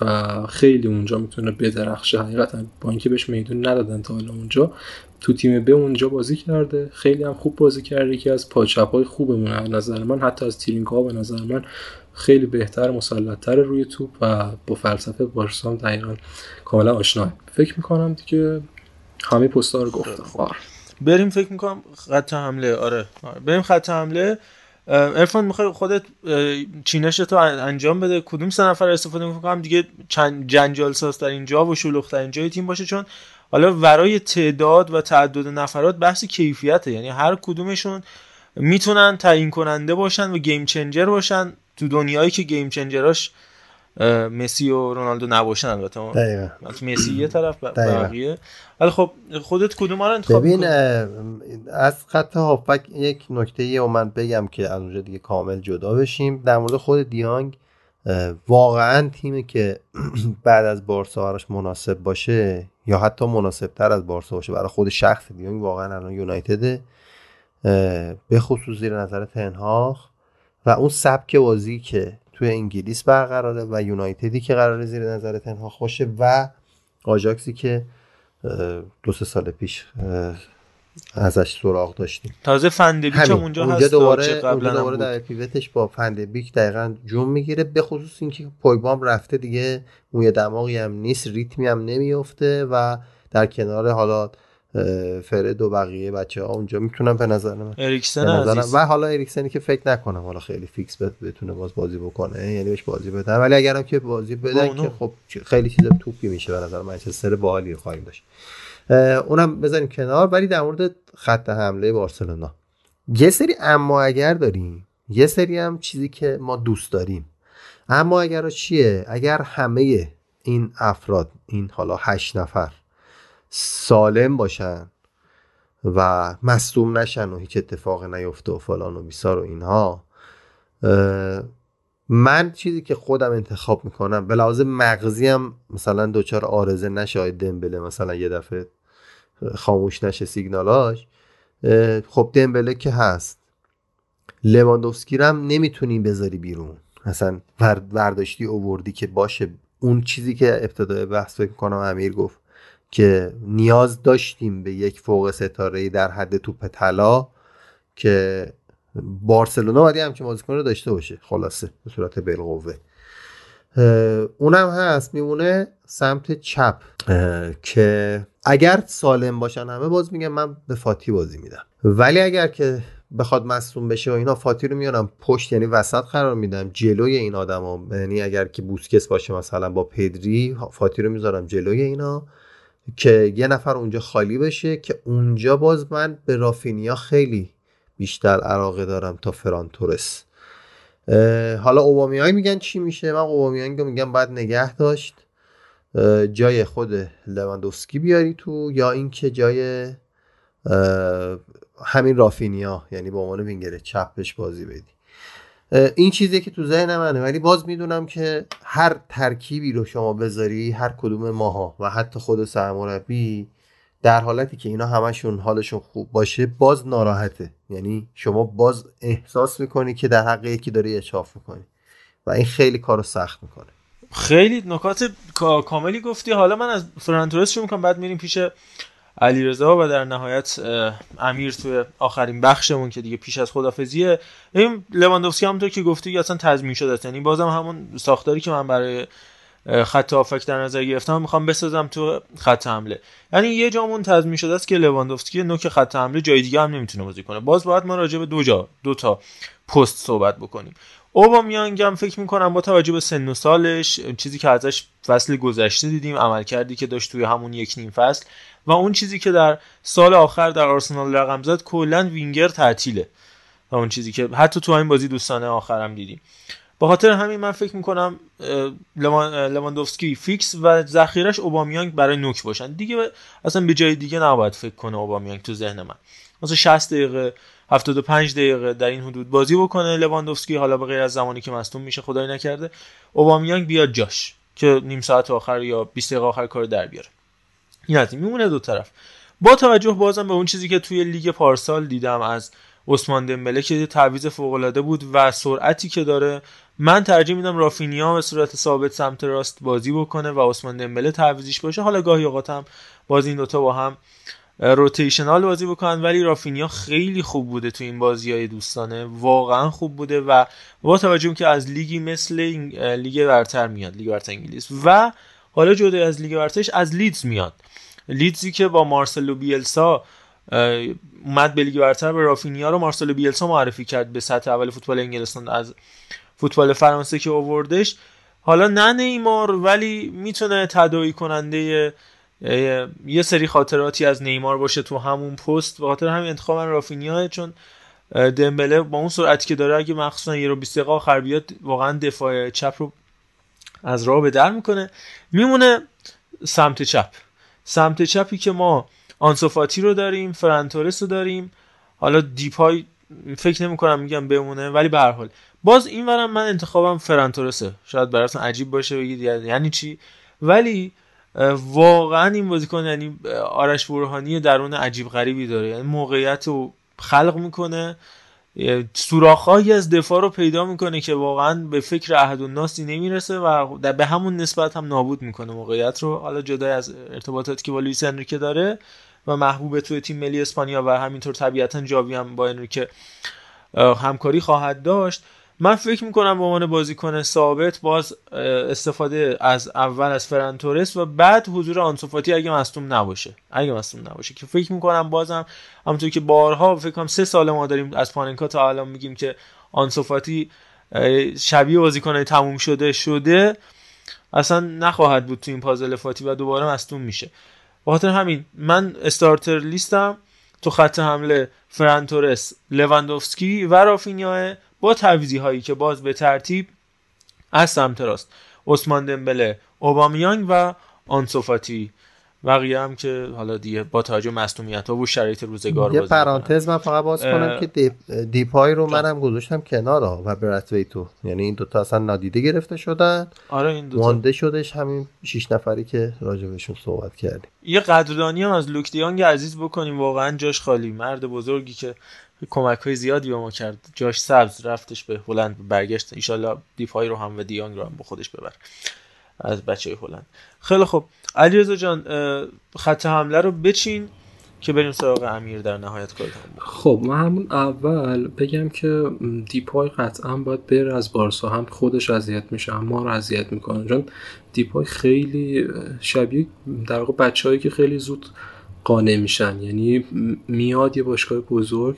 و خیلی اونجا می‌تونه بدرخشه. حقیقتا با اینکه بهش میدون ندادن تا حالا اونجا. تو تیم به اونجا بازی کرده. خیلی هم خوب بازی کرده. یکی از پاچپ های خوبمون از نظر من. حتی از تیرینگ ها به نظر من خیلی بهتر مسلطتر روی توپ و با فلسفه بارسا دقیقا کاملا آشنا فکر می‌کنم دیگه همه پستا رو گفتم. آره. بریم فکر می‌کنم خط حمله. آره, آره. بریم خط حمله. ارفان می‌خوای خودت چینش تو انجام بده. کدوم سه نفر استفاده می‌کنم دیگه چند جنجال ساز در اینجا و شلوغ در اینجا تیم باشه. چون حالا ورای تعداد و تعدد نفرات بحث کیفیته. یعنی هر کدومشون می‌تونن تعیین کننده باشن و گیم چنجر باشن. تو دنیایی که گیم چنجراش مسی و رونالدو نباشن البته. مسی یه طرف بقیه. ولی خب خودت کدوم رو انتخاب ببین از خط هافبک یک نکته ای من بگم که از اونجا دیگه کامل جدا بشیم. در مورد خود دیانگ واقعا تیمی که بعد از بارسا براش مناسب باشه یا حتی مناسب تر از بارسا باشه برای خود شخص دیانگ واقعا الان یونایتده به خصوص زیر نظر تنهاخ و اون سبک بازی که توی انگلیس برقراره و یونایتدی که قراره زیر نظر تنها خوشه و آجاکسی که دو سه سال پیش ازش سراغ داشتیم. تازه فندبیک هم اونجا, اونجا دوباره اونجا دوباره در پیوتش با فندبیک دقیقا جون می‌گیره به خصوص اینکه پویبام رفته دیگه موی دماغی هم نیست ریتمی هم نمیفته و در کنار حالا فرد و بقیه بچه ها اونجا می‌تونن به نظر من اریکسن و حالا اریکسنی که فکر نکنم حالا خیلی فیکس بتونه باز بازی بکنه یعنی بهش بازی بدن. ولی اگرم که بازی بدن که خب خیلی چیز توپی میشه به نظر منچستر باحالی خواهیم داشت. اونم بزنیم کنار. ولی در مورد خط حمله بارسلونا. یه سری اما اگر داریم یه سری هم چیزی که ما دوست داریم. اما اگر چیه؟ اگر همه این افراد این حالا هشت نفر سالم باشن و مصدوم نشن و هیچ اتفاق نیفته و فلان و بیسار و اینها. من چیزی که خودم انتخاب می‌کنم به لحاظ مغزی هم مثلا دوچار آرزه نشه دمبله مثلا یه دفعه خاموش نشه سیگنالاش. خب دمبله که هست. لواندوفسکی هم نمی‌تونی بذاری بیرون. مثلا ورداشتی اووردی که باشه. اون چیزی که ابتدای بحث فکر کنم امیر گفت. که نیاز داشتیم به یک فوق ستاره در حد توپ طلا که بارسلونا باید همچین بازیکن رو داشته باشه. خلاصه به صورت بالقوه. اونم هست میمونه سمت چپ. که اگر سالم باشن همه باز میگم من به فاتی بازی میدم. ولی اگر که بخواد مصوم بشه و اینا فاتی رو میارم پشت یعنی وسط قرار میدم جلوی این آدما یعنی اگر که بوسکس باشه مثلا با پدری فاتی رو می‌ذارم جلوی اینا. که یه نفر اونجا خالی بشه که اونجا باز من به رافینیا خیلی بیشتر علاقه دارم تا فران تورس. حالا اوبامیانگ میگن چی میشه؟ من اوبامیانگ میگم باید نگه داشت. جای خود لواندوفسکی بیاری تو یا اینکه جای همین رافینیا یعنی به عنوان وینگر چپش بازی بدی. این چیزی که تو ذهن منه. ولی باز می‌دونم که هر ترکیبی رو شما بذاری هر کدوم ماها و حتی خود سرمربی در حالتی که اینا همشون حالشون خوب باشه باز ناراحته. یعنی شما باز احساس می‌کنی که در حق یکی داری اچاف می‌کنی و این خیلی کارو سخت می‌کنه. خیلی نکات کاملی گفتی. حالا من از فرانتورس شروع می‌کنم بعد میریم پیش علیرضا و در نهایت امیر توی آخرین بخشمون که دیگه پیش از خدافزیه. این لواندوفسکی همونطور که گفتی اصلا تضمین شده است. یعنی بازم همون ساختاری که من برای خط آفک در نظر گرفتم می‌خوام بسازم تو خط حمله. یعنی یه جامون تضمین شده است که لواندوفسکی نوک خط حمله جای دیگه هم نمی‌تونه بازی کنه. باز باید ما راجع به دو جا دو تا پست صحبت بکنیم. اوبامیانگ هم فکر می‌کنم با توجه به سن و سالش چیزی که ازش فصل گذشته دیدیم عمل کردی که داشت توی همون یک نیم فصل و اون چیزی که در سال آخر در آرسنال رقم زد کلا وینگر تعطیله و اون چیزی که حتی تو این بازی دوستانه آخرم دیدیم. به خاطر همین من فکر می‌کنم لواندوفسکی fix و ذخیرش اوبامیانگ برای نوک باشن. دیگه اصلا به جای دیگه نباید فکر کنه اوبامیانگ تو ذهن من. مثلا 60 دقیقه 75 دقیقه در این حدود بازی بکنه لواندوفسکی. حالا به غیر از زمانی که مصدوم میشه خدای نکرده. اوبامیانگ بیاد جاش که نیم ساعت آخر یا 20 دقیقه آخر کار در بیاره. این از میمونه دو طرف. با توجه بازم به اون چیزی که توی لیگ پارسال دیدم از عثمان دمبله که تعویض فوق العاده بود و سرعتی که داره من ترجیح میدم رافینیا به صورت ثابت سمت راست بازی بکنه و عثمان دمبله تعویزش باشه. حالا گاهی اوقات هم باز این دوتا با هم rotational بازی بکنن ولی رافینیا خیلی خوب بوده تو این بازی های دوستانه. واقعا خوب بوده و با توجه که از لیگی مثل لیگ برتر میاد لیگ برتر انگلیس و حالا جدا از لیگ برترش از لیدز میاد. لیدزی که با مارسلو بیلسا اومد به لیگ برتر به رافینیا رو مارسلو بیلسا معرفی کرد به سطح اول فوتبال انگلستان از فوتبال فرانسه که اووردش حالا نه نیمار ولی می‌تونه تداعی کننده یه سری خاطراتی از نیمار باشه تو همون پست. به خاطر همین انتخاب من رافینیا چون دمبله با اون سرعتی که داره اگه مخصوصا یه رو 20 دقیقه آخر بیاد واقعا دفاع چپ رو از راه به در می‌کنه. میمونه سمت چپ. سمت چپی که ما آنسوفاتی رو داریم فرانتورس رو داریم. حالا دیپای فکر نمی کنم میگم بمونه ولی به هر حال. باز این ورم من انتخابم فرانتورسه شاید براتون عجیب باشه بگید یعنی چی؟ ولی واقعا این بازیکن یعنی آرش برهانی درون عجیب غریبی داره. یعنی موقعیت رو خلق می‌کنه. سوراخهایی از دفاع رو پیدا می‌کنه که واقعا به فکر احد و ناسی نمی‌رسه و به همون نسبت هم نابود می‌کنه موقعیت رو. حالا جدای از ارتباطاتی که با لوئیس انریکه داره و محبوب توی تیم ملی اسپانیا و همینطور طبیعتا جاوی هم با انریکه همکاری خواهد داشت. من فکر می‌کنم به عنوان بازیکن ثابت باز استفاده از اول از فرانتورس و بعد حضور آنسوفاتی اگه مصدوم نباشه. اگه مصدوم نباشه که فکر می‌کنم بازم همونطور که بارها فکر کنم سه سال ما داریم از پاننکا تا الان میگیم که آنسوفاتی شبیه بازیکن تموم شده شده اصلا نخواهد بود تو این پازل فاتی و دوباره مصدوم میشه. بخاطر همین من استارتر لیستم تو خط حمله فرانتورس لواندوفسکی و رافینیا با تعویزی هایی که باز به ترتیب از سمت راست عثمان دمبله اوبامیانگ و آنسوفاتی. بقیه هم که حالا دیگه با توجه مصونیت ها و شرایط روزگار یه پرانتز من فقط باز کنم که دیپ دیپای رو منم گذاشتم کنار و برتوی تو یعنی این دوتا اصلا نادیده گرفته شدن. آره این دوتا. مانده شدش همین شیش نفری که راجبشون صحبت کردیم. یه قدردانی هم از لوک دیانگ عزیز بکنیم. واقعا جاش خالی. مرد بزرگی که کمک های زیادی به ما کرد. جاش سبز رفتش به هلند برگشت. ایشالله دیپای رو هم و دیانگ رو هم با خودش ببر. از بچه هلند. خیلی خوب. علیرضا جان خط حمله رو بچین که بریم سراغ امیر در نهایت کار خب من همون اول بگم که دیپای قطعا باید بره از بارسا. هم خودش اذیت میشه هم ما رو اذیت می‌کنه. چون دیپای خیلی شبیه در واقع بچههایی که خیلی زود قانع میشن. یعنی میاد یه باشگاه بزرگ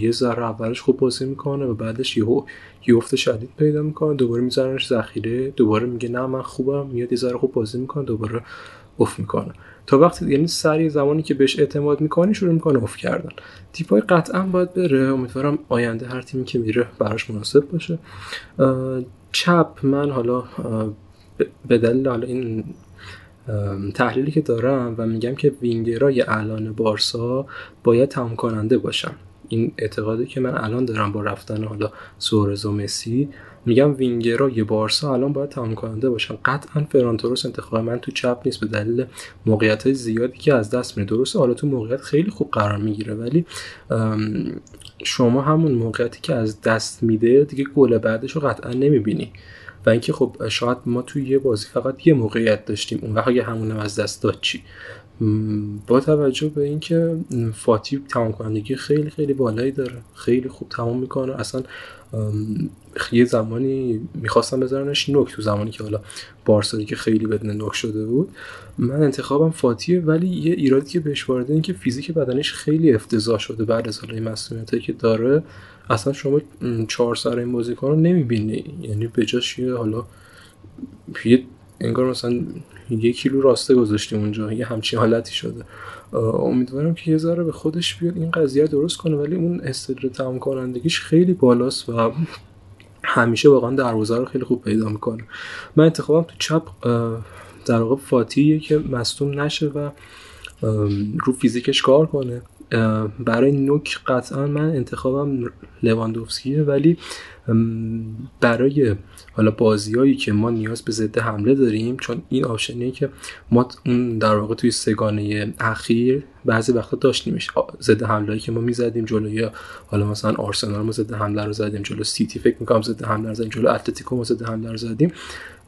یه ذره اولش خوب بازی می‌کنه و بعدش یهو یه افت شدید پیدا می‌کنه دوباره میذارنش ذخیره دوباره میگه نه من خوبم میاد یه ذره خوب بازی می‌کنه دوباره افت می‌کنه. تا وقتی یعنی سری زمانی که بهش اعتماد می‌کنی شروع می‌کنه افت کردن. تیپای قطعا باید بره. امیدوارم آینده هر تیمی که میره براش مناسب باشه. چپ من حالا به دلیل حالا این تحلیلی که دارم و میگم که وینگرای الان بارسا باید تمام کننده باشن. این اعتقادی که من الان دارم با رفتن حالا سورز و مسی میگم وینگرای بارسا الان باید تمام کننده باشن. قطعا فرانتوروس انتخاب من تو چپ نیست به دلیل موقعیت های زیادی که از دست میره درسته حالا تو موقعیت خیلی خوب قرار می‌گیره ولی شما همون موقعیتی که از دست میده دیگه گل بعدش رو قطعا نمی‌بینی. و اینکه خب شاید ما توی یه بازی فقط یه موقعیت داشتیم. اون وقت از دست داد چی؟ با توجه به اینکه فاتی تمام کنندگی خیلی خیلی بالایی داره خیلی خوب تمام می‌کنه. اصلا یه زمانی می‌خواستم بذارنش نوک تو زمانی که حالا بارسا که خیلی بدن نوک شده بود. من انتخابم فاتیه ولی یه ایرادی که بهش وارده این که فیزیک بدنش خیلی افتضاح شده بعد از حالا مسئولیتی که داره. اصلا شما چهار سر این بازیکن رو نمی‌بینی. یعنی به جاش حالا یه انگار مثلا یه کیلو راسته گذاشتیم اونجا یه همچین حالتی شده. امیدوارم که یه ذره به خودش بیاد این قضیه درست کنه ولی اون استدر تمام کنندگیش خیلی بالاست و همیشه واقعا دروازه رو خیلی خوب پیدا می‌کنه. من انتخابم تو چپ در واقع فاتیه که مصدوم نشه و رو فیزیکش کار کنه. برای نوک قطعا من انتخابم لواندوفسکیه ولی برای حالا بازیایی که ما نیاز به ضد حمله داریم چون این آپشنیه که ما در واقع توی سه گانه اخیر بعضی وقتا داشتیمش. ضد حمله که ما می‌زدیم جلوی حالا مثلا آرسنال ما ضد حمله رو زدیم جلو سیتی فکر می‌کنم ضد حمله رو زدیم جلو اتلتیکو ما ضد حمله رو زدیم.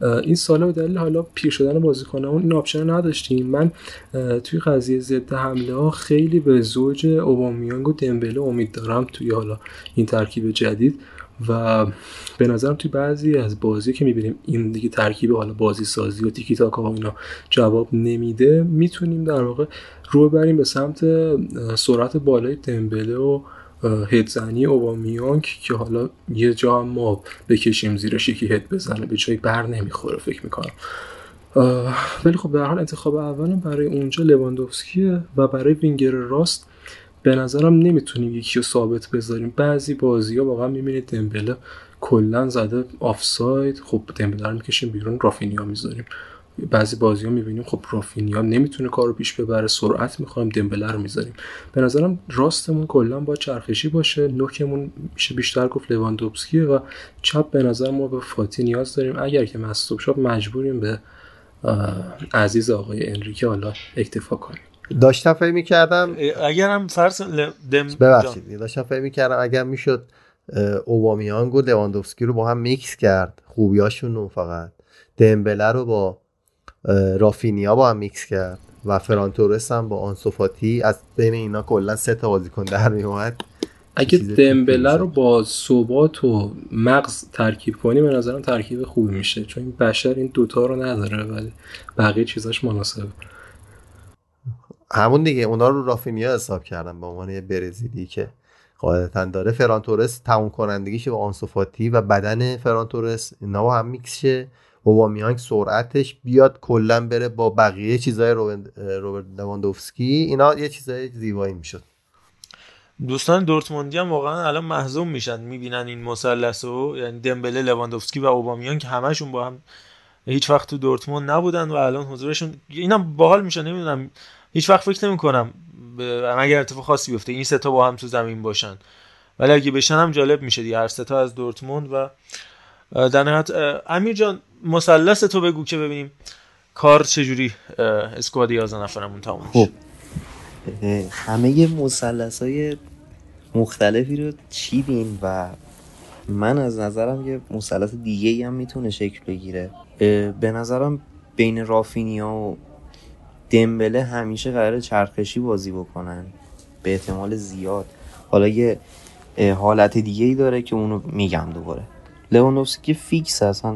این سال ها به دلیل حالا پیر شدن بازیکنمون این آپشن نداشتیم. من توی قضیه ضد حمله ها خیلی به زوج اوبامیانگ و دمبله امید دارم توی حالا این ترکیب جدید. و به نظرم توی بعضی از بازی که می‌بینیم این دیگه ترکیب حالا بازی سازی و تیکی تاکا اینا جواب نمیده می‌تونیم در واقع رو بریم به سمت سرعت بالای دمبله و هدزنی اوبامیانگ که حالا یه جا هم ما بکشیم زیرش یکی هد بزنه به جای بر نمی‌خوره فکر می‌کنم. ولی خب به حال انتخاب اولم برای اونجا لواندوفسکیه و برای وینگر راست به نظرم نمی‌تونیم یکی رو ثابت بذاریم. بعضی بازی ها واقعا می‌بینید دمبله کلا زده آفساید. خب دمبله رو می‌کشیم بیرون رافینیا می‌ذاریم. بعضی بازی ها می‌بینیم خب رافینیا نمی‌تونه کار رو پیش ببره سرعت می‌خوایم دمبله رو می‌ذاریم. به نظرم راستمون کلا با چرخشی باشه. نوکمون میشه بیشتر گفت لواندوفسکیه و چپ به نظر ما به فاتی نیاز داریم. اگر که مصدوم شد مجبوریم به عزیز آقای انریکه حالا اکتفا کنیم. داشتم فکر می‌کردم اگرم فرض دم ببخشید داشتم فکر می‌کردم اگر می‌شد اوبامیانگ و لواندوفسکی رو با هم میکس کرد خوبیاشون رو فقط. دمبله رو با رافینیا با هم میکس کرد و فرانتورس هم با آنسوفاتی از بین اینا کلا سه تا بازیکن در میومد اگه دمبله رو با ثبات و مغز ترکیب کنی به نظرم ترکیب خوبی میشه چون این بشر این دوتا رو نداره ولی بقیه چیزاش مناسبه. همون دیگه اونا رو رافینیا حساب کردم به عنوان یه برزیلی که قاعدتا داره. فرانتورس تموم کنندگیش با آنسوفاتی و بدن فرانتورس اینا با هم میکس شه. اوبامیانگ سرعتش بیاد کلا بره با بقیه چیزای روبرت لواندوفسکی. اینا یه چیزای زیبایی می‌شد. دوستان دورتموندی هم واقعا الان محزون میشن می‌بینن این مثلث رو یعنی دمبله لواندوفسکی و اوبامیانگ که همشون با هم هیچ وقت تو دورتموند نبودن و الان حضورشون اینم باحال میشه نمی‌دونم. هیچ وقت فکر نمی کنم اگر اتفاق خاصی بیفته این ستا با هم تو زمین باشن. ولی اگه بشن هم جالب میشه دیگه هر ستا از دورتموند و در نهایت امیر جان مثلث تو بگو که ببینیم کار چجوری اسکواد 11 نفرمون تموم خب. همه مثلث های مختلفی رو چیدیم و من از نظرم یه مثلث دیگه هم می‌تونه شکل بگیره. به نظرم بین رافینیا و دمبله همیشه قرار چرخشی بازی بکنن. به احتمال زیاد. حالا یه حالت دیگه ای داره که اونو میگم دوباره. لوانوفسکی فیکس اصلا.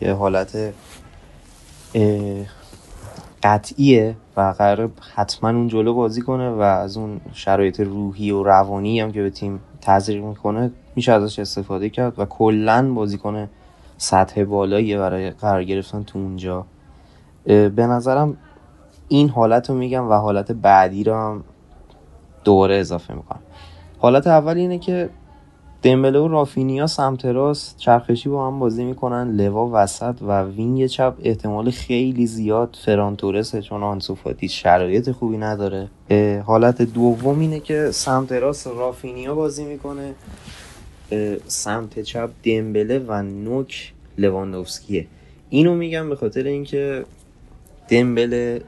یه حالت قطعیه و قرار حتما اون جلو بازی کنه و از اون شرایط روحی و روانی هم که به تیم تزریق می‌کنه میشه ازش استفاده کرد و کلا بازیکن سطح بالایی برای قرار گرفتن تو اونجا. به نظرم این حالت رو میگم و حالت بعدی رو هم دوباره اضافه می‌کنم. حالت اول اینه که دمبله و رافینیا سمت راست چرخشی با هم بازی می‌کنن. لوا وسط و وینگ چپ احتمال خیلی زیاد فرانتورسه چون آنسوفاتی شرایط خوبی نداره. حالت دوم اینه که سمت راست رافینیا بازی می‌کنه. سمت چپ دمبله و نوک لواندوفسکیه. اینو میگم به خاطر اینکه دمبله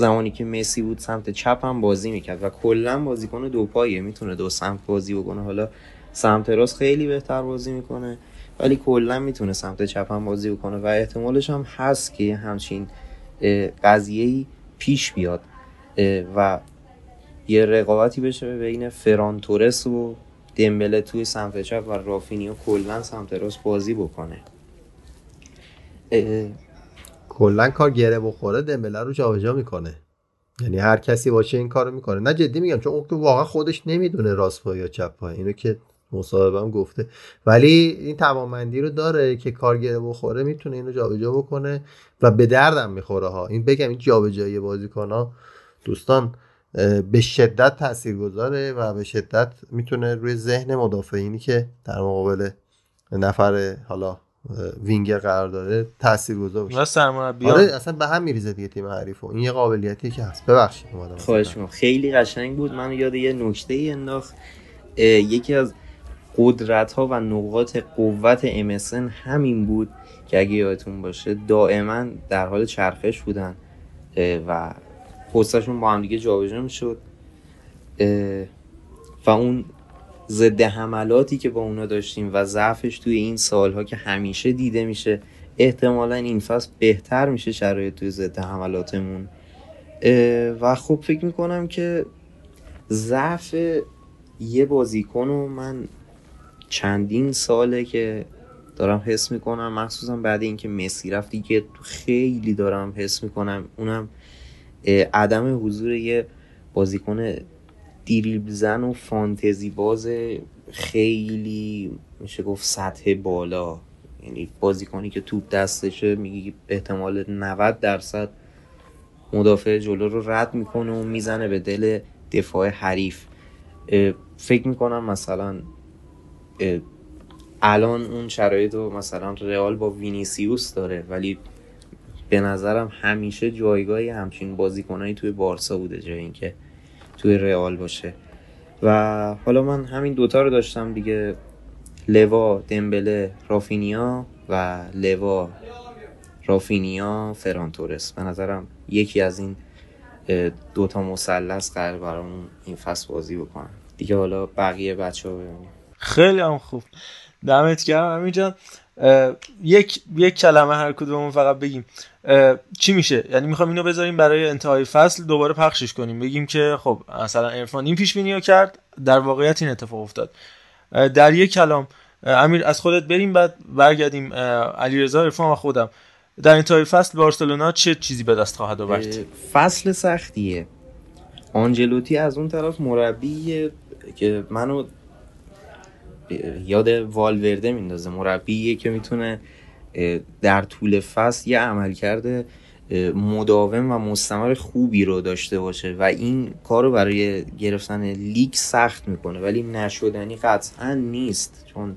زمانی که مسی بود سمت چپ هم بازی می‌کرد و کلا بازیکن دو پایه می‌تونه دو سمت بازی بکنه. حالا سمت راست خیلی بهتر بازی می‌کنه ولی کلا می‌تونه سمت چپ هم بازی بکنه و احتمالش هم هست که همچین قضیه پیش بیاد. و یه رقابتی بشه بین فرانتورس و دمبله توی سمت چپ و رافینیو کلا سمت راست بازی بکنه. کلا کار گره بخوره دمبله رو جابجا می‌کنه. یعنی هر کسی باشه این کارو می‌کنه. نه جدی میگم چون اون که واقعا خودش نمی‌دونه راست پای یا چپ پای اینو که مصاحبه گفته. ولی این توانمندی رو داره که کارگره بخوره می‌تونه اینو جابجا بکنه و به دردم می‌خوره ها. این بگم این جابجایی بازیکن ها دوستان به شدت تاثیرگذاره و به شدت می‌تونه روی ذهن مدافعینی که در مقابل نفر حالا وینگر قرار داره تاثیرگذار باشه. سرمربی آره اصلا به هم میریزه دیگه تیم حریف این یه قابلیتی که هست. ببخشید خواهش خیلی قشنگ بود. من یاد یه نکته ای انداخت یکی از قدرت ها و نقاط قوت MSN همین بود که اگه یادتون باشه دائما در حال چرخش بودن. و پستشون با هم دیگه جابجا می‌شد. و اون ضد حملاتی که با اونا داشتیم و ضعفش توی این سالها که همیشه دیده میشه احتمالا این فصل بهتر میشه شرایط توی ضد حملاتمون. و خب فکر می‌کنم که ضعف یه بازیکن رو من چندین ساله که دارم حس می‌کنم مخصوصا بعد اینکه مسی رفتی که خیلی دارم حس می‌کنم اونم عدم حضور یه بازیکن دیریب زن و فانتزی باز خیلی میشه گفت سطح بالا. یعنی بازیکنی که توپ دستشه میگی احتمال 90 درصد مدافع جلو رو رد می‌کنه و می‌زنه به دل دفاع حریف. فکر می‌کنم مثلا الان اون شرایط رو مثلا رئال با وینیسیوس داره ولی به نظرم همیشه جایگاهی همچین بازیکنایی توی بارسا بوده جای اینکه توی رئال باشه. و حالا من همین دوتا رو داشتم دیگه لوا دمبله رافینیا و لوا رافینیا فرانتورس به نظرم یکی از این دوتا مثلث قرار برامون این فصل بازی بکنن. دیگه حالا بقیه بچه ها ببینیم. خیلی هم خوب. دمت گرم. همین جان یک یک کلمه هر کدوممون فقط بگیم. چی میشه؟ یعنی می‌خوام اینو بذاریم برای انتهای فصل دوباره پخشش کنیم. بگیم که خب مثلا عرفان این پیش بینی کرد در واقعیت این اتفاق افتاد. در یک کلام امیر از خودت بریم بعد برگردیم علیرضا عرفان و خودم. در انتهای فصل بارسلونا چه چیزی به دست خواهد آورد؟ فصل سختیه. آنجلوتی از اون طرف مربی که منو یاد والورده میندازه. مربیه که می‌تونه در طول فصل یه عمل کرده مداوم و مستمر خوبی رو داشته باشه و این کار رو برای گرفتن لیگ سخت می‌کنه. ولی نشدنی قطعا نیست چون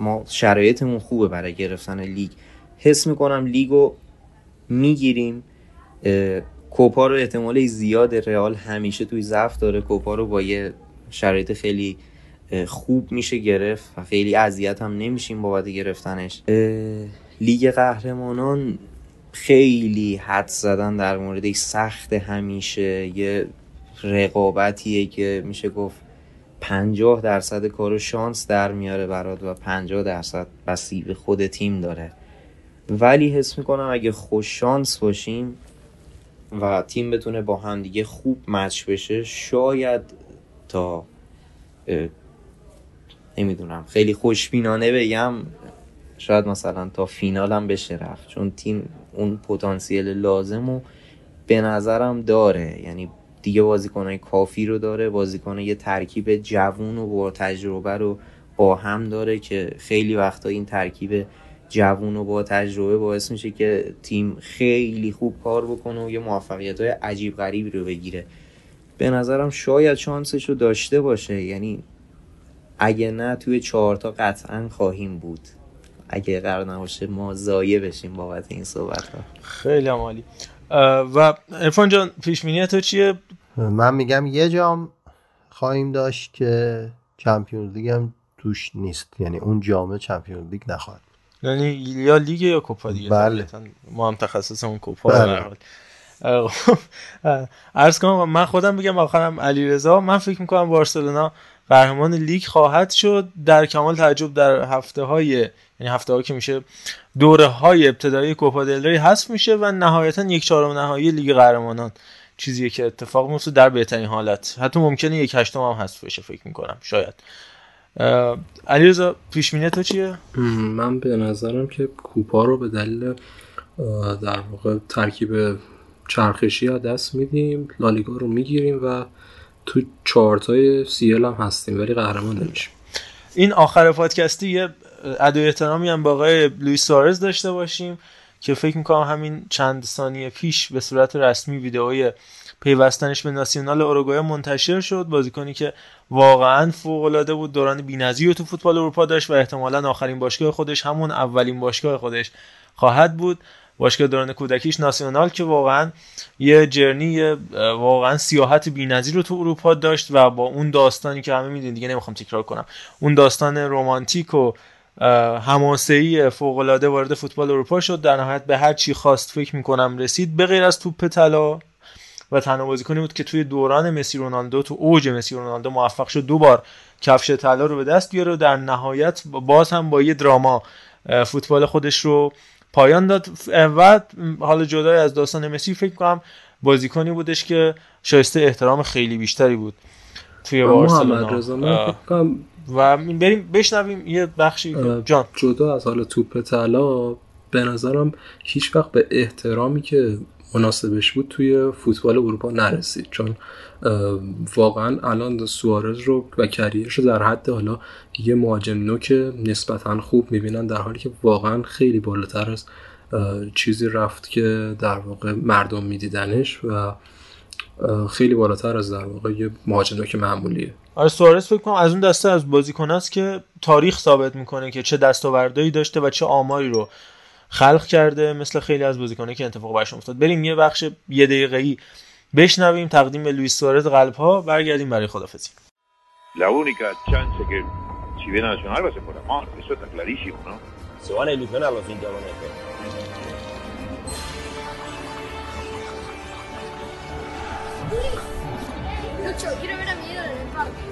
ما شرایطمون خوبه برای گرفتن لیگ. حس می‌کنم لیگو می‌گیریم. کوپا رو احتمال زیاد رئال همیشه توی ضعف داره. کوپا رو با یه شرایط خیلی خوب میشه گرفت و خیلی اذیت هم نمیشیم بابت گرفتنش. لیگ قهرمانان خیلی حد زدن در موردش سخت همیشه. یه رقابتیه که میشه گفت پنجاه درصد کارو شانس در میاره برات و پنجاه درصد بسی به خود تیم داره. ولی حس می‌کنم اگه خوش شانس باشیم و تیم بتونه با هم دیگه خوب مچ بشه شاید تا نمی‌دونم. خیلی خوشبینانه بگم شاید مثلا تا فینال هم بشه رفت. چون تیم اون پتانسیل لازم و به نظرم داره. یعنی دیگه بازیکنهای کافی رو داره. بازیکن یه ترکیب جوون و با تجربه رو با هم داره که خیلی وقتا این ترکیب جوون و با تجربه باعث میشه که تیم خیلی خوب کار بکنه و یه موفقیت های عجیب غریبی رو بگیره. به نظرم شاید شانسش رو داشته باشه. یعنی اگه نه توی چهارتا قطعا خواهیم بود. اگه قرار نباشه ما زایه بشیم بابت این صحبت ها خیلی عالی. و عرفان جان پیش تو چیه؟ من میگم یه جام خواهیم داشت که Champions League هم توش نیست. یعنی اون جامه Champions League نخواهد یعنی یا لیگ یا کوپا دیگه. بله. ما هم تخصص اون کوپا بله. عرض کنم من خودم بگم آخرم علیرضا. من فکر می‌کنم بارسلونا قهرمان لیگ خواهد شد. در کمال تعجب در هفته های یعنی هفته ها که میشه دوره های ابتدایی کوپا دل حذف میشه و نهایتا یک چهارم نهایی لیگ قهرمانان. چیزیه که اتفاق میفته در بهترین حالت. حتی ممکنه یک هشتم هم حذف بشه فکر می‌کنم. شاید. علیرضا پیش تو چیه؟ من به نظرم که کوپا رو به دلیل در واقع ترکیب چرخشی ها دست میدیم. لالیگا رو می‌گیریم و تو چارتای سیل هم هستیم ولی قهرمان نمیشیم. این آخر پادکستی یه ادای احترامی هم با آقای لویس سوارز داشته باشیم که فکر می‌کنم همین چند ثانیه پیش به صورت رسمی ویدئوی پیوستنش به ناسیونال اوروگوئه منتشر شد. بازیکنی که واقعا فوق العاده بود دوران بی‌نظیری تو فوتبال اروپا داشت و احتمالا آخرین باشگاه خودش همون اولین باشگاه خودش خواهد بود. باشگاه دوران کودکیش ناسیونال که واقعا یه جرنی واقعا سیاحت بی‌نظیر رو تو اروپا داشت و با اون داستانی که همه می‌دونید دیگه نمی‌خوام تکرار کنم. اون داستان رمانتیک و حماسه‌ای فوق‌العاده وارد فوتبال اروپا شد. در نهایت به هر چی خواست فکر می‌کنم رسید. به غیر از توپ طلا و تنها بازیکنی بود که توی دوران مسی رونالدو تو اوج مسی رونالدو موفق شد دو بار کفش طلا رو به دست بیاره و در نهایت باز هم با یه دراما فوتبال خودش رو پایان داد. و حالا جدای از داستان مسی فکر کنم بازیکنی بودش که شایسته احترام خیلی بیشتری بود توی بارسلونا. و بریم بشنویم یه بخشی. جان. جدا از حالا توپ طلا به نظرم هیچ وقت به احترامی که مناسبش بود توی فوتبال اروپا نرسید. چون واقعا الان سوارز رو و کریرش رو در حد حالا یه مهاجم نوک نسبتا خوب می‌بینن در حالی که واقعا خیلی بالاتر از چیزی رفت که در واقع مردم میدیدنش و خیلی بالاتر از در واقع یه مهاجم نوک معمولیه. آره سوارز فکر کنم از اون دسته از بازیکن است که تاریخ ثابت می‌کنه که چه دستاوردهایی داشته و چه آماری رو خلق کرده مثل خیلی از بازیکنایی که اتفاق برشون افتاد بریم یه بخش یه دقیقه‌ای بشنویم تقدیم به لوئیس سوارز قلب ها برگردیم برای خدافظی La única chance que si viene a Nacional va a ser por Amor, eso está clarísimo, ¿no? Se van a ilusionar los hinchas con esto. Lucho, quiero ver a mi ídolo en el parque.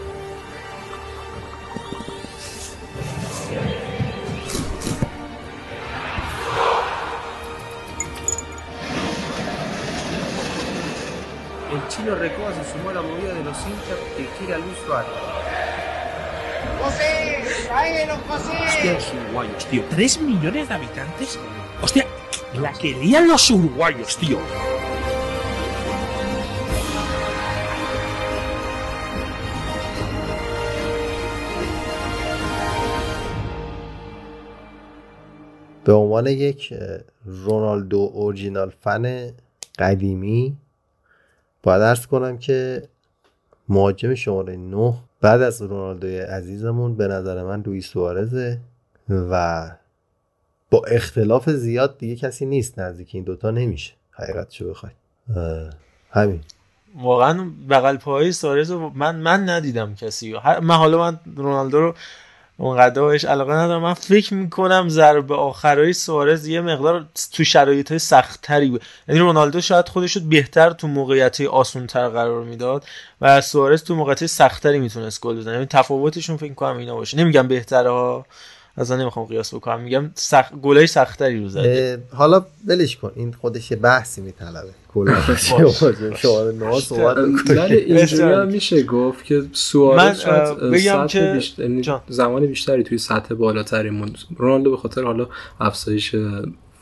El chino Recoba se sumó a la movida de los hinchas que quiere a Luis Suárez. ¡José! ¡Tráelos, José! Hostia, los uruguayos, tío. ¿Tres millones de habitantes? Hostia, la querían los uruguayos, tío. به عنوان یک رونالدو اورجینال فن قدیمی باید ارز کنم که مهاجم شماره 9 بعد از رونالدوی عزیزمون به نظر من لوئیس سوارزه و با اختلاف زیاد دیگه کسی نیست نزدیک این دوتا نمیشه. حقیقتشو بخوای همین. واقعا بغل پای سوارز من من ندیدم کسی. من حالا من رونالدو رو اونقدر بهش علاقه ندارم. من فکر می‌کنم ضربه آخرای سوارز یه مقدار تو شرایط سختتری بود. یعنی رونالدو شاید خودش بهتر تو موقعیت آسونتر قرار می‌داد و سوارز تو موقعیت سختتری می‌تونست گل بزنه. یعنی تفاوتشون فکر کنم اینا باشه. نمیگم بهتره ها. اصلا نمی‌خوام قیاس بکنم. میگم سخت گلای سختری رو زده حالا ولش کن. این خودش یه بحثی میطلبه. کلا شماره نه صحبت ولی اینجوری هم میشه گفت که سوارز شاید بگم که بیشتر یعنی زمان بیشتری توی سطح بالاتری موند. رونالدو به خاطر حالا افزایش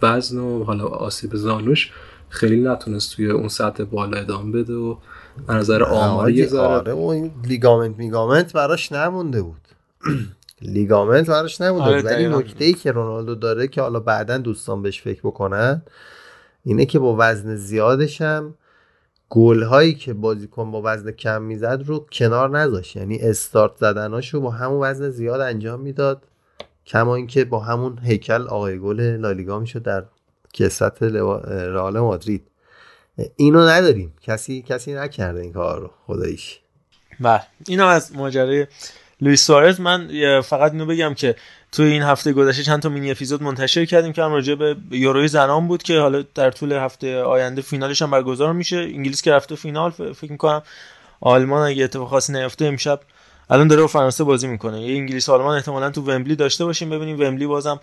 وزن و حالا آسیب زانوش خیلی نتونست توی اون سطح بالا ادامه بده و نظر آماری آره و این لیگامنت میگامنت براش نمونده بود. لیگامنت براش نمونده آره، ولی. نکته ای که رونالدو داره که حالا بعدا دوستان بهش فکر بکنن اینه که با وزن زیادش هم گل هایی که بازیکن با وزن کم می‌زد رو کنار نذاشت. یعنی استارت زدناشو با همون وزن زیاد انجام می‌داد کما اینکه با همون هیکل آقای گل لالیگا می‌شد در کسرت رئال مادرید. اینو نداریم. کسی کسی نکرده این کار رو خداییش. بله. اینم از ماجرای لوئیس سوارز من فقط اینو بگم که توی این هفته گذشته چند تا مینی اپیزود منتشر کردیم که هم راجع به یوروی زنان بود که حالا در طول هفته آینده فینالش هم برگزار میشه. انگلیس که رفته فینال فکر می‌کنم آلمان اگه اتفاق خاصی نیفته امشب الان داره با فرانسه بازی می‌کنه. یه انگلیس آلمان احتمالا تو ومبلی داشته باشیم ببینیم ومبلی بازم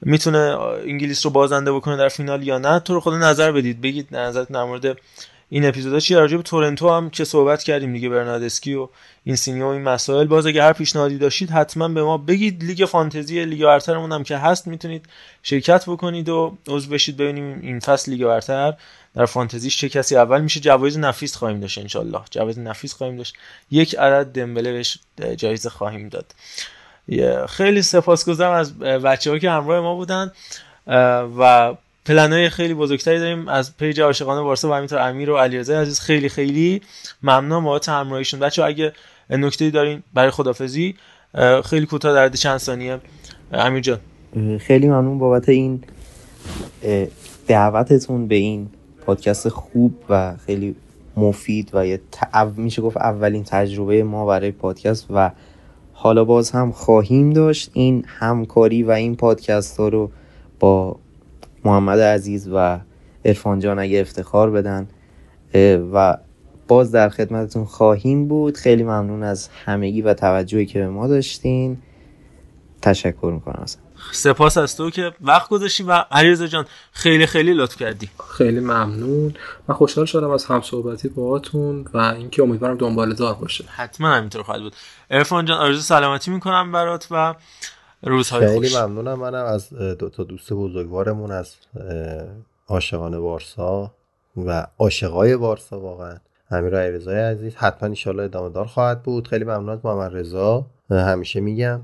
می‌تونه انگلیس رو بازنده بکنه در فینال یا نه. تو رو خود نظر بدید. بگید نظرت در مورد این اپیزودا چیه راجع به تورنتو هم که صحبت کردیم دیگه برناردسکی و اینسینیو و این مسائل. باز اگه هر پیشنهادی داشتید حتما به ما بگید. لیگ فانتزی لیگ برترمون هم که هست می‌تونید شرکت بکنید و عضو بشید. ببینیم این فصل لیگ برتر در فانتزیش چه کسی اول میشه. جوایز نفیس خواهیم داشت انشالله. جوایز نفیس خواهیم داشت. یک عدد دمبله بهش جایزه خواهیم داد. خیلی سپاسگزارم از بچه که همراه ما بودن و پلنهای خیلی بزرگتری داریم. از پیج عاشقانه بارسا و همینطور امیر و علیرضا عزیز. خیلی خیلی ممنون بابت همراهیشون. بچه اگه نکته دارین برای خدافزی خیلی کوتاه در چند ثانیه. امیر جان. خیلی ممنون بابت این دعوتتون به این پادکست خوب و خیلی مفید و یه میشه گفت اولین تجربه ما برای پادکست و حالا باز هم خواهیم داشت. این همکاری و این پادکست ها رو با محمد عزیز و ارفان جان اگه افتخار بدن و باز در خدمتتون خواهیم بود. خیلی ممنون از همگی و توجهی که به ما داشتین. تشکر می‌کنم اصلا سپاس از تو که وقت گذاشتی و علیرضا جان خیلی خیلی لطف کردی. خیلی ممنون. من خوشحال شدم از هم صحبتی باهاتون و اینکه امیدوارم دنباله دار باشه حتما همینطور خواهد بود. ارفان جان آرزو سلامتی می‌کنم برات و روزهای خیلی ممنونم. منم از دو تا دوست بزرگوارمون از عاشقان بارسا و عاشقای بارسا واقعا. امیر علیرضای عزیز حتما ان ادامه دار خواهد بود. خیلی ممنون از محمد رضا. همیشه میگم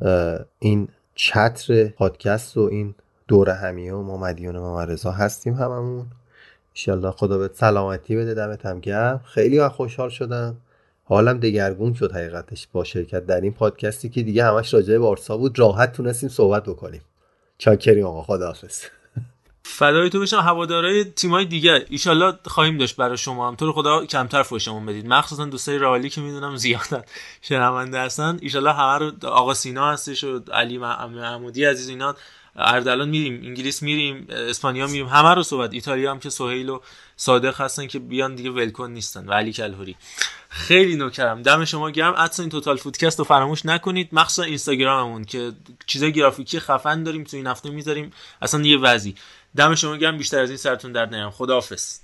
این چتر پادکست و این دور همیه و ما مدیون محمد رضا هستیم هممون. انشالله خدا به سلامتی بده دمت هم گرم. خیلی خوشحال شدم. حالم دگرگون شد حقیقتش با شرکت در این پادکستی که دیگه همش راجع بارسا بود. راحت تونستیم صحبت بکنیم. چاکریم آقا خداحافظ. فدای تو بشم. هوادارهای تیمای دیگه. ایشالله خواهیم داشت برای شما. هم تو رو خدا کمتر فوشمون بدید. مخصوصا دوستای رالی که می‌دونم زیادن. شنونده هستن. ایشالله همه رو آقا سینا هستش و علی محمودی عزیز اینا. اردلان میریم انگلیس میریم اسپانیا میریم همه رو صحبت ایتالیا هم که سهیل و صادق هستن که بیان دیگه ولکن نیستن و علی کلهوری. خیلی نوکرم دم شما گرم. ادسا این توتال فودکست رو فراموش نکنید. مخصوصا اینستاگراممون که چیزای گرافیکی خفن داریم تو این هفته می‌ذاریم. اصلا یه وضعی. دم شما گرم بیشتر از این سرتون درد نیام. خداحافظ.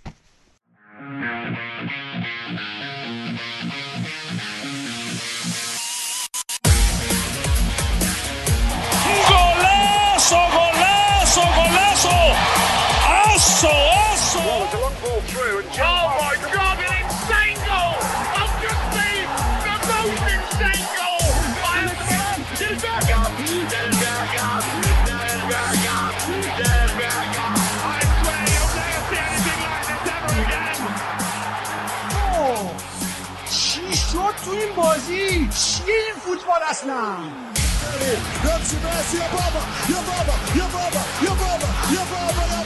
Aso, aso. Oh my god, an insane goal! I've just seen the most insane goal! I have Del Bergkamp! Del Bergkamp! Del Bergkamp! Del Bergkamp! I swear you'll never see anything like this ever again! اوه، چی شد تو این بازی چیه این فوتبال اصلا Ramsey Messi, yeah, Baba, yeah, Baba, yeah, Baba.